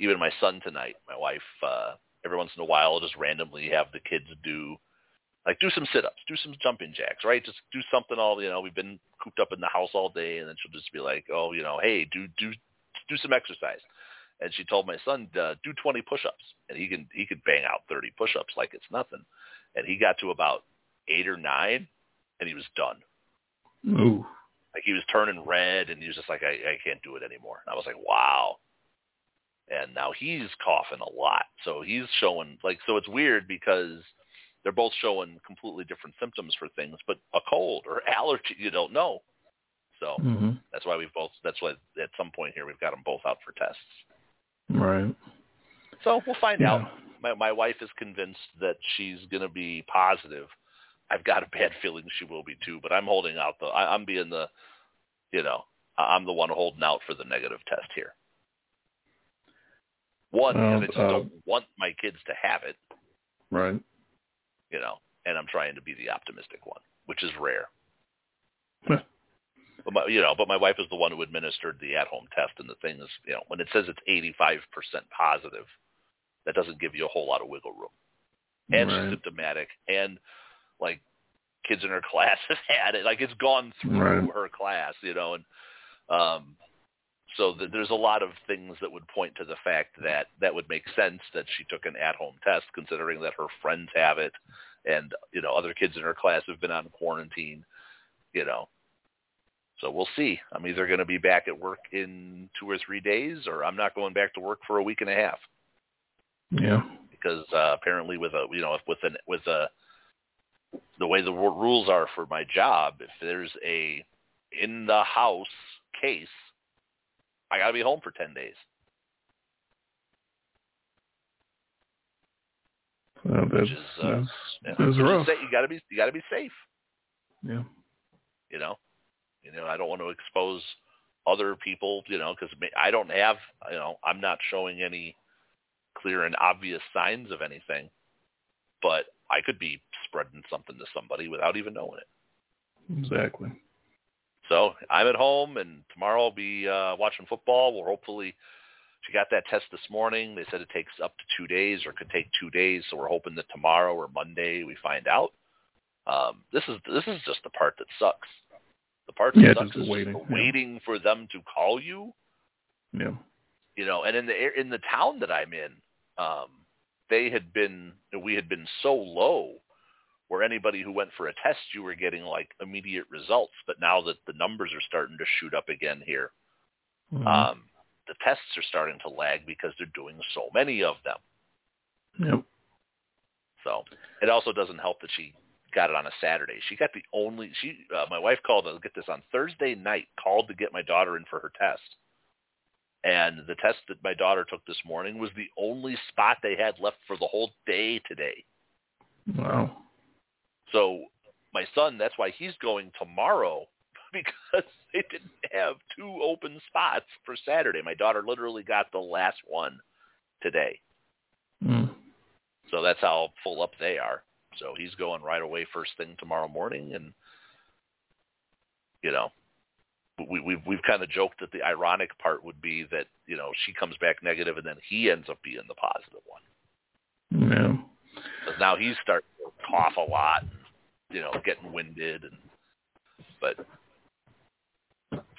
even my son tonight, my wife, uh every once in a while just randomly have the kids do like do some sit ups, do some jumping jacks, right? Just do something all you know, we've been cooped up in the house all day and then she'll just be like, Oh, you know, hey, do do do some exercise. And she told my son, uh, do twenty push ups and he can he could bang out thirty push ups like it's nothing. And he got to about eight or nine and he was done Ooh. like he was turning red and he was just like I, I can't do it anymore and i was like wow and now he's coughing a lot. So he's showing like so it's weird because they're both showing completely different symptoms for things but a cold or allergy you don't know. So hmm that's why we've both that's why at some point here we've got them both out for tests. Right. so we'll find Yeah. out. My my wife is convinced that she's going to be positive. I've got a bad feeling she will be too but i'm holding out the I, i'm being the you know i'm the one holding out for the negative test here one Um, because i just uh, don't want my kids to have it Right. you know and i'm trying to be the optimistic one which is rare but my, you know, but my wife is the one who administered the at-home test, and the thing is, you know, when it says it's 85% positive, that doesn't give you a whole lot of wiggle room. and right. she's symptomatic and like kids in her class have had it like it's gone through Right. her class you know and um so th- there's a lot of things that would point to the fact that that would make sense that she took an at-home test considering that her friends have it and you know other kids in her class have been on quarantine you know. So we'll see. I'm either going to be back at work in two or three days or i'm not going back to work for a week and a half. Yeah. because uh, apparently with a you know with an with a the way the rules are for my job, if there's a in the house case, I got to be home for ten days. Well, that's, Which is, uh, that's, Yeah. that's rough. sa- You got to be you got to be safe. Yeah. You know, you know I don't want to expose other people. You know, because I don't have you know I'm not showing any clear and obvious signs of anything, but I could be spreading something to somebody without even knowing it. Exactly. So I'm at home, and tomorrow I'll be uh, watching football. We'll hopefully. She got that test this morning. They said it takes up to two days, or could take two days. So we're hoping that tomorrow or Monday we find out. Um, this is this is just the part that sucks. The part that Yeah, sucks is waiting, yeah. waiting for them to call you Yeah. you know, and in the in the town that I'm in, um, they had been we had been so low where anybody who went for a test you were getting like immediate results, but now that the numbers are starting to shoot up again here, Mhm. um, the tests are starting to lag because they're doing so many of them. yep. So it also doesn't help that she got it on a Saturday. She got the only she uh, my wife called to get this on Thursday night called to get my daughter in for her test. And the test that my daughter took this morning was the only spot they had left for the whole day today. Wow. So my son, that's why he's going tomorrow because they didn't have two open spots for Saturday. My daughter literally got the last one today. Mm. So that's how full up they are. So he's going right away first thing tomorrow morning, and you know, we we've we've kind of joked that the ironic part would be that you know she comes back negative, and then he ends up being the positive one. Yeah. Because now he's starting to cough a lot, and, you know, getting winded, and but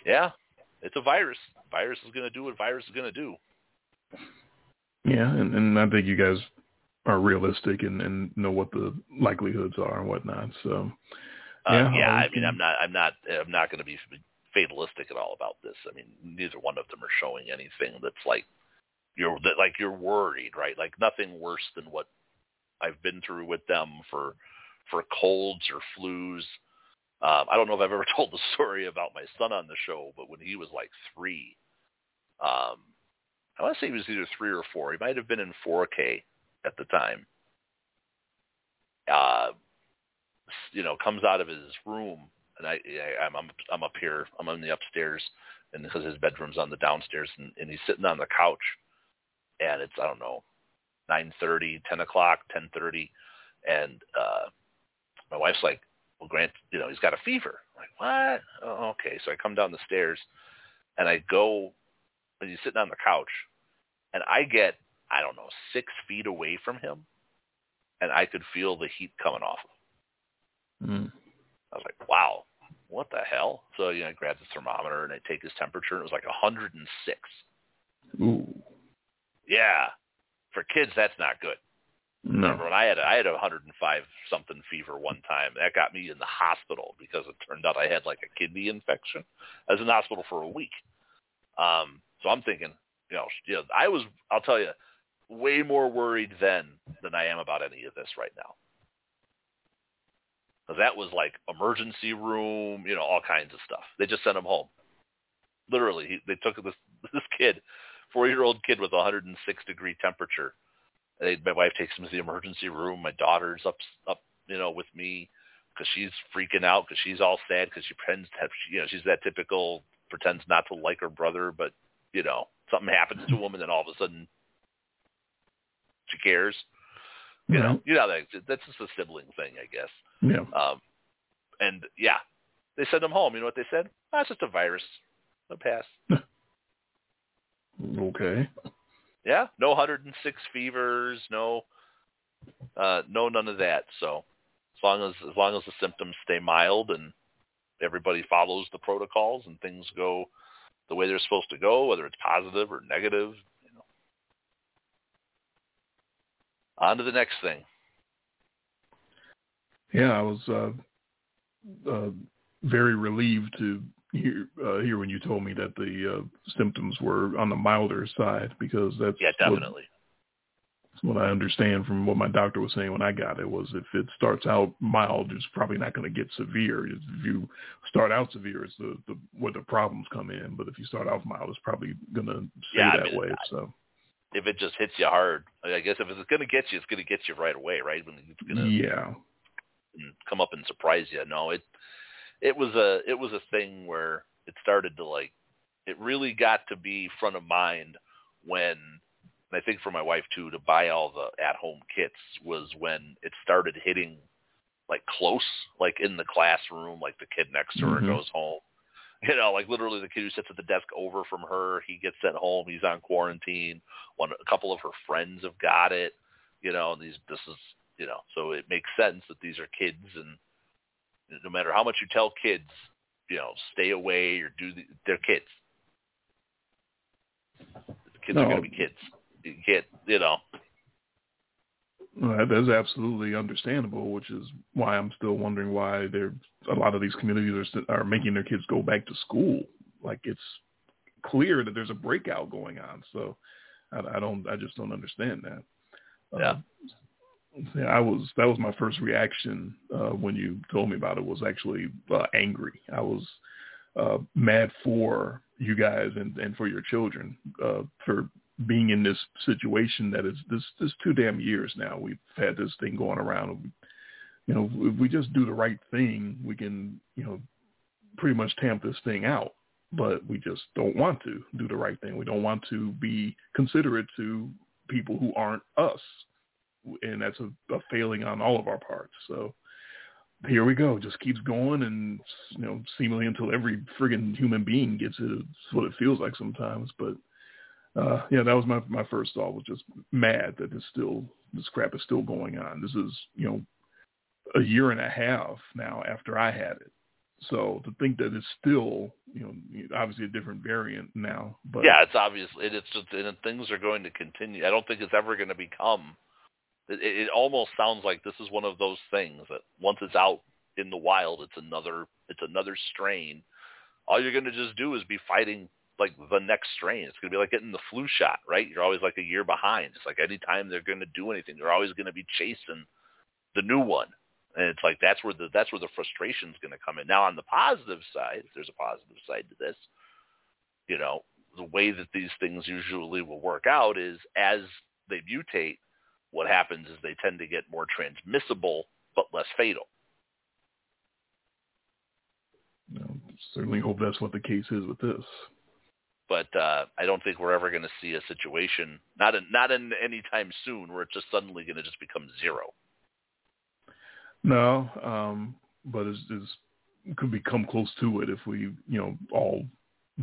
yeah, it's a virus. Virus is going to do what virus is going to do. Yeah, and, and I think you guys are realistic and, and know what the likelihoods are and whatnot. So Uh, Yeah, yeah, I mean, I'm not, I'm not, I'm not going to be fatalistic at all about this. I mean, neither one of them are showing anything that's like you're that like you're worried, right? Like nothing worse than what I've been through with them for for colds or flus. Um, I don't know if I've ever told the story about my son on the show, but when he was like three, um, I want to say he was either three or four. He might have been in 4K at the time. Uh, you know, comes out of his room, and I, I I'm, I'm up here, I'm on the upstairs, and because his bedroom's on the downstairs, and, and he's sitting on the couch, and it's I don't know, nine thirty, ten o'clock, ten thirty, and uh, my wife's like, well, Grant, you know, he's got a fever. I'm like, what? Oh, okay. So I come down the stairs, and I go, and he's sitting on the couch, and I get, I don't know, six feet away from him, and I could feel the heat coming off mm. I was like, wow, what the hell? So, you know, I grabbed the thermometer and I take his temperature, and it was like 106. Ooh. Yeah. For kids, that's not good. Remember when I had I had a 105 something fever one time. That got me in the hospital because it turned out I had like a kidney infection. I was in the hospital for a week. Um, so I'm thinking, you know, you know, I was, I'll tell you, way more worried then than I am about any of this right now. Because that was like emergency room, you know, all kinds of stuff. They just sent him home. Literally, he, they took this this kid, four year old kid with a 106 degree temperature. They, my wife takes him to the emergency room. My daughter's up up, you know, with me because she's freaking out because she's all sad because she pretends to have, you know, she's that typical pretends not to like her brother, but you know, something happens to him, and then all of a sudden she cares. You know, you know that that's just a sibling thing, I guess. Yeah. Um, and yeah, they sent him home. You know what they said? That's just a virus. No pass. Okay. Yeah, no 106 fevers, no, uh, no none of that. So as long as as long as the symptoms stay mild and everybody follows the protocols and things go the way they're supposed to go, whether it's positive or negative, you know. On to the next thing. Yeah, I was uh, uh, very relieved to hear uh, hear when you told me that the uh, symptoms were on the milder side because that's Yeah, what- definitely. what I understand from what my doctor was saying when I got it was if it starts out mild, it's probably not going to get severe. If you start out severe, it's the, the where the problems come in. But if you start off mild, it's probably going to stay Yeah, I that mean, way. I- So If it just hits you hard, I guess if it's going to get you, it's going to get you right away, right? When it's going to yeah, come up and surprise you. No, it it was a it was a thing where it started to like it really got to be front of mind when and I think for my wife too to buy all the at home kits was when it started hitting like close, like in the classroom, like the kid next to her Mhm. goes home. You know, like literally the kid who sits at the desk over from her, he gets sent home. He's on quarantine. One, a couple of her friends have got it. You know, and these this is you know, so it makes sense that these are kids, and no matter how much you tell kids, you know, stay away or do the, they're kids. Kids No. are going to be kids. You can't, you know. Well, that's absolutely understandable, which is why I'm still wondering why there a lot of these communities are are making their kids go back to school. Like it's clear that there's a breakout going on. So I, I don't, I just don't understand that. Yeah. Yeah, I was that was my first reaction uh, when you told me about it was actually uh, angry. I was uh, mad for you guys and, and for your children uh, for being in this situation that is this this two damn years now. We've had this thing going around. You know, if we just do the right thing, we can you know pretty much tamp this thing out. But we just don't want to do the right thing. We don't want to be considerate to people who aren't us and that's a, a failing on all of our parts. So here we go, just keeps going, and you know, seemingly until every friggin' human being gets it. It's what it feels like sometimes. But uh, yeah, that was my my first thought was just mad that it's still this crap is still going on. This is you know a year and a half now after I had it. So to think that it's still, you know, obviously a different variant now, but yeah, it's obvious. It, it's just and things are going to continue. I don't think it's ever going to become. It, it almost sounds like this is one of those things that once it's out in the wild, it's another it's another strain. All you're going to just do is be fighting like the next strain. It's going to be like getting the flu shot, right? You're always like a year behind. It's like anytime they're going to do anything, they're always going to be chasing the new one. And it's like that's where the that's where the frustration's going to come in. Now on the positive side, if there's a positive side to this, you know, the way that these things usually will work out is as they mutate, what happens is they tend to get more transmissible but less fatal. know, certainly hope that's what the case is with this. But uh, I don't think we're ever going to see a situation, not in not in any time soon, where it's just suddenly going to just become zero. No, um, but it's, it's could become close to it if we, you know, all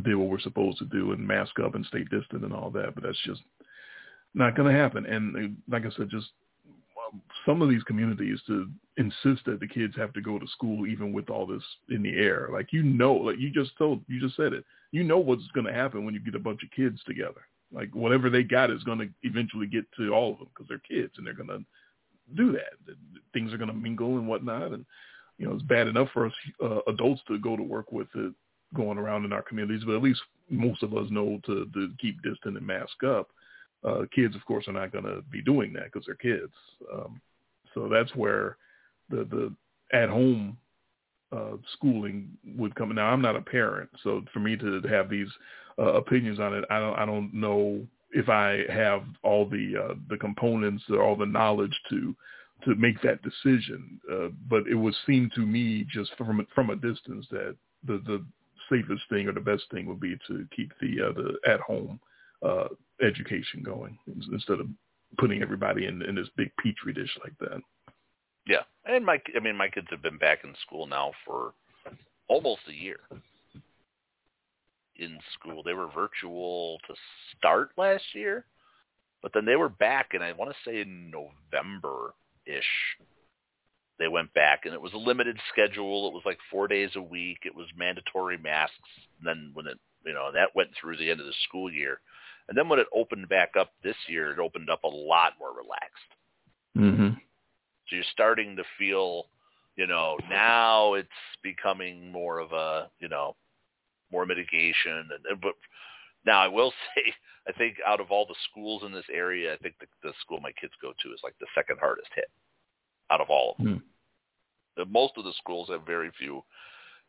did what we're supposed to do and mask up and stay distant and all that. But that's just not going to happen. And uh, like I said, just um, some of these communities to insist that the kids have to go to school even with all this in the air. Like you know, like you just told, you just said it. You know what's going to happen when you get a bunch of kids together. Like whatever they got is going to eventually get to all of them because they're kids and they're going to do that. Things are going to mingle and whatnot. And you know, it's bad enough for us uh, adults to go to work with it going around in our communities, but at least most of us know to, to keep distant and mask up. Uh, kids, of course, are not going to be doing that because they're kids. Um, so that's where the the at home uh, schooling would come. Now, I'm not a parent, so for me to have these uh, opinions on it, I don't I don't know if I have all the uh, the components or all the knowledge to to make that decision. Uh, but it would seem to me just from from a distance that the the safest thing or the best thing would be to keep the uh, the at home uh, education going instead of putting everybody in in this big petri dish like that. Yeah, and my I mean my kids have been back in school now for almost a year. In school, they were virtual to start last year, but then they were back, and I want to say in November ish. They went back, and it was a limited schedule. It was like four days a week. It was mandatory masks. And then when it you know that went through the end of the school year, and then when it opened back up this year, it opened up a lot more relaxed. Mm-hmm. So you're starting to feel, you know, now it's becoming more of a, you know, more mitigation. And, and but now I will say, I think out of all the schools in this area, I think the, the school my kids go to is like the second hardest hit out of all of them. The, most of the schools have very few,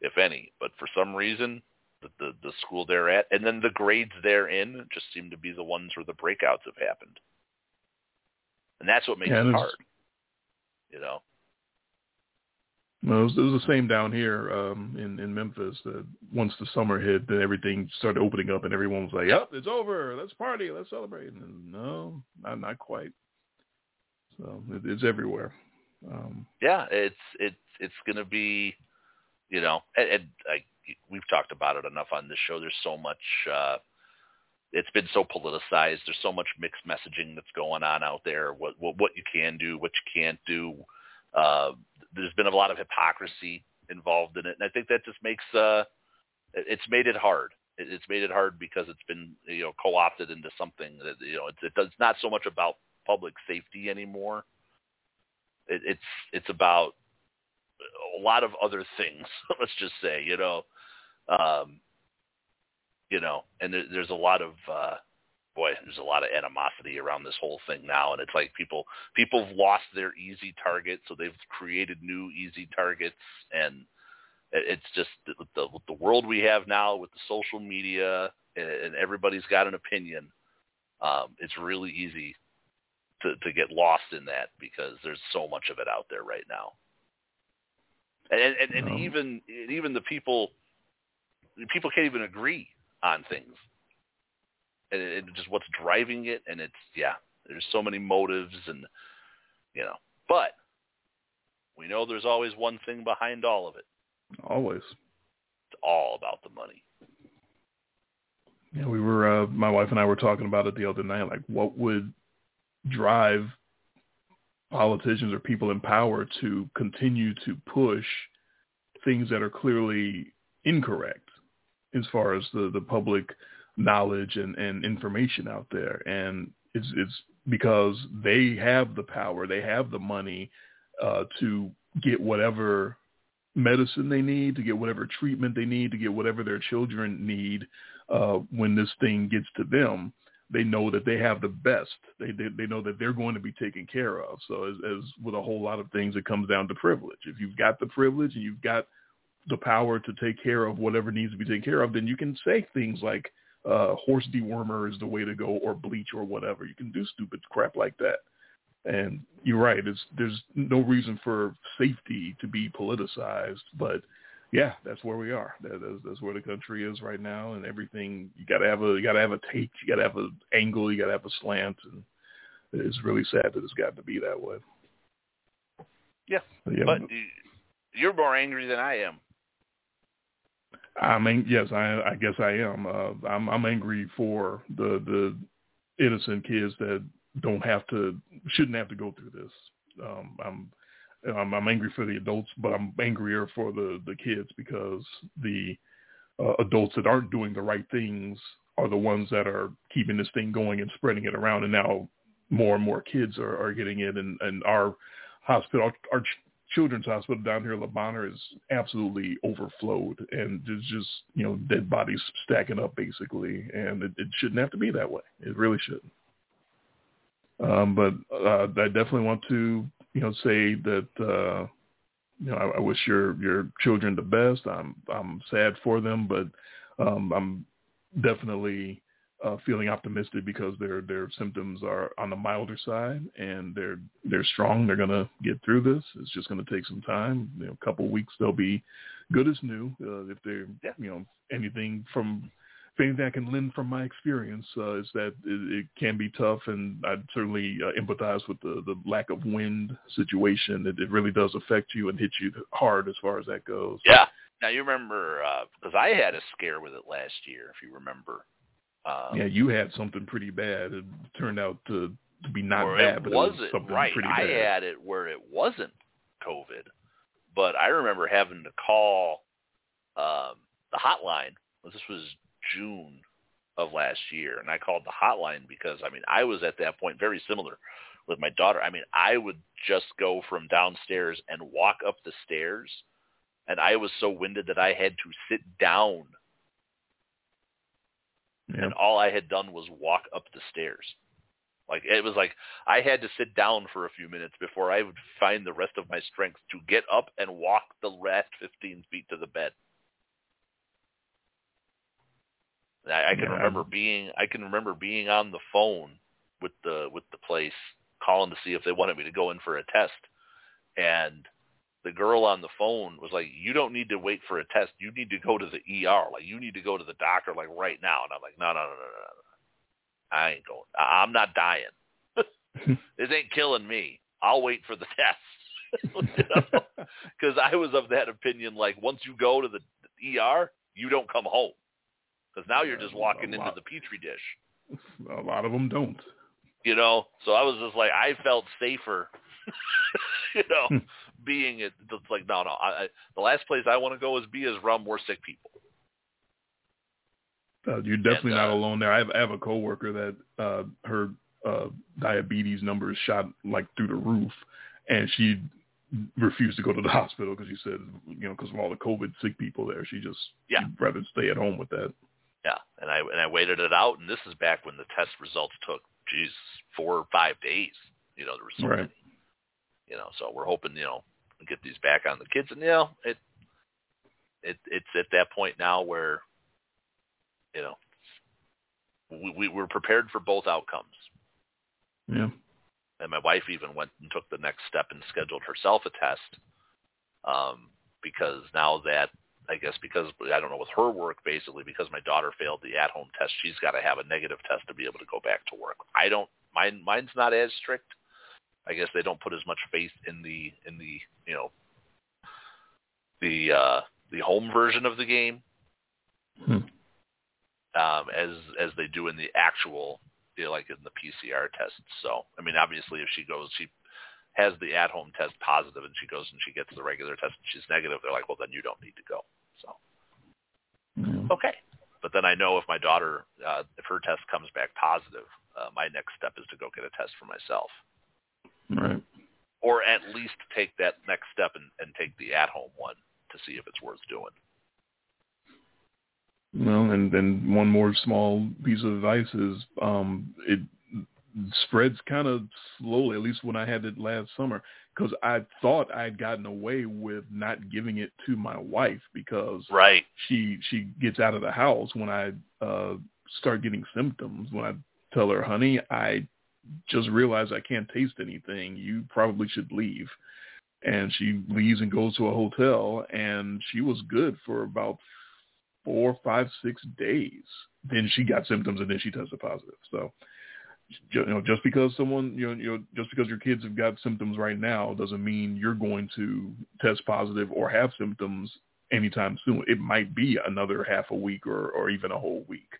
if any. But for some reason, the, the the school they're at, and then the grades they're in, just seem to be the ones where the breakouts have happened. And that's what makes Yeah, it hard. You know. No, it was, it was the same down here um, in in Memphis. That once the summer hit, then everything started opening up, and everyone was like, "Yep, it's over. Let's party. Let's celebrate." And no, not not quite. So it, it's everywhere. Um, yeah, it's it's it's going to be You know, and, and like we've talked about it enough on this show. There's so much. uh It's been so politicized. There's so much mixed messaging that's going on out there. What what, what you can do, what you can't do. Uh, there's been a lot of hypocrisy involved in it, and I think that just makes uh, it's made it hard. It's made it hard because it's been you know co-opted into something that you know it's, it's not so much about public safety anymore. It, it's it's about a lot of other things. Let's just say, you know, um, you know, and there, there's a lot of uh, boy, there's a lot of animosity around this whole thing now, and it's like people people have lost their easy target, so they've created new easy targets, and it's just the, the, the world we have now with the social media and everybody's got an opinion. Um, it's really easy to, to get lost in that because there's so much of it out there right now. And and, and um, even even the people people can't even agree on things. And, and just what's driving it and it's yeah, there's so many motives and you know. But we know there's always one thing behind all of it. Always. It's all about the money. Yeah, we were uh my wife and I were talking about it the other night like what would drive politicians or people in power to continue to push things that are clearly incorrect as far as the, the public knowledge and, and information out there. And it's, it's because they have the power, they have the money uh, to get whatever medicine they need, to get whatever treatment they need, to get whatever their children need uh, when this thing gets to them they know that they have the best. They, they they know that they're going to be taken care of. So as, as with a whole lot of things, it comes down to privilege. If you've got the privilege and you've got the power to take care of whatever needs to be taken care of, then you can say things like uh, horse dewormer is the way to go, or bleach, or whatever. You can do stupid crap like that. And you're right. It's, there's no reason for safety to be politicized, but yeah, that's where we are. That, that's, that's where the country is right now, and everything. You gotta have a, you gotta have a take, you gotta have an angle, you gotta have a slant, and it's really sad that it's got to be that way. Yeah, yeah but you're more angry than I am. I mean, yes, I, I guess I am. Uh, I'm, I'm angry for the the innocent kids that don't have to, shouldn't have to go through this. Um, I'm um, I'm angry for the adults, but I'm angrier for the the kids because the uh, adults that aren't doing the right things are the ones that are keeping this thing going and spreading it around. And now more and more kids are, are getting it. And, and our hospital, our children's hospital down here in Le Bonheur is absolutely overflowed. And there's just, you know, dead bodies stacking up basically. And it, it shouldn't have to be that way. It really shouldn't. Um, but uh, I definitely want to you know, say that uh, you know I, I wish your your children the best. I'm I'm sad for them, but um, I'm definitely uh, feeling optimistic because their their symptoms are on the milder side and they're they're strong. They're gonna get through this. It's just gonna take some time. You know, a couple of weeks they'll be good as new. Uh, if they're you know anything from anything I can lend from my experience uh, is that it, it, can be tough, and I certainly uh, empathize with the, the lack of wind situation. It, it really does affect you and hit you hard as far as that goes. Yeah. Now you remember because uh, I had a scare with it last year, if you remember. Um, yeah, you had something pretty bad. It turned out to, to be not bad, it but wasn't, it was something right. pretty bad. I had it where it wasn't COVID, but I remember having to call um, the hotline. This was June of last year, and I called the hotline because I mean I was at that point very similar with my daughter. I mean I would just go from downstairs and walk up the stairs, and I was so winded that I had to sit down, yep. and all I had done was walk up the stairs. Like it was like I had to sit down for a few minutes before I would find the rest of my strength to get up and walk the last 15 feet to the bed. I, I can yeah. remember being I can remember being on the phone with the with the place calling to see if they wanted me to go in for a test, and the girl on the phone was like, "You don't need to wait for a test. You need to go to the ER. Like you need to go to the doctor like right now." And I'm like, "No, no, no, no, no, no. I ain't going. I'm not dying. this ain't killing me. I'll wait for the test." Because I was of that opinion. Like once you go to the ER, you don't come home because now you're just walking into the petri dish. A lot of them don't. You know, so I was just like, I felt safer. you know, Hmm. Being it. It's like no, no. I, I, the last place I want to go is be as rum or sick people. Uh, you're definitely And, not uh, alone there. I have, I have a coworker that uh, her uh, diabetes numbers shot like through the roof, and she refused to go to the hospital because she said, you know, because of all the COVID sick people there, she just Yeah. she'd rather stay at home with that. Yeah, and I and I waited it out, and this is back when the test results took, geez, four or five days. You know, there were so Right. many. You know, so we're hoping, you know, to get these back on the kids, and you know, it it it's at that point now where, you know, we, we we're prepared for both outcomes. Yeah. and my wife even went and took the next step and scheduled herself a test um, because now that I guess because I don't know with her work basically because my daughter failed the at-home test, she's got to have a negative test to be able to go back to work. I don't mine mine's not as strict. I guess they don't put as much faith in the in the you know the uh, the home version of the game Hmm. um, as as they do in the actual you know, like in the PCR tests. So I mean, obviously, if she goes, she has the at-home test positive, and she goes and she gets the regular test and she's negative. They're like, well, then you don't need to go. So yeah. okay. But then I know if my daughter, uh, if her test comes back positive, uh, my next step is to go get a test for myself, Right. or at least take that next step and, and take the at-home one to see if it's worth doing. Well, and then one more small piece of advice is um, it spreads kind of slowly. At least when I had it last summer, because I thought I had gotten away with not giving it to my wife because Right. she she gets out of the house when I uh, start getting symptoms. When I tell her, "Honey, I just realized I can't taste anything. You probably should leave." And she leaves and goes to a hotel, and she was good for about four, five, six days. Then she got symptoms, and then she tested positive. So, you know, just because someone, you know, you know, just because your kids have got symptoms right now, doesn't mean you're going to test positive or have symptoms anytime soon. It might be another half a week or, or even a whole week.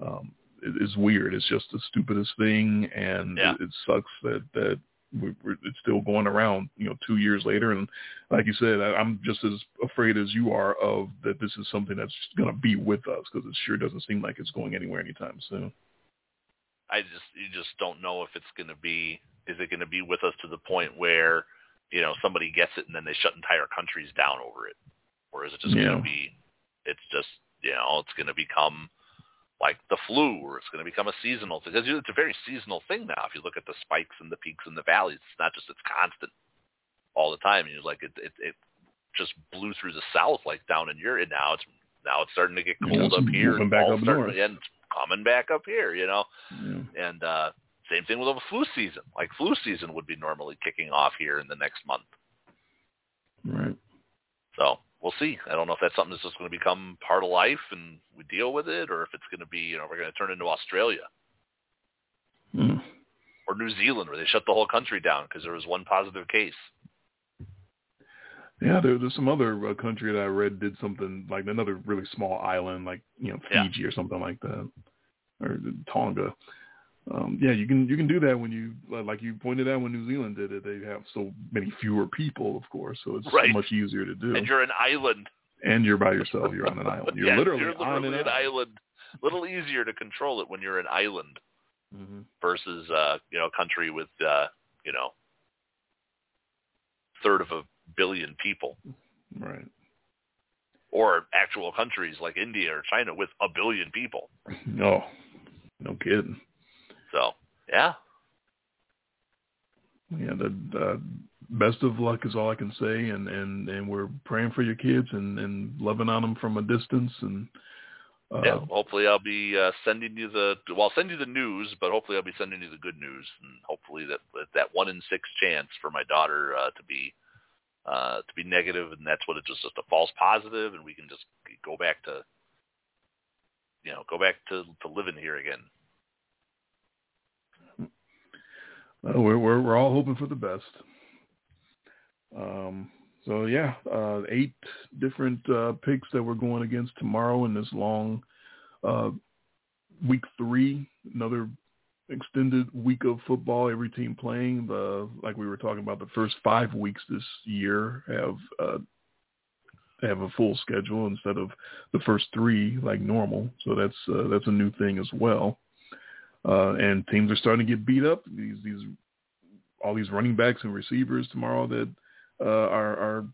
Um, it's weird. It's just the stupidest thing, and Yeah. it, it sucks that that we, we're, it's still going around. You know, two years later, and like you said, I, I'm just as afraid as you are of that this is something that's going to be with us because it sure doesn't seem like it's going anywhere anytime soon. I just you just don't know if it's going to be is it going to be with us to the point where you know somebody gets it and then they shut entire countries down over it, or is it just going to be it's just you know it's going to become like the flu or it's going to become a seasonal thing because it's a very seasonal thing now. If you look at the spikes and the peaks and the valleys, it's not just it's constant all the time. And you're like it it, it just blew through the south like down in Europe. And now it's now it's starting to get cold up here. moving back up starting- and coming back up here. You know Yeah. and uh same thing with a flu season. Like flu season would be normally kicking off here in the next month. Right. So we'll see. I don't know if that's something that's just going to become part of life and we deal with it, or if it's going to be, you know, we're going to turn into Australia Mm. or New Zealand, where they shut the whole country down because there was one positive case. Yeah, there, there's some other uh, country that I read did something like another really small island, like you know Yeah. Fiji or something like that, or Tonga. Um, yeah, you can you can do that when you like you pointed out when New Zealand did it. They have so many fewer people, of course, so it's Right. much easier to do. And you're an island. And you're by yourself. You're on an island. You're Yeah, literally, you're on literally an, an island. Little easier to control it when you're an island hmm versus uh, you know, a country with uh, you know, third of a billion people. Right. or actual countries like India or China with a billion people. No, no kidding. So yeah, Yeah, the uh, best of luck is all I can say, and and and we're praying for your kids and and loving on them from a distance, and uh, yeah. Hopefully, I'll be uh, sending you the well, I'll send you the news, but hopefully, I'll be sending you the good news, and hopefully that that, that one in six chance for my daughter uh, to be uh, to be negative, and that's what it's just, just a false positive, and we can just go back to you know go back to to living here again. Uh, we're we're we're all hoping for the best. Um, so yeah, uh, eight different uh, picks that we're going against tomorrow in this long uh, week three. Another extended week of football. Every team playing. The like we were talking about, the first five weeks this year have uh, have a full schedule instead of the first three like normal. So that's uh, that's a new thing as well. Uh, and teams are starting to get beat up. These these all these running backs and receivers tomorrow that uh, are, are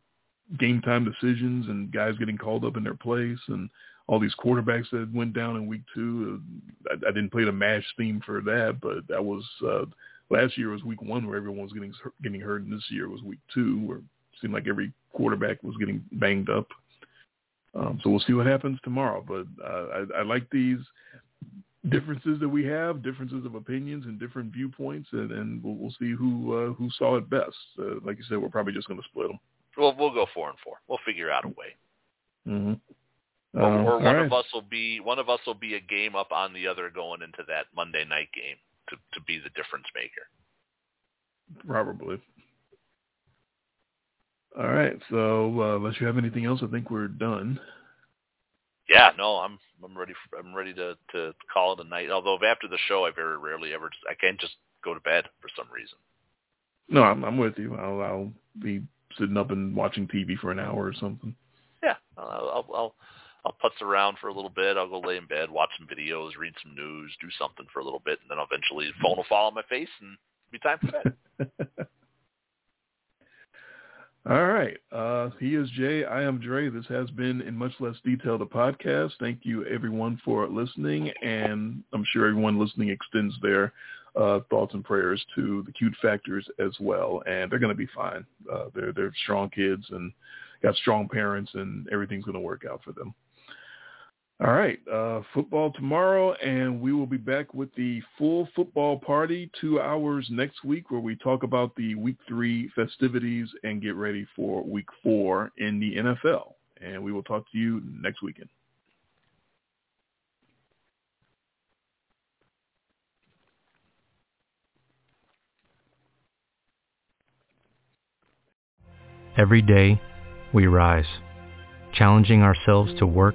game time decisions and guys getting called up in their place and all these quarterbacks that went down in week two. Uh, I, I didn't play the MASH theme for that, but that was uh, last year was week one where everyone was getting getting hurt, and this year was week two where it seemed like every quarterback was getting banged up. Um, so we'll see what happens tomorrow. But uh, I, I like these differences that we have, differences of opinions and different viewpoints, and, and we'll, we'll see who uh, who saw it best. Uh, like you said, we're probably just going to split them. Well, we'll go four and four. We'll figure out a way. Mm-hmm. Or, Um, or one right. of us will be one of us will be a game up on the other going into that Monday night game to to be the difference maker. Probably. All right. So uh, unless you have anything else, I think we're done. Yeah, no, I'm I'm ready. For, I'm ready to to call it a night. Although after the show, I very rarely ever I can't just go to bed for some reason. No, I'm, I'm with you. I'll, I'll be sitting up and watching TV for an hour or something. Yeah, I'll I'll I'll, I'll putz around for a little bit. I'll go lay in bed, watch some videos, read some news, do something for a little bit, and then eventually the phone will fall on my face and it'll be time for bed. All right. Uh, he is Jay. I am Dre. This has been in much less detail the podcast. Thank you everyone for listening, and I'm sure everyone listening extends their uh, thoughts and prayers to the cute factors as well. And they're going to be fine. Uh, they're they're strong kids and got strong parents, and everything's going to work out for them. All right, uh, football tomorrow, and we will be back with the full football party two hours next week, where we talk about the week three festivities and get ready for week four in the NFL. And we will talk to you next weekend. Every day, we rise, challenging ourselves to work